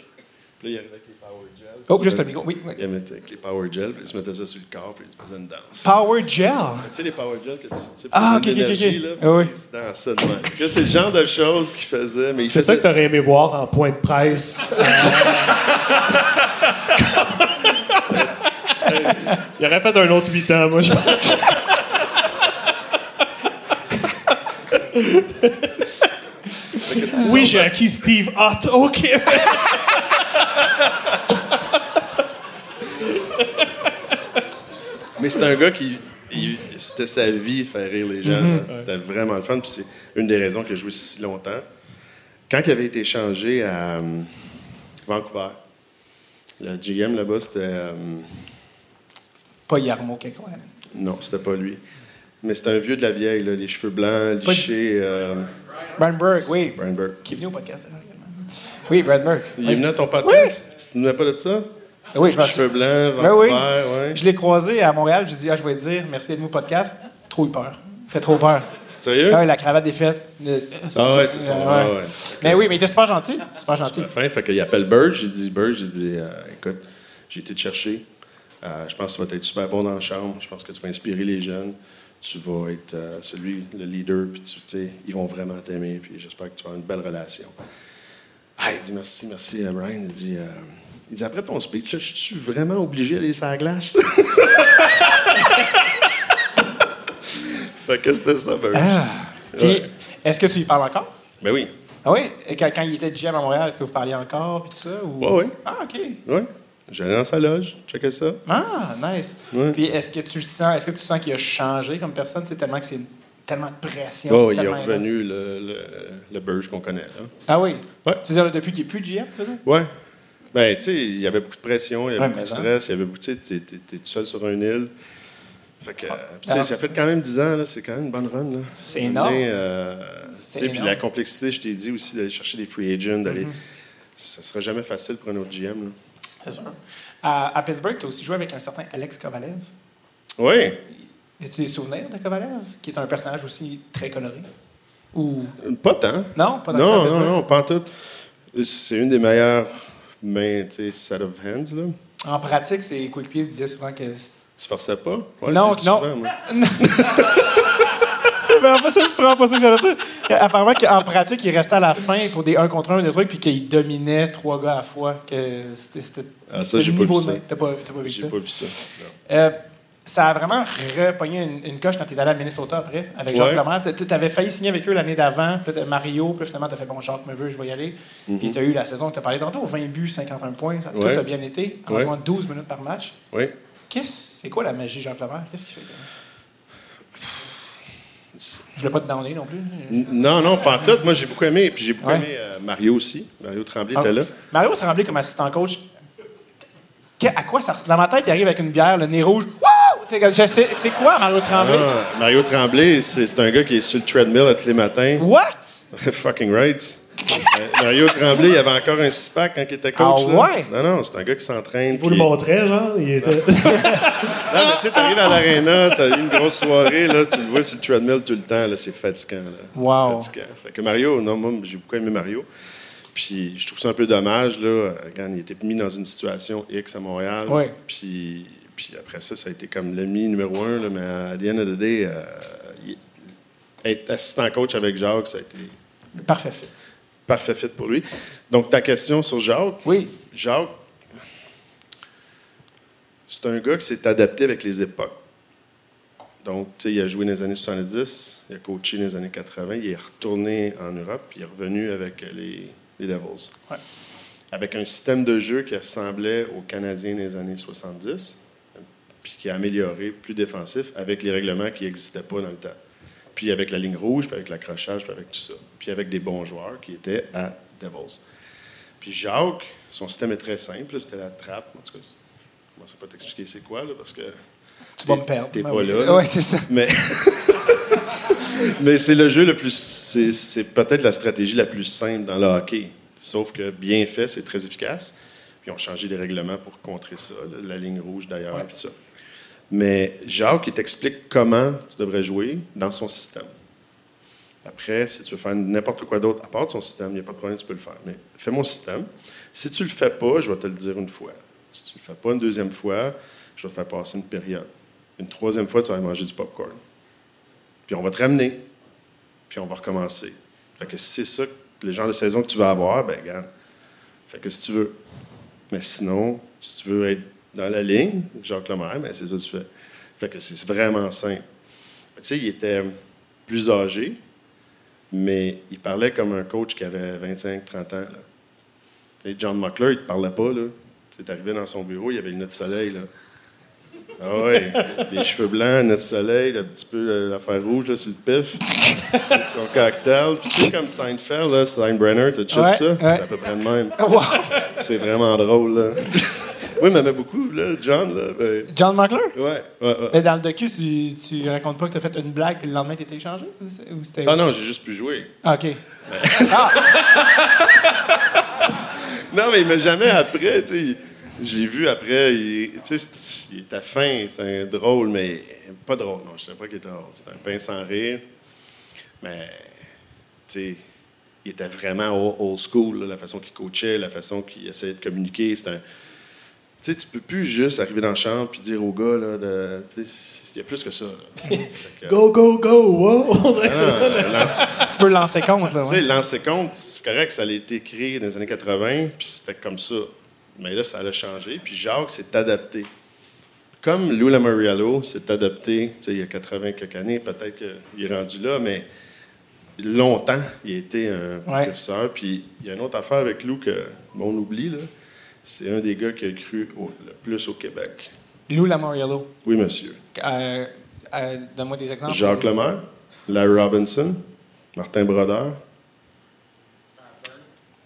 Puis là, il arrivait avec Power Gel. Oh, juste il le micro. Oui, oui. Il mettait avec les Power Gel, puis il se mettait ça sur le corps, puis il faisait une danse. Power Gel? Tu sais, les Power Gel que tu sais, Ah, ok, donner ok, de l'énergie, ok. là, Ah oui. puis il se dansait de même. C'est le genre de choses qu'il faisait. C'est ça que tu aurais aimé voir en point de presse. euh, Il aurait fait un autre 8 ans, moi, je pense. oui, j'ai acquis Steve Hott. OK. Mais c'est un gars qui. il- C'était sa vie, faire rire les gens. Mhm. là. C'était vraiment le fun. Puis c'est une des raisons qu'il a joué si longtemps. Quand il avait été échangé à euh, Vancouver, le GM là-bas, c'était. euh, Pas Yarmo Kekalainen. non, c'était pas lui. Mais c'était un vieux de la vieille, là, les cheveux blancs, Pas- lichés. Euh, Brian Burke, oui. Brian Burke. Qui est venu au podcast d'ailleurs, également. Oui, Brian Burke. Il est venu à ton podcast? Tu souvenais pas de ça? Oui, je Cheveux blancs, Ben oui. Ouais. Je l'ai croisé à Montréal. J'ai dit, ah, je vais te dire, merci d'être venu au podcast. Trop eu peur. Fait trop peur. Sérieux? Ah, ouais, la cravate défaite. Euh, Ah ouais, c'est ça. euh, ouais, ouais. Mais oui, mais il était super gentil. Super gentil. Fin, fait qu'il appelle Burge, j'ai dit Burge, j'ai dit euh, écoute, j'ai été te chercher. Euh, je pense que tu vas être super bon dans la chambre. Je pense que tu vas inspirer les jeunes. Tu vas être euh, celui, le leader, puis tu sais, ils vont vraiment t'aimer, puis j'espère que tu vas avoir une belle relation. Ah, il dit merci, merci à Brian. Il dit, euh, il dit après ton speech, je suis vraiment obligé d'aller sur la glace. fait que c'était ça, Burge. Ah. Puis, Ouais. est-ce que tu lui parles encore? Ben oui. Ah oui? Et quand, quand il était GM à Montréal, est-ce que vous parliez encore? Puis tout ça? Ou... Ouais, ouais. Ah, OK. Oui. J'allais dans sa loge, checker ça. Ah, nice. Ouais. Puis est-ce que tu le sens, est-ce que tu sens qu'il a changé comme personne, sais, tellement que c'est tellement de pression? Oh, il est revenu le, le, le Burge qu'on connaît. Là. Ah oui? Ouais. Tu veux dire, depuis qu'il n'est plus GM, tu sais? Ouais. Ben, tu sais, il y avait beaucoup de pression, il y avait Ouais, beaucoup de stress, il y avait beaucoup, tu sais, t'es, tout seul sur une île. Fait que, euh, sais, Alors- ça fait quand même 10 ans, là, c'est quand même une bonne run. Là. C'est énorme. Euh, Puis la complexité, je t'ai dit aussi d'aller chercher des free agents, d'aller. Mm-hmm. Ça serait jamais facile pour un autre GM. Là. C'est sûr. À, à Pittsburgh, tu as aussi joué avec un certain Alex Kovalev. Oui, As-tu des souvenirs de Kovalev, qui est un personnage aussi très coloré? Ou. pas tant. Non, pas à Non, non, non, pas en tout. C'est une des meilleures sais, set of hands. Là. En pratique, ses coéquipiers disaient souvent que. c'est- Tu forçais pas? Ouais, Non, je non. C'est vraiment pas ça, vraiment pas ça que j'allais dire. Apparemment qu'en pratique, il restait à la fin pour des 1 contre 1 de trucs, puis qu'il dominait trois gars à la fois. Que c'était, Ah, ça, j'ai le pas niveau vu de ça. main. T'as pas, vu J'ai ça? pas vu ça. non. Euh, ça a vraiment repogné une, une coche quand tu es allé à Minnesota après, avec Jacques Ouais. Lemaire. Tu avais failli signer avec eux l'année d'avant, puis Mario, puis finalement, tu as fait bon, Jacques me veut, je vais y aller. Puis tu as eu la saison que tu as parlé tantôt, 20 buts, 51 points, ça, tout a bien été, en Ouais. jouant 12 minutes par match. Oui. Qu'est-ce, c'est quoi la magie Jacques Lemaire? Qu'est-ce qu'il fait? Je voulais pas te downer non plus. Non, non, pas en tout. Moi, j'ai beaucoup aimé. Puis j'ai beaucoup aimé euh, Mario aussi. Mario Tremblay Ah. était là. Mario Tremblay comme assistant coach, à quoi ça ressemble? Dans ma tête, il arrive avec une bière, le nez rouge. C'est quoi Mario Tremblay? Ah, Mario Tremblay, c'est un gars qui est sur le treadmill à tous les matins. What? Fucking right. Euh, Mario Tremblay, il avait encore un six-pack quand il était coach. Ah là. ouais? Non, non, c'est un gars qui s'entraîne. Vous puis- le montrez, genre? Il était... Non, mais tu sais, t'arrives à l'aréna, t'as eu une grosse soirée, là, tu le vois sur le treadmill tout le temps, là, c'est fatigant. Là. Wow. Fatigant. Fait que Mario, non, moi, j'ai beaucoup aimé Mario. Puis je trouve ça un peu dommage, là, quand il était mis dans une situation X à Montréal. Ouais. Puis, puis après ça, ça a été comme l'ami numéro un, là, mais à the end of the day, euh, être assistant coach avec Jacques, ça a été Parfait fit. parfait fit pour lui. Donc, ta question sur Jacques, Oui. Jacques, c'est un gars qui s'est adapté avec les époques. Donc, tu sais, il a joué dans les années 70, il a coaché dans les années 80, il est retourné en Europe, puis il est revenu avec les, les Devils. Ouais. Avec un système de jeu qui ressemblait aux Canadiens des années 70, puis qui a amélioré, plus défensif, avec les règlements qui n'existaient pas dans le temps. Puis avec la ligne rouge, puis avec l'accrochage, puis avec tout ça. Puis avec des bons joueurs qui étaient à Devils. Puis Jacques, son système est très simple, c'était la trappe. En tout cas, je ne sais pas t'expliquer c'est quoi, là, parce que. Tu vas me perdre. T'es Ben pas oui. là. Ouais, c'est ça. Mais, mais c'est le jeu le plus. C'est, c'est peut-être la stratégie la plus simple dans le hockey. Sauf que bien fait, c'est très efficace. Puis ils ont changé les règlements pour contrer ça, la ligne rouge d'ailleurs, Ouais. puis ça. Mais Jacques, il t'explique comment tu devrais jouer dans son système. Après, si tu veux faire n'importe quoi d'autre à part son système, il n'y a pas de problème, tu peux le faire. Mais fais mon système. Si tu ne le fais pas, je vais te le dire une fois. Si tu ne le fais pas une deuxième fois, je vais te faire passer une période. Une troisième fois, tu vas aller manger du popcorn. Puis on va te ramener. Puis on va recommencer. Fait que si c'est ça, le genre de saison que tu vas avoir, ben regarde. Fait que si tu veux. Mais sinon, si tu veux être dans la ligne, Jacques Lemaire, ben c'est ça que tu fais. Fait que c'est vraiment simple. Tu sais, il était plus âgé, mais il parlait comme un coach qui avait 25-30 ans. Là. Tu sais, John Muckler, il ne te parlait pas. Là. Tu es arrivé dans son bureau, il y avait une de soleil. Là. Ah ouais, les cheveux blancs, notre soleil, un petit peu euh, l'affaire rouge là, sur le pif, avec son cocktail. Puis tu sais, comme Seinfeld, là, Steinbrenner, t'as check Ouais, ça? ouais. C'est à peu près de même. Wow. C'est vraiment drôle, là. oui, il m'aimait beaucoup, là, John, là. Ben, John McClure? ouais, ouais, ouais. Mais dans le docu, tu, tu racontes pas que tu as fait une blague et le lendemain, tu échangé? échangé? Ou c'était... Ah non, j'ai juste pu jouer. Ah, OK. Ah, Non, mais il m'a jamais après, tu sais. Je l'ai vu après, il, tu sais, il était fin, c'était un drôle, mais pas drôle, non, je ne savais pas qu'il était drôle. C'était un pain sans rire. Mais, tu sais, il était vraiment old, school, là, la façon qu'il coachait, la façon qu'il essayait de communiquer. C'est un. Tu sais, tu peux plus juste arriver dans le champ puis dire au gars, là, de. Il y a plus que ça. là. Fait que- Go, go, go! Wow! On dirait que c'est ça. Ah, lance- tu peux lancer compte, là. tu sais, lancer compte, c'est correct, ça a été créé dans les années 80, puis c'était comme ça. Mais là, ça a changé, puis Jacques s'est adapté. Comme Lou Lamoriello s'est adapté, tu sais, il y a 80 quelques années, peut-être qu'il est rendu là, mais longtemps, il a été un Ouais. précurseur. Puis il y a une autre affaire avec Lou que bon, on oublie, là. C'est un des gars qui a cru au- le plus au Québec. Lou Lamoriello. Oui, monsieur. Euh, euh, Donne-moi des exemples. Jacques Lemaire, Larry Robinson, Martin Brodeur,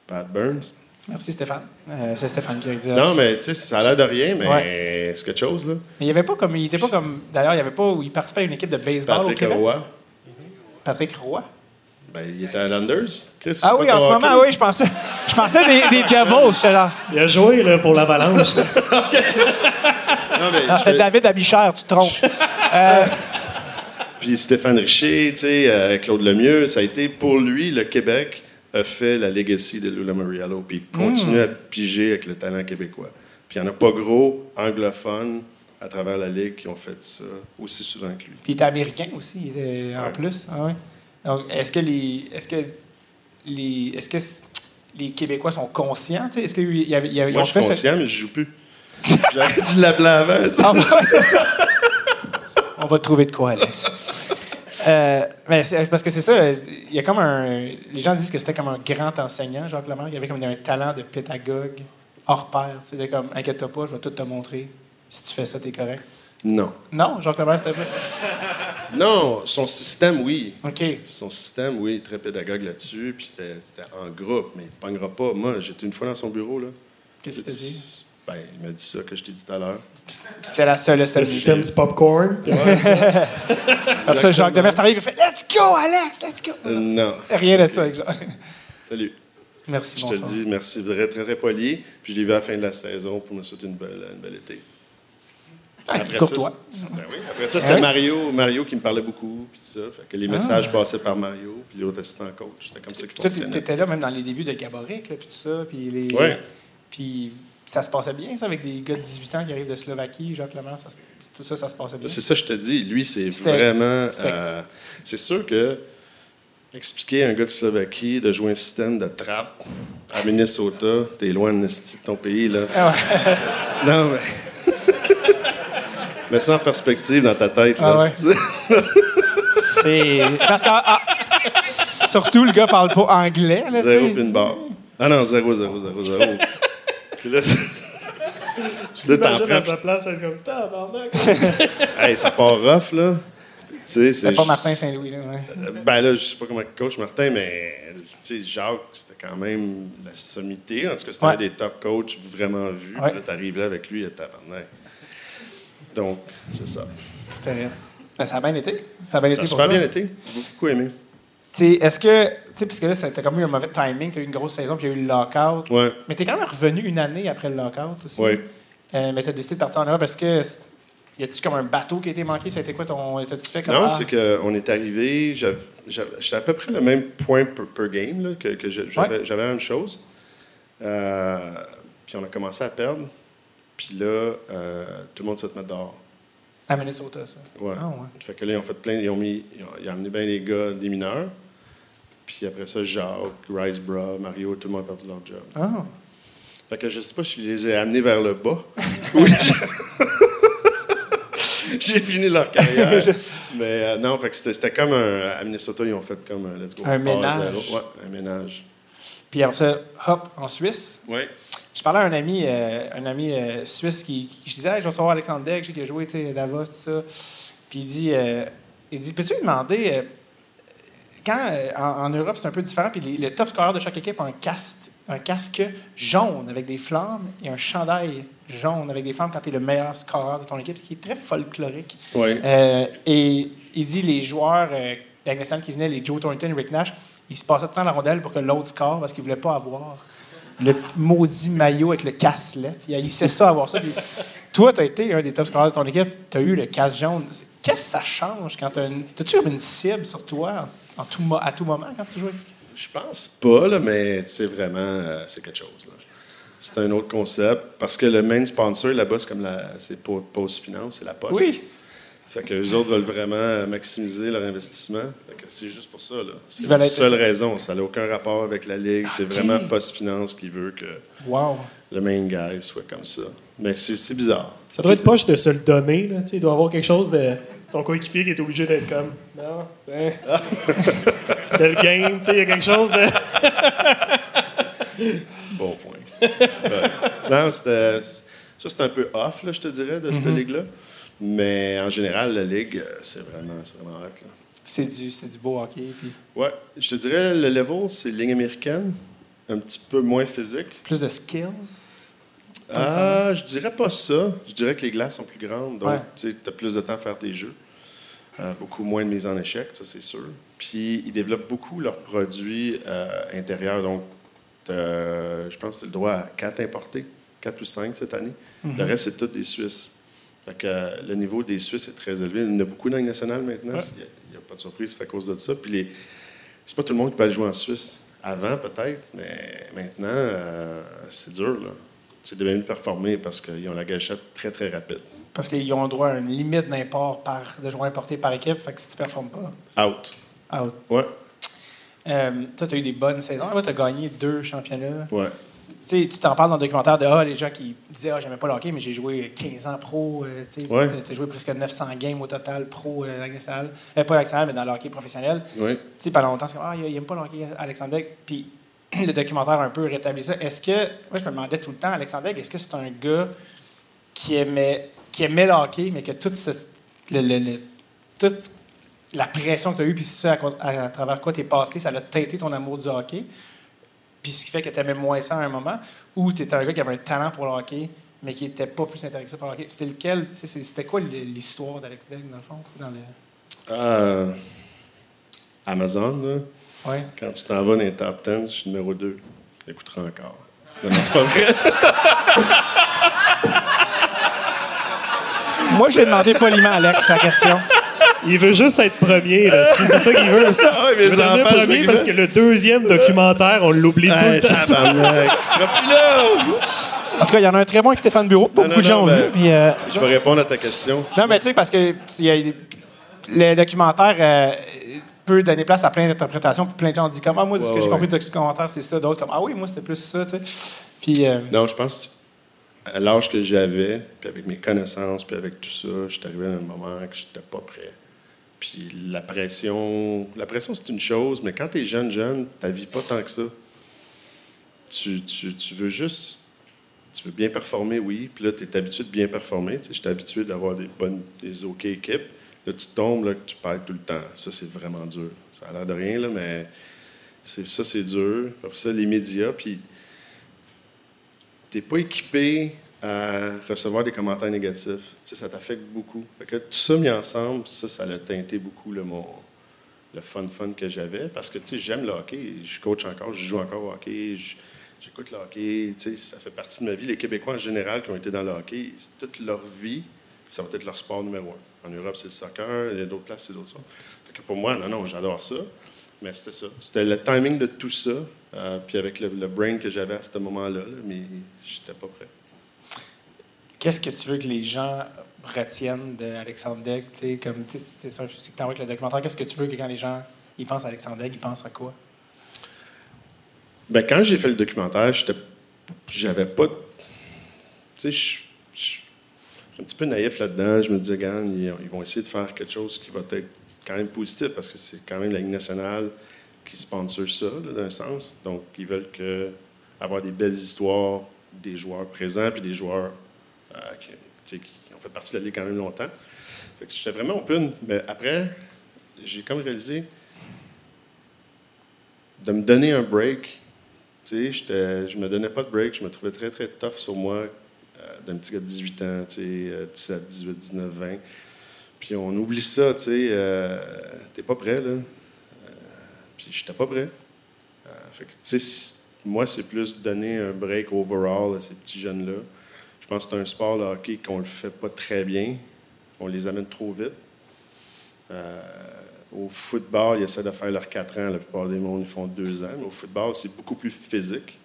Pat Burns. Merci, Stéphane. Euh, c'est Stéphane qui a dit Non, mais tu sais, ça a l'air de rien, mais Ouais. c'est quelque chose, là. Mais il y avait pas comme. Il était pas comme. D'ailleurs, il y avait pas. Il participait à une équipe de baseball au Patrick Québec. Roy, Patrick Roy? Ben, il était à Landers. Chris, c'est Ah oui, en ce moment, oui, je pensais. Je pensais des, des Devils, j'étais là. Il a joué là, pour l'Avalanche. là. Non, mais je c'était fais- David Abichère, tu te trompes. Puis Stéphane Richer, tu sais, euh, Claude Lemieux, ça a été pour lui, le Québec a fait la legacy de Lula Moriallo, puis il continue à piger avec le talent québécois. Puis il n'y en a pas gros anglophones à travers la Ligue qui ont fait ça aussi souvent que lui. Puis il était américain aussi, il était en Ouais. plus. Ah ouais. Donc, est-ce que les. Est-ce que les. Est-ce que les Québécois sont conscients? Est-ce qu'ils y Moi, ont je suis fait ce- conscient, mais je joue plus. J'aurais dû l'appeler avant. Ah, ouais, c'est ça. On va trouver de quoi, Alex. Euh, mais parce que c'est ça, il y a comme un. Les gens disent que c'était comme un grand enseignant, Jacques Lemaire. Il y avait comme un talent de pédagogue hors pair. De comme, inquiète-toi pas, je vais tout te montrer. Si tu fais ça, t'es correct. Non. Non, Jacques Lemaire, c'était vrai. Non, son système, oui. OK. Son système, oui, très pédagogue là-dessus. Puis c'était en groupe, mais il ne pognera pas. Moi, j'étais une fois dans son bureau, là. Qu'est-ce que tu dit? Ben, il m'a dit ça que je t'ai dit tout à l'heure. C'était la seule, le seul. Le système du popcorn. puis ouais, ça. Après ça, Jacques Demers t'arrive et fait Let's go, Alex, let's go. Euh, non. Rien de ça avec Jacques. Salut. Merci, Je te le dis, merci. Très, très, très poli. Puis je l'ai vu à la fin de la saison pour me souhaiter une belle, une belle été. Ah, Après ça, ben oui, après ça, c'était Ah? Mario, Mario qui me parlait beaucoup, puis ça. Fait que les messages passaient par Mario, puis l'autre assistant coach. C'était comme ça qu'il Toi, tu fonctionnait. étais là même dans les débuts de Gaborik, là, puis tout ça. Puis les... Ouais. Puis ça se passait bien, ça, avec des gars de 18 ans qui arrivent de Slovaquie, Jacques Lemaire, ça tout ça, ça se passait bien. C'est ça, je te dis. Lui, c'est vraiment. euh, c'est sûr que expliquer à un gars de Slovaquie de jouer un système de trappe à Minnesota, t'es loin de ton pays, là. Ah ouais. Non, mais. Mets ça en perspective dans ta tête, là. Ah ouais. C'est. Parce que. ah, surtout, le gars parle pas anglais, là, Zéro puis une barre. Ah non, zéro, zéro, zéro, zéro. puis là, là t'en Imagine à prends. sa place, être comme tabarnak. Hey, ça part rough, là. C'est pas Martin Saint-Louis, là. ouais. Euh, Ben là, je sais pas comment il coach Martin, mais tu sais, Jacques, c'était quand même la sommité. En tout cas, c'était Ouais. un des top coachs vraiment vus. Ouais. Puis Là, t'arrives là avec lui tabarnak. Donc, c'est ça. C'était. Ben, ça a bien été. Ça a bien Ça a été pour super toi. bien été. J'ai beaucoup aimé. Tu sais, Est-ce que. Tu sais, puisque là, t'as comme eu un mauvais timing, t'as eu une grosse saison, puis il y a eu le lockout. Ouais. Mais t'es quand même revenu une année après le lockout aussi. Ouais. Euh, mais t'as décidé de partir en Europe parce que. Y a-tu comme un bateau qui a été manqué? Ça a été quoi ton. T'as-tu fait comme. Non, ah, c'est qu'on est arrivé, j'étais à peu près le même point per, per game, là, que, que j'avais la même chose. Euh, puis on a commencé à perdre. Puis là, euh, tout le monde se fait mettre dehors. À Minnesota, ça. Ouais. Ah, ouais. Fait que là, ils ont fait plein, ils ont mis, ils ont, ils ont amené bien les gars des mineurs. Puis après ça, Jacques, Ricebra, Mario, tout le monde a perdu leur job. Ah. Fait que je sais pas si je les ai amenés vers le bas. ou j'ai- fini leur carrière. Mais euh, non, fait que c'était comme un. À Minnesota, ils ont fait comme un let's go. Un ménage. Ouais, un ménage. Puis après ça, hop, en Suisse. Oui. Je parlais à un ami, euh, un ami euh, suisse qui, qui- je disais, Hey, je vais savoir Alexandre Degg, sais qu'il a joué, Davos, tout ça. Puis il dit, euh, il dit, peux-tu lui demander, quand en, en Europe c'est un peu différent, puis les- le top scorer de chaque équipe a un casque, un casque jaune avec des flammes et un chandail jaune avec des flammes quand tu es le meilleur scoreur de ton équipe, ce qui est très folklorique. Oui. Et il dit les joueurs la nationale qui venaient, les Joe Thornton et Rick Nash, ils se passaient tout le temps la rondelle pour que l'autre score parce qu'ils ne voulaient pas avoir le maudit maillot avec le casse-lettre. Il haïssait ça, avoir ça. Puis toi, tu as été un des top scoreurs de ton équipe, tu as eu le casse jaune. Qu'est-ce que ça change quand tu as une... Comme une cible sur toi en, en tout, mo- à tout moment quand tu joues? Je pense pas, là, mais c'est vraiment, euh, c'est quelque chose. là. C'est un autre concept. Parce que le main sponsor là-bas, c'est comme la, c'est Po- Post Finance, c'est la Poste. Oui. Fait que les autres veulent vraiment maximiser leur investissement. C'est juste pour ça, là. C'est la être- seule raison. Ça n'a aucun rapport avec la Ligue. C'est vraiment Post Finance qui veut que Wow. le main guy soit comme ça. Mais c'est, bizarre. Ça doit être poche de se le donner. Là, il doit y avoir quelque chose de ton coéquipier qui est obligé d'être comme. Non, ben. de le game, il y a quelque chose de. Bon point. Ouais. Non, c'était, ça, c'est un peu off, là, je te dirais, de cette Mhm. ligue-là. Mais en général, la Ligue, c'est vraiment, c'est vraiment hot, là. C'est du, c'est du beau hockey. Puis Ouais, je te dirais, le level, c'est ligne américaine, un petit peu moins physique. plus de skills? Ah, je dirais pas ça. Je dirais que les glaces sont plus grandes, donc Ouais. tu as plus de temps à faire tes jeux. Euh, beaucoup moins de mise en échec, ça c'est sûr. Puis ils développent beaucoup leurs produits euh, intérieurs, donc je pense que tu as le droit à 4 importés, 4 ou 5 cette année. Le reste, c'est tous des Suisses. Fait que, euh, le niveau des Suisses est très élevé. Il y en a beaucoup dans le national maintenant. Ouais. Pas de surprise, c'est à cause de ça. Puis les, c'est pas tout le monde qui peut aller jouer en Suisse. Avant, peut-être, mais maintenant, euh, c'est dur. Là. C'est devenu performer parce qu'ils ont la gâchette très, très rapide. Parce qu'ils ont le droit à une limite d'import par, de joueurs importés par équipe. Fait que si tu ne performes pas, Out. out. Ouais, Euh, toi, tu as eu des bonnes saisons. tu as gagné deux championnats. ouais. Tu t'en parles dans le documentaire de ah, les gens qui disaient Ah, j'aimais pas le hockey, mais j'ai joué 15 ans pro. euh, tu. Ouais. As joué presque 900 games au total pro euh. Euh, pas nationale, mais dans le hockey professionnel. ouais. Tu sais, pendant longtemps, c'est comme Ah, il aime pas le hockey, Alexandre. Puis le documentaire un peu rétabli ça. Est-ce que. Moi, je me demandais tout le temps, Alexandre est-ce que c'est un gars qui aimait, qui aimait le hockey, mais que toute, cette- le- le- le- toute la pression que tu as eue, puis ce à, quoi- à- à travers quoi tu es passé, ça a teinté ton amour du hockey? Puis ce qui fait que tu aimais moins ça à un moment, ou tu étais un gars qui avait un talent pour le hockey, mais qui n'était pas plus intéressé par le hockey. C'était lequel? C'était quoi l'histoire d'Alex Degg, dans le fond? Dans le... Euh, Amazon, là, Ouais. quand tu t'en vas dans les top 10, je suis numéro 2. Écoutera encore. Non, non, c'est pas vrai. Moi, j'ai demandé poliment à Alex la question. Il veut juste être premier. là. C'est ça qu'il veut. Ah ouais, Il veut devenir premier parce que le deuxième documentaire, on l'oublie tout le temps. tabarnak, tu seras plus là! En tout cas, il y en a un très bon avec Stéphane Bureau. Non, beaucoup de non, gens ont vu. ben- puis, euh, Je vais répondre à ta question. non, mais tu sais, parce que y a le documentaire euh, peut donner place à plein d'interprétations. Puis plein de gens ont dit comme, ah, moi, de ce Ouais, que j'ai compris du documentaire, c'est ça. D'autres comme, ah oui, moi, c'était plus ça, tu sais. Puis, euh, Non, je pense à l'âge que j'avais, puis avec mes connaissances, puis avec tout ça, je suis arrivé à un moment que je n'étais pas prêt. Puis la pression, la pression c'est une chose, mais quand tu es jeune, jeune, tu vis pas tant que ça. Tu, tu, tu veux juste, tu veux bien performer, oui, puis là, tu es habitué de bien performer. Tu sais, habitué d'avoir des bonnes, des OK équipes. Là, tu tombes, là, tu perds tout le temps. Ça, c'est vraiment dur. Ça a l'air de rien, là, mais ça, c'est dur. Après ça, les médias, puis t'es pas équipé à recevoir des commentaires négatifs. Tu sais, ça t'affecte beaucoup. Fait que tout ça mis ensemble, ça, ça a teinté beaucoup le, mon, le fun fun que j'avais. Parce que, tu sais, j'aime le hockey. Je coach encore, je joue encore au hockey. J'écoute le hockey. Tu sais, ça fait partie de ma vie. Les Québécois, en général, qui ont été dans le hockey, c'est toute leur vie, ça va être leur sport numéro un. En Europe, c'est le soccer. Il y a d'autres places, c'est d'autres sports. Fait que pour moi, non, non, j'adore ça. Mais c'était ça. C'était le timing de tout ça. euh, puis avec le, le brain que j'avais à ce moment-là, là, mais j'étais pas prêt. Qu'est-ce que tu veux que les gens retiennent d'Alexandre Degg? Tu sais, comme, c'est ça, que tu avec le documentaire. Qu'est-ce que tu veux que quand les gens ils pensent à Alexandre Degg, ils pensent à quoi? Ben, quand j'ai fait le documentaire, j'avais pas. Tu sais, je, suis un petit peu naïf là-dedans. Je me disais, ils, vont essayer de faire quelque chose qui va être quand même positif parce que c'est quand même la Ligue nationale qui sponsor ça, d'un sens. Donc, ils veulent avoir des belles histoires des joueurs présents puis des joueurs sais, qui ont fait partie de la Ligue quand même longtemps. J'étais vraiment open. Mais après, j'ai comme réalisé de me donner un break. Tu sais, je me donnais pas de break. Je me trouvais très, très tough sur moi euh, d'un petit gars de 18 ans, tu sais, euh, 17, 18, 19, 20. Puis on oublie ça, tu sais. euh, T'es pas prêt, là. Euh, puis j'étais pas prêt. Euh, fait que, tu sais, moi, c'est plus donner un break overall à ces petits jeunes-là. Je pense que c'est un sport, le hockey, qu'on le fait pas très bien. On les amène trop vite. Euh, au football, ils essaient de faire leurs 4 ans. La plupart des mondes, ils font 2 ans. Mais au football, c'est beaucoup plus physique.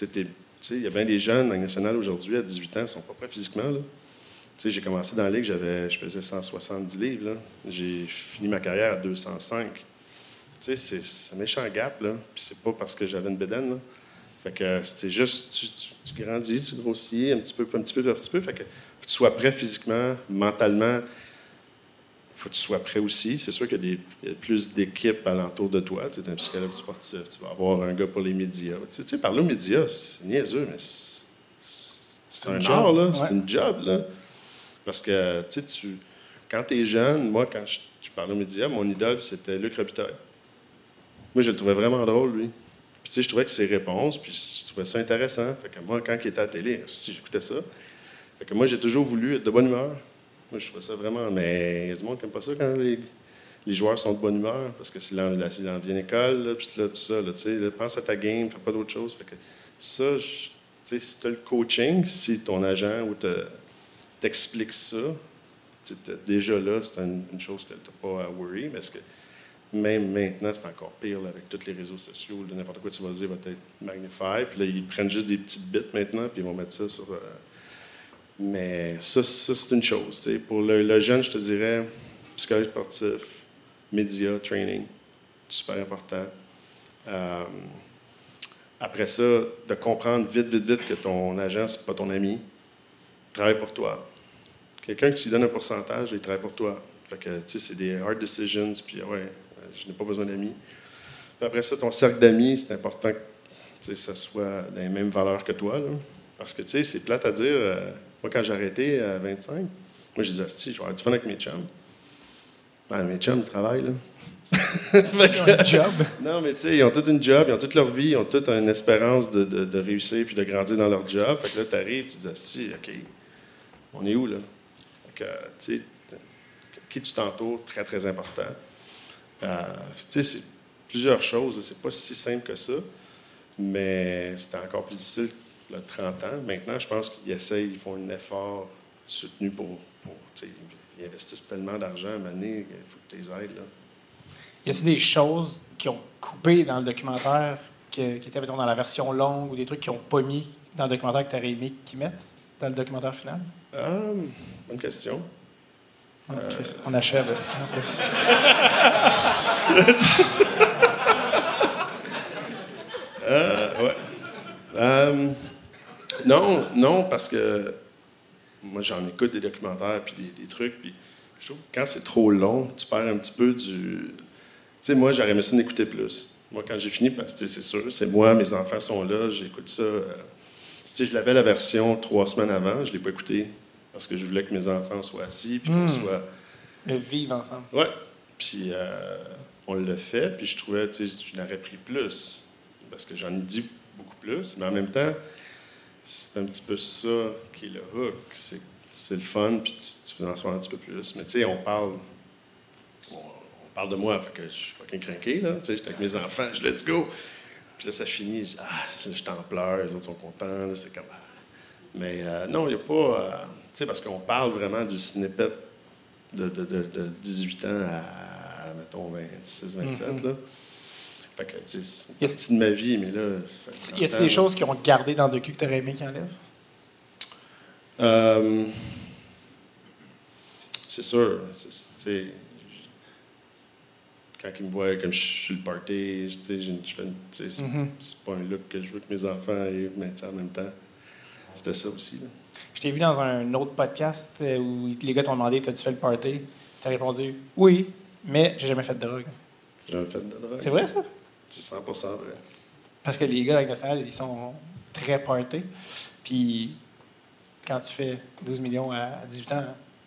Il y a bien des jeunes dans le national aujourd'hui, à 18 ans, ils sont pas prêts physiquement. J'ai commencé dans la ligue, je pesais 170 livres. J'ai fini ma carrière à 205. Tu sais, c'est, c'est un méchant gap, là. Puis c'est pas parce que j'avais une bédaine, là. Fait que c'était juste, tu, tu- grandis, tu grossis un petit peu, un petit peu, un petit peu. Fait que faut que tu sois prêt physiquement, mentalement. faut que tu sois prêt aussi. C'est sûr qu'il y a, des- il y a plus d'équipes alentour de toi. Tu es un psychologue sportif, tu vas avoir un gars pour les médias. Tu sais, parler aux médias, c'est niaiseux, mais c'est, c'est- c'est un une art, job, là. ouais. C'est une job, là. Parce que, tu sais, tu, quand tu es jeune, moi, quand je, je parlais aux médias, mon idole, c'était Luc Robitaille. Moi, je le trouvais vraiment drôle, lui. Puis, tu sais, je trouvais que ses réponses, puis je trouvais ça intéressant. Fait que moi, quand il était à la télé, si j'écoutais ça, fait que moi, j'ai toujours voulu être de bonne humeur. Moi, je trouvais ça vraiment. Mais il y a du monde qui n'aime pas ça quand les, les joueurs sont de bonne humeur, parce que c'est l'ancienne école, là, puis là, tout ça, là, tu sais, pense à ta game, fais pas d'autre chose. Fait que ça, tu sais, si tu as le coaching, si ton agent ou te- t'explique ça, déjà là, c'est une, chose que tu n'as pas à worry, mais est-ce que même maintenant, c'est encore pire avec tous les réseaux sociaux. N'importe quoi tu vas dire va être magnifié. Puis là, ils prennent juste des petites bits maintenant, puis ils vont mettre ça sur. euh, Mais ça, ça, c'est une chose. Pour le, jeune, je te dirais, psychologue sportif, médias, training, super important. Euh, après ça, de comprendre vite, vite, vite que ton agent, c'est pas ton ami. Il travaille pour toi. Quelqu'un qui te donne un pourcentage, il travaille pour toi. Fait que, tu sais, c'est des hard decisions, puis ouais, je n'ai pas besoin d'amis. Puis après ça, ton cercle d'amis, c'est important que ça soit dans les mêmes valeurs que toi. là. Parce que, tu sais, c'est plate à dire. euh, moi, quand j'ai arrêté à 25, moi, je disais, si, je vais avoir du fun avec mes chums. Ben, mes chums, ils travaillent, là. Un job. Non, mais tu sais, ils ont toute une job, ils ont toute leur vie, ils ont toute une espérance de, de- de réussir puis de grandir dans leur job. Fait que là, tu arrives, tu dis, si, OK, on est où, là? Fait que, tu sais, qui tu t'entoures, très, très important. Euh, tu sais, c'est plusieurs choses. C'est pas si simple que ça, mais c'était encore plus difficile a 30 ans. Maintenant, je pense qu'ils essayent, ils font un effort soutenu pour. ils investissent tellement d'argent à donné, il faut que tu les aides, là. Y a-t-il des choses qui ont coupé dans le documentaire que- qui étaient, mettons, dans la version longue ou des trucs qui n'ont pas mis dans le documentaire que tu aurais aimé qu'ils mettent dans le documentaire final? Ah, bonne question. On achève, Euh, ouais. Euh, non, non, parce que moi, j'en écoute des documentaires puis des, des trucs. Puis je trouve que quand c'est trop long, tu perds un petit peu du. Tu sais, moi, j'aurais aimé ça d'écouter plus. Moi, quand j'ai fini, parce que c'est sûr, c'est moi, mes enfants sont là, j'écoute ça. euh, tu sais, je l'avais la version trois semaines avant, je ne l'ai pas écouté parce que je voulais que mes enfants soient assis puis qu'on Hmm. soit. Le vivre ensemble. Ouais. Puis euh, on l'a fait, puis je trouvais, tu sais, je l'aurais pris plus, parce que j'en ai dit beaucoup plus, mais en même temps, c'est un petit peu ça qui est le hook. C'est, c'est le fun, puis tu, tu peux en savoir un petit peu plus. Mais tu sais, on parle. On, on parle de moi, fait que je suis fucking craqué, là. Tu sais, j'étais avec mes enfants, je let's go. Puis là, ça finit, je ah, je t'en pleure, les autres sont contents, là, c'est comme. ah. Mais euh, non, il n'y a pas. euh, tu sais, parce qu'on parle vraiment du snippet de, de, de, de 18 ans à, mettons, 26, 27, là. Fait que, tu sais, c'est une partie de ma vie, mais là... Y a-t-il 30 des choses qui ont gardé dans le docu que tu aurais aimé qu'ils enlèvent? Euh, c'est sûr. tu sais, quand ils me voient comme je suis le party, je- tu sais, je, je fais une- tu sais, c'est Mhm. c'est pas un look que je veux que mes enfants aient, mais en même temps, c'était ça aussi. Là. Je t'ai vu dans un autre podcast euh, où les gars t'ont demandé T'as-tu fait le party? Tu as répondu Oui, mais j'ai jamais fait de drogue. J'ai jamais fait de drogue. C'est vrai, ça? C'est 100% vrai. Parce que les gars Ligue nationale, ils sont très party. Puis quand tu fais 12 millions à 18 ans,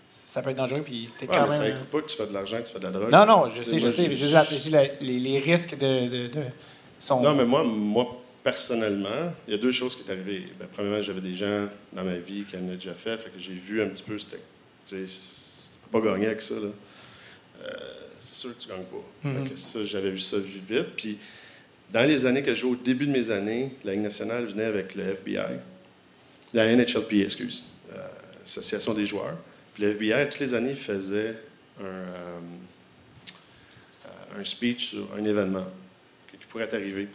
ça peut être dangereux. Puis t'es Ouais, quand mais ça même. inclut pas que tu fais de l'argent, tu fais de la drogue. Non, non, je sais, je sais. la- les, les risques de, de- de- sont. Non, mais moi, moi, personnellement, il y a deux choses qui sont arrivées. Ben, premièrement, j'avais des gens dans ma vie qui en avaient déjà fait, fait que j'ai vu un petit peu, c'était, pas gagner avec ça, là. Euh, c'est sûr que tu gagnes pas. Mhm. Fait que ça, j'avais vu ça vite. Puis, dans les années que je jouais, au début de mes années, la Ligue nationale venait avec le FBI, la NHLP, excuse, euh, Association des joueurs. Puis le FBI, toutes les années, faisait un, euh, euh, un speech sur un événement qui pourrait t'arriver.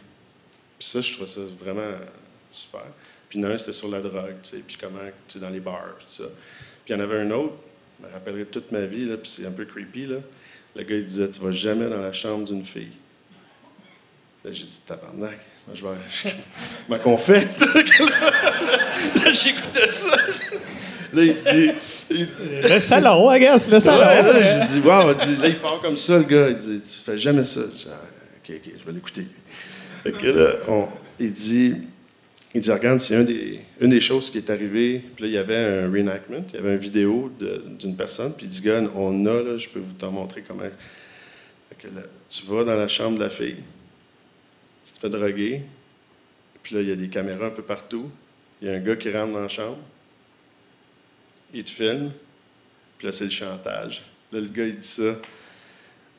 Puis ça, je trouve ça vraiment super. Puis il y en a un, c'était sur la drogue, tu sais, puis comment, tu sais, dans les bars, puis ça. Puis il y en avait un autre, je me rappellerai toute ma vie, là, puis c'est un peu creepy, là. Le gars, il disait, tu vas jamais dans la chambre d'une fille. Là, j'ai dit, tabarnak, moi, je vais... Je m'en confais. là, j'écoutais ça. Là, il dit... Il dit Le salon, guess, le salon. Ouais, là, j'ai dit, wow, dit, là, il part comme ça, le gars. Il dit, tu fais jamais ça. Je dis, Ah, OK, OK, je vais l'écouter. Il dit, il dit, regarde, c'est des, une des choses qui est arrivée. Puis là, il y avait un reenactment, il y avait une vidéo d'une personne. Puis il dit, gars, on a, là, je peux vous t'en montrer comment. Tu vas dans la chambre de la fille, tu te fais droguer. Puis là, il y a des caméras un peu partout. Il y a un gars qui rentre dans la chambre. Il te filme. Puis là, c'est le chantage. Là, le gars, il dit ça.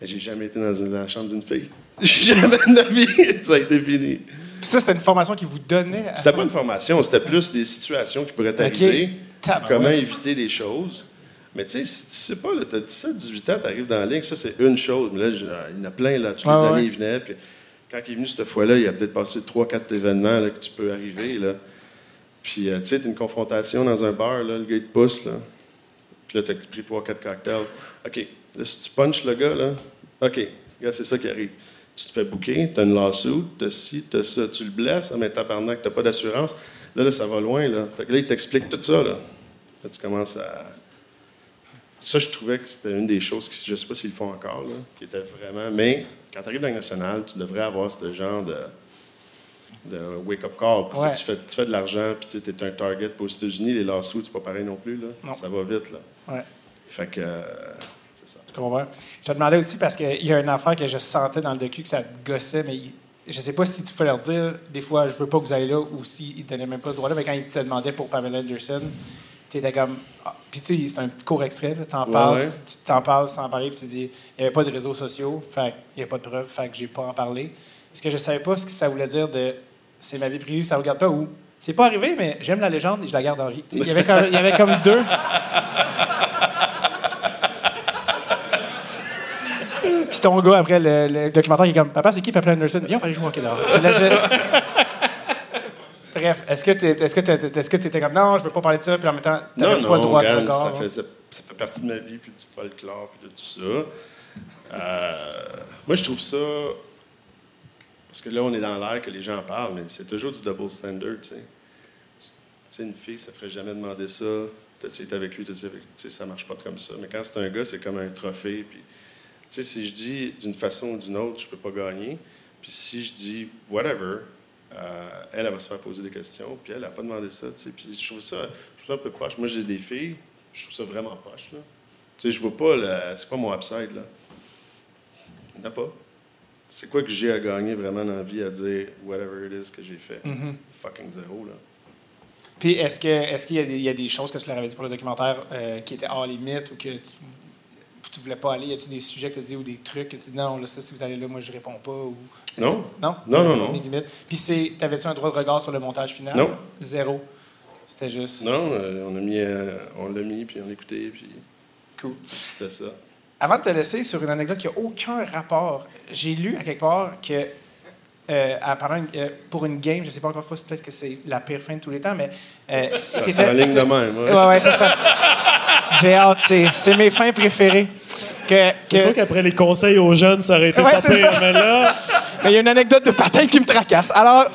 Ben, J'ai jamais été dans la chambre d'une fille. J'ai jamais de ma vie. Ça a été fini. Puis ça, c'était une formation qu'ils vous donnaient. à C'était pas une formation, c'était plus des situations qui pourraient t'arriver. Tabarouette. Comment éviter des choses. Mais tu sais, si tu sais pas, tu as 17, 18 ans, tu arrives dans la ligue, ça c'est une chose. Mais là, je- il y en a plein, là, toutes Ouais, les ouais. années, il venait. Puis quand il est venu cette fois-là, il a peut-être passé 3-4 événements là, que tu peux arriver. Là. Puis, euh, tu sais, tu une confrontation dans un bar, là, le gars, il te pousse. Là. Puis là, tu as pris 3-4 cocktails. OK, là, si tu punches le gars, là, OK, c'est ça qui arrive. Tu te fais bouquer, tu as une lawsuit, tu as ci, tu as ça, tu le blesses, ah, mais tabarnak, tu n'as pas d'assurance. Là, là, ça va loin. Là. Fait que là, il t'explique tout ça. Là. Là, tu commences à. Ça, je trouvais que c'était une des choses que je ne sais pas s'ils le font encore, là, qui était vraiment. Mais quand tu arrives dans le national, tu devrais avoir ce genre de, de wake-up call. Parce Ouais. que tu fais, tu fais de l'argent, puis tu es un target. Puis aux États-Unis, les lawsuits, c'est pas pareil non plus. Là. Non. Ça va vite. Là. Ouais. Fait que. euh, Je comprends? Je te demandais aussi parce qu'il y a une affaire que je sentais dans le docu que ça te gossait, mais il- je sais pas si tu pouvais leur dire, des fois, je veux pas que vous ayez là, ou s'ils ne te donnaient même pas ce droit-là, mais quand ils te demandaient pour Pamela Anderson, tu étais comme. ah. Puis tu sais, c'est un petit court extrait, tu en Ouais, parles, ouais. tu t'en parles sans parler, puis tu dis, il n'y avait pas de réseaux sociaux, fait il n'y a pas de preuves, fait que j'ai pas en parlé. Ce que je savais pas, ce que ça voulait dire de c'est ma vie privée, ça ne regarde pas, ou c'est pas arrivé, mais j'aime la légende et je la garde en vie. Il y avait comme deux. Puis ton gars, après le, le documentaire, il est comme Papa, c'est qui? Papa Anderson Viens, on va aller jouer au hockey dehors. Puis là, je- Bref, est-ce que tu que étais comme non, je veux pas parler de ça, puis en même temps, Non, pas le non, droit de regard, ça, hein? fait, ça, ça fait partie de ma vie, puis du folklore, puis de tout ça. Euh, moi, je trouve ça. Parce que là, on est dans l'air que les gens parlent, mais c'est toujours du double standard, tu sais. Tu tu sais, une fille, ça ferait jamais demander ça. T'as-tu été avec lui? Tu sais, ça marche pas comme ça. Mais quand c'est un gars, c'est comme un trophée, puis. Sais, si je dis d'une façon ou d'une autre, je peux pas gagner. Puis si je dis whatever, euh, elle, elle va se faire poser des questions, puis elle n'a pas demandé ça. tu sais. Puis je trouve ça, je trouve ça un peu poche. Moi, j'ai des filles, je trouve ça vraiment poche. Là. Tu sais, je vois pas, la- c'est quoi mon upside, là? Il n'y en a pas. C'est quoi que j'ai à gagner vraiment dans la vie à dire whatever it is que j'ai fait? Mhm. Fucking zéro, là. Puis est-ce que est-ce qu'il y, a des- il y a des choses que tu leur avais dit pour le documentaire euh, qui étaient hors limite ou que tu, tu voulais pas aller? Y a-tu des sujets que tu as dit ou des trucs que tu dis non, là, ça, si vous allez là, moi, je réponds pas? Ou... Non. Non? Non, non, non. Limites. Puis c'est, t'avais-tu un droit de regard sur le montage final? Non. Zéro. C'était juste. Non, euh, on a mis, euh, on l'a mis, puis on l'a écouté, puis Cool. c'était ça. Avant de te laisser sur une anecdote qui n'a aucun rapport, j'ai lu à quelque part que euh, à- euh, pour une game, je ne sais pas encore fois, peut-être que c'est la pire fin de tous les temps, mais. euh, Ça, c'est en ligne de même. ouais. Ouais, ouais, c'est ça. J'ai hâte, c'est, c'est mes fins préférées. Que, C'est que- sûr qu'après les conseils aux jeunes, ça aurait été Ouais, pas c'est pire, mais là, Mais il y a une anecdote de patin qui me tracasse. Alors,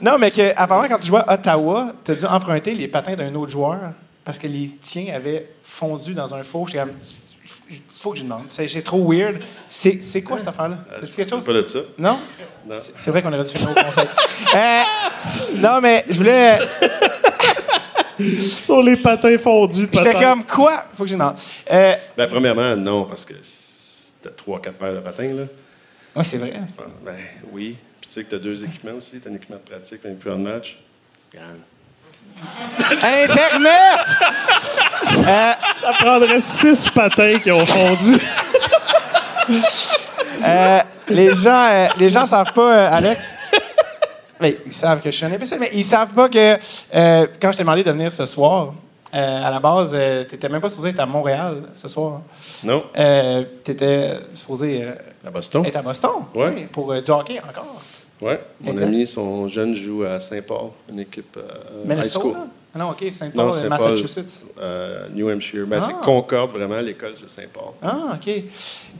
non, mais que, apparemment, quand tu jouais à Ottawa, tu as dû emprunter les patins d'un autre joueur parce que les tiens avaient fondu dans un four. J'étais comme, faut que je demande. C'est c'est trop weird. C'est c'est quoi cette affaire-là? C'est quelque chose? Pas de ça. Non? Non. C'est vrai qu'on aurait dû faire au conseil. Euh, non, mais je voulais. Sur les patins fondus, J'étais comme, quoi? Faut que je demande. Euh, Ben, premièrement, non, parce que t'as trois, quatre paires de patins, là. oui, c'est vrai. Ben, oui. Puis tu sais que t'as deux équipements aussi. T'as un équipement de pratique, un équipement de match. Internet! Euh, Ça prendrait six patins qui ont fondu. Euh, les gens, euh, les gens savent pas, euh, Alex. Mais ils savent que je suis un imbécile, mais ils savent pas que euh, quand je t'ai demandé de venir ce soir, euh, à la base, euh, t'étais même pas supposé être à Montréal ce soir. Non, Euh, t'étais supposé euh, à Boston. être à Boston. Ouais. Oui, pour euh, du hockey encore. Ouais. Mon Exact. ami, son jeune, joue à Saint-Paul, une équipe euh, high school. Ah non, OK, Saint-Paul, Non, Saint-Paul. Massachusetts. euh, New Hampshire. Ben, c'est Ah. Concorde, vraiment. L'école, c'est Saint-Paul. Ah, OK.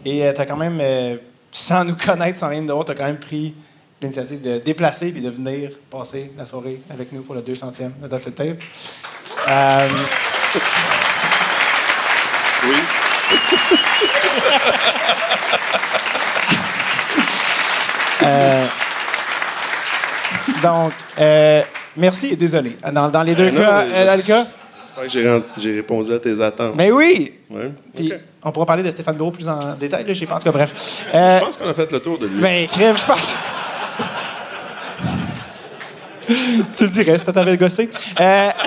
Et euh, t'as quand même, euh, sans nous connaître, sans rien de d'autre, t'as quand même pris l'initiative de déplacer puis de venir passer la soirée avec nous pour le 200e de That's It Tape. Euh, Oui. donc, euh, merci et désolé. Dans, dans les deux Ben non, cas, mais euh, dans le cas. J'espère que j'ai, répondu à tes attentes. Mais oui! Ouais. Puis, on pourra parler de Stéphane Bureau plus en détail, là, je sais pas, en tout cas, bref. Euh, Je pense qu'on a fait le tour de lui. Ben, crème, je pense. tu le dirais, si t'avais le gossé. Euh...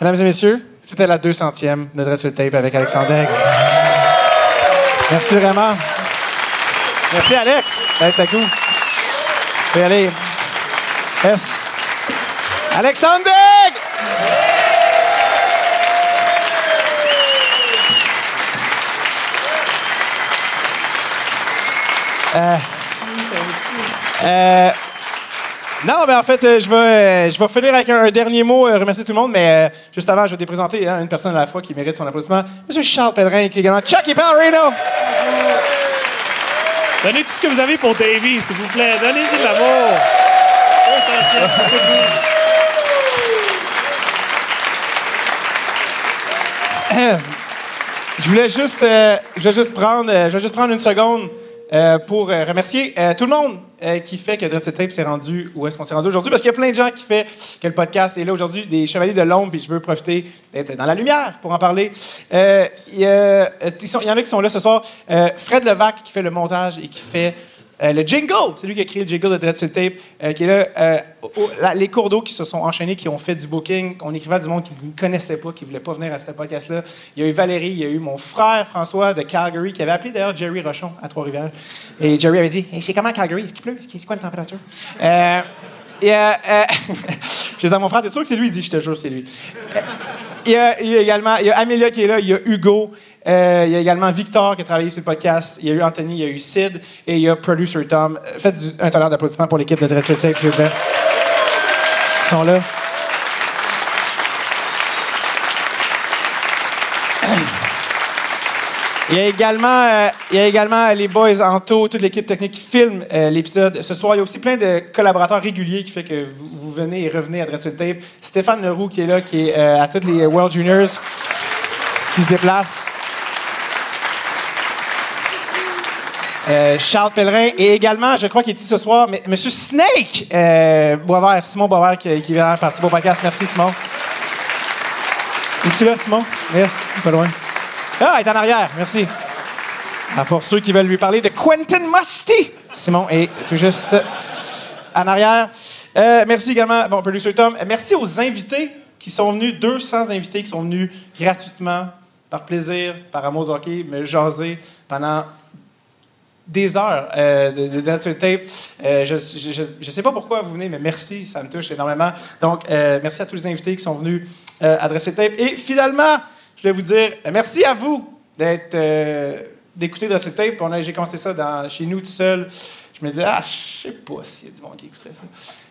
Mesdames et messieurs, c'était la 200e de Dread sur le Tape avec Alexandre Daigle. Merci vraiment. Merci, Alex, d'être avec nous. Aller. Yes. Alexandre Daigle! Euh, non, mais en fait, euh, je vais, euh, je vais finir avec un, dernier mot, euh, remercier tout le monde, mais euh, juste avant, je vais te présenter hein, une personne à la fois qui mérite son applaudissement. Monsieur Charles Pellerin, qui est également Chucky Pallerino. Donnez tout ce que vous avez pour Davy, s'il vous plaît. Donnez-y de l'amour. Au centième, c'est tout vous. Je voulais juste, euh, je voulais juste prendre, euh, je vais juste prendre une seconde euh, pour euh, remercier euh, tout le monde euh, qui fait que Dread Tape s'est rendu où est-ce qu'on s'est rendu aujourd'hui? Parce qu'il y a plein de gens qui fait que le podcast est là aujourd'hui, des chevaliers de l'ombre, puis je veux profiter d'être dans la lumière pour en parler. Euh, euh, il y en a qui sont là ce soir. Fred Levac qui fait le montage et qui fait euh, le jingle, c'est lui qui a créé le jingle de Dread Sur Tape, euh, qui est là. euh, les cours d'eau qui se sont enchaînés, qui ont fait du booking, on écrivait à du monde qui ne connaissait pas, qui ne voulait pas venir à ce podcast-là. Il y a eu Valérie, il y a eu mon frère François de Calgary, qui avait appelé d'ailleurs Jerry Rochon à Trois-Rivières. Et Jerry avait dit Hey, C'est comment Calgary? Est-ce qu'il pleut? C'est quoi la température Et euh, euh, je disais à mon frère T'es sûr que c'est lui? Il dit Je te jure, c'est lui. Il y, a, il y a également il y a Amélia qui est là, il y a Hugo, euh, il y a également Victor qui a travaillé sur le podcast, il y a eu Anthony, il y a eu Sid et il y a Producer Tom. Euh, Faites un talent d'applaudissement pour l'équipe de Dread Sur Tape, s'il vous plaît. Ils sont là. Il y a également, euh, également les boys Anto, toute l'équipe technique qui filme euh, l'épisode. Ce soir, il y a aussi plein de collaborateurs réguliers qui fait que vous, venez et revenez à Dread sur le Tape. Stéphane Leroux qui est là, qui est euh, à toutes les World Juniors, qui se déplace. Euh, Charles Pellerin et également, je crois qu'il est ici ce soir, mais Monsieur Snake euh, Boisvert, Simon Boisvert qui, qui vient participer au podcast. Merci Simon. Es-tu là, Simon? Yes, pas loin. Ah, il est en arrière, merci. Ah, pour ceux qui veulent lui parler de Quentin Musty, Simon est tout juste en arrière. Euh, merci également, bon, producer Tom. Merci aux invités qui sont venus, 200 invités qui sont venus gratuitement, par plaisir, par amour de hockey, me jaser pendant des heures euh, de, de Tape. Euh, je ne sais pas pourquoi vous venez, mais merci, ça me touche énormément. Donc, euh, merci à tous les invités qui sont venus adresser tape. Et finalement, je voulais vous dire merci à vous d'être euh, d'écouter Your Tape. On J'ai commencé ça dans, chez nous tout seul. Je me disais, ah, je sais pas s'il y a du monde qui écouterait ça.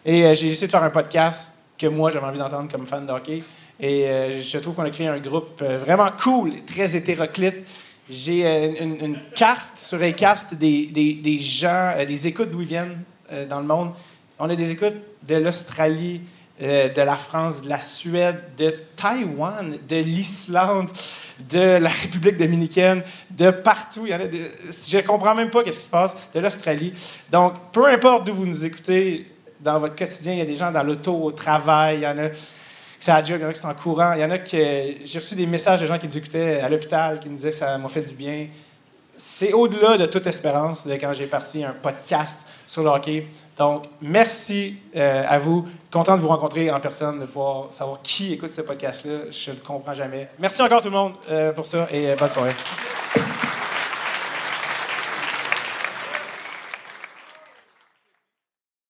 Et euh, j'ai essayé de faire un podcast que moi, j'avais envie d'entendre comme fan de hockey. Et euh, je trouve qu'on a créé un groupe euh, vraiment cool, très hétéroclite. J'ai une, carte sur Acast des, des, des gens, des écoutes d'où ils viennent dans le monde. On a des écoutes de l'Australie, euh, de la France, de la Suède, de Taïwan, de l'Islande, de la République dominicaine, de partout. Il y en a je comprends même pas qu'est-ce qui se passe, de l'Australie. Donc, peu importe d'où vous nous écoutez, dans votre quotidien, il y a des gens dans l'auto, au travail, il y en a à il y en a qui c'est en courant, il y en a que j'ai reçu des messages de gens qui nous écoutaient à l'hôpital, qui nous disaient que ça m'a fait du bien. C'est au-delà de toute espérance de quand j'ai parti un podcast sur le hockey. Donc, merci euh, à vous. Content de vous rencontrer en personne, de pouvoir savoir qui écoute ce podcast-là. Je ne le comprends jamais. Merci encore tout le monde euh, pour ça et euh, bonne soirée.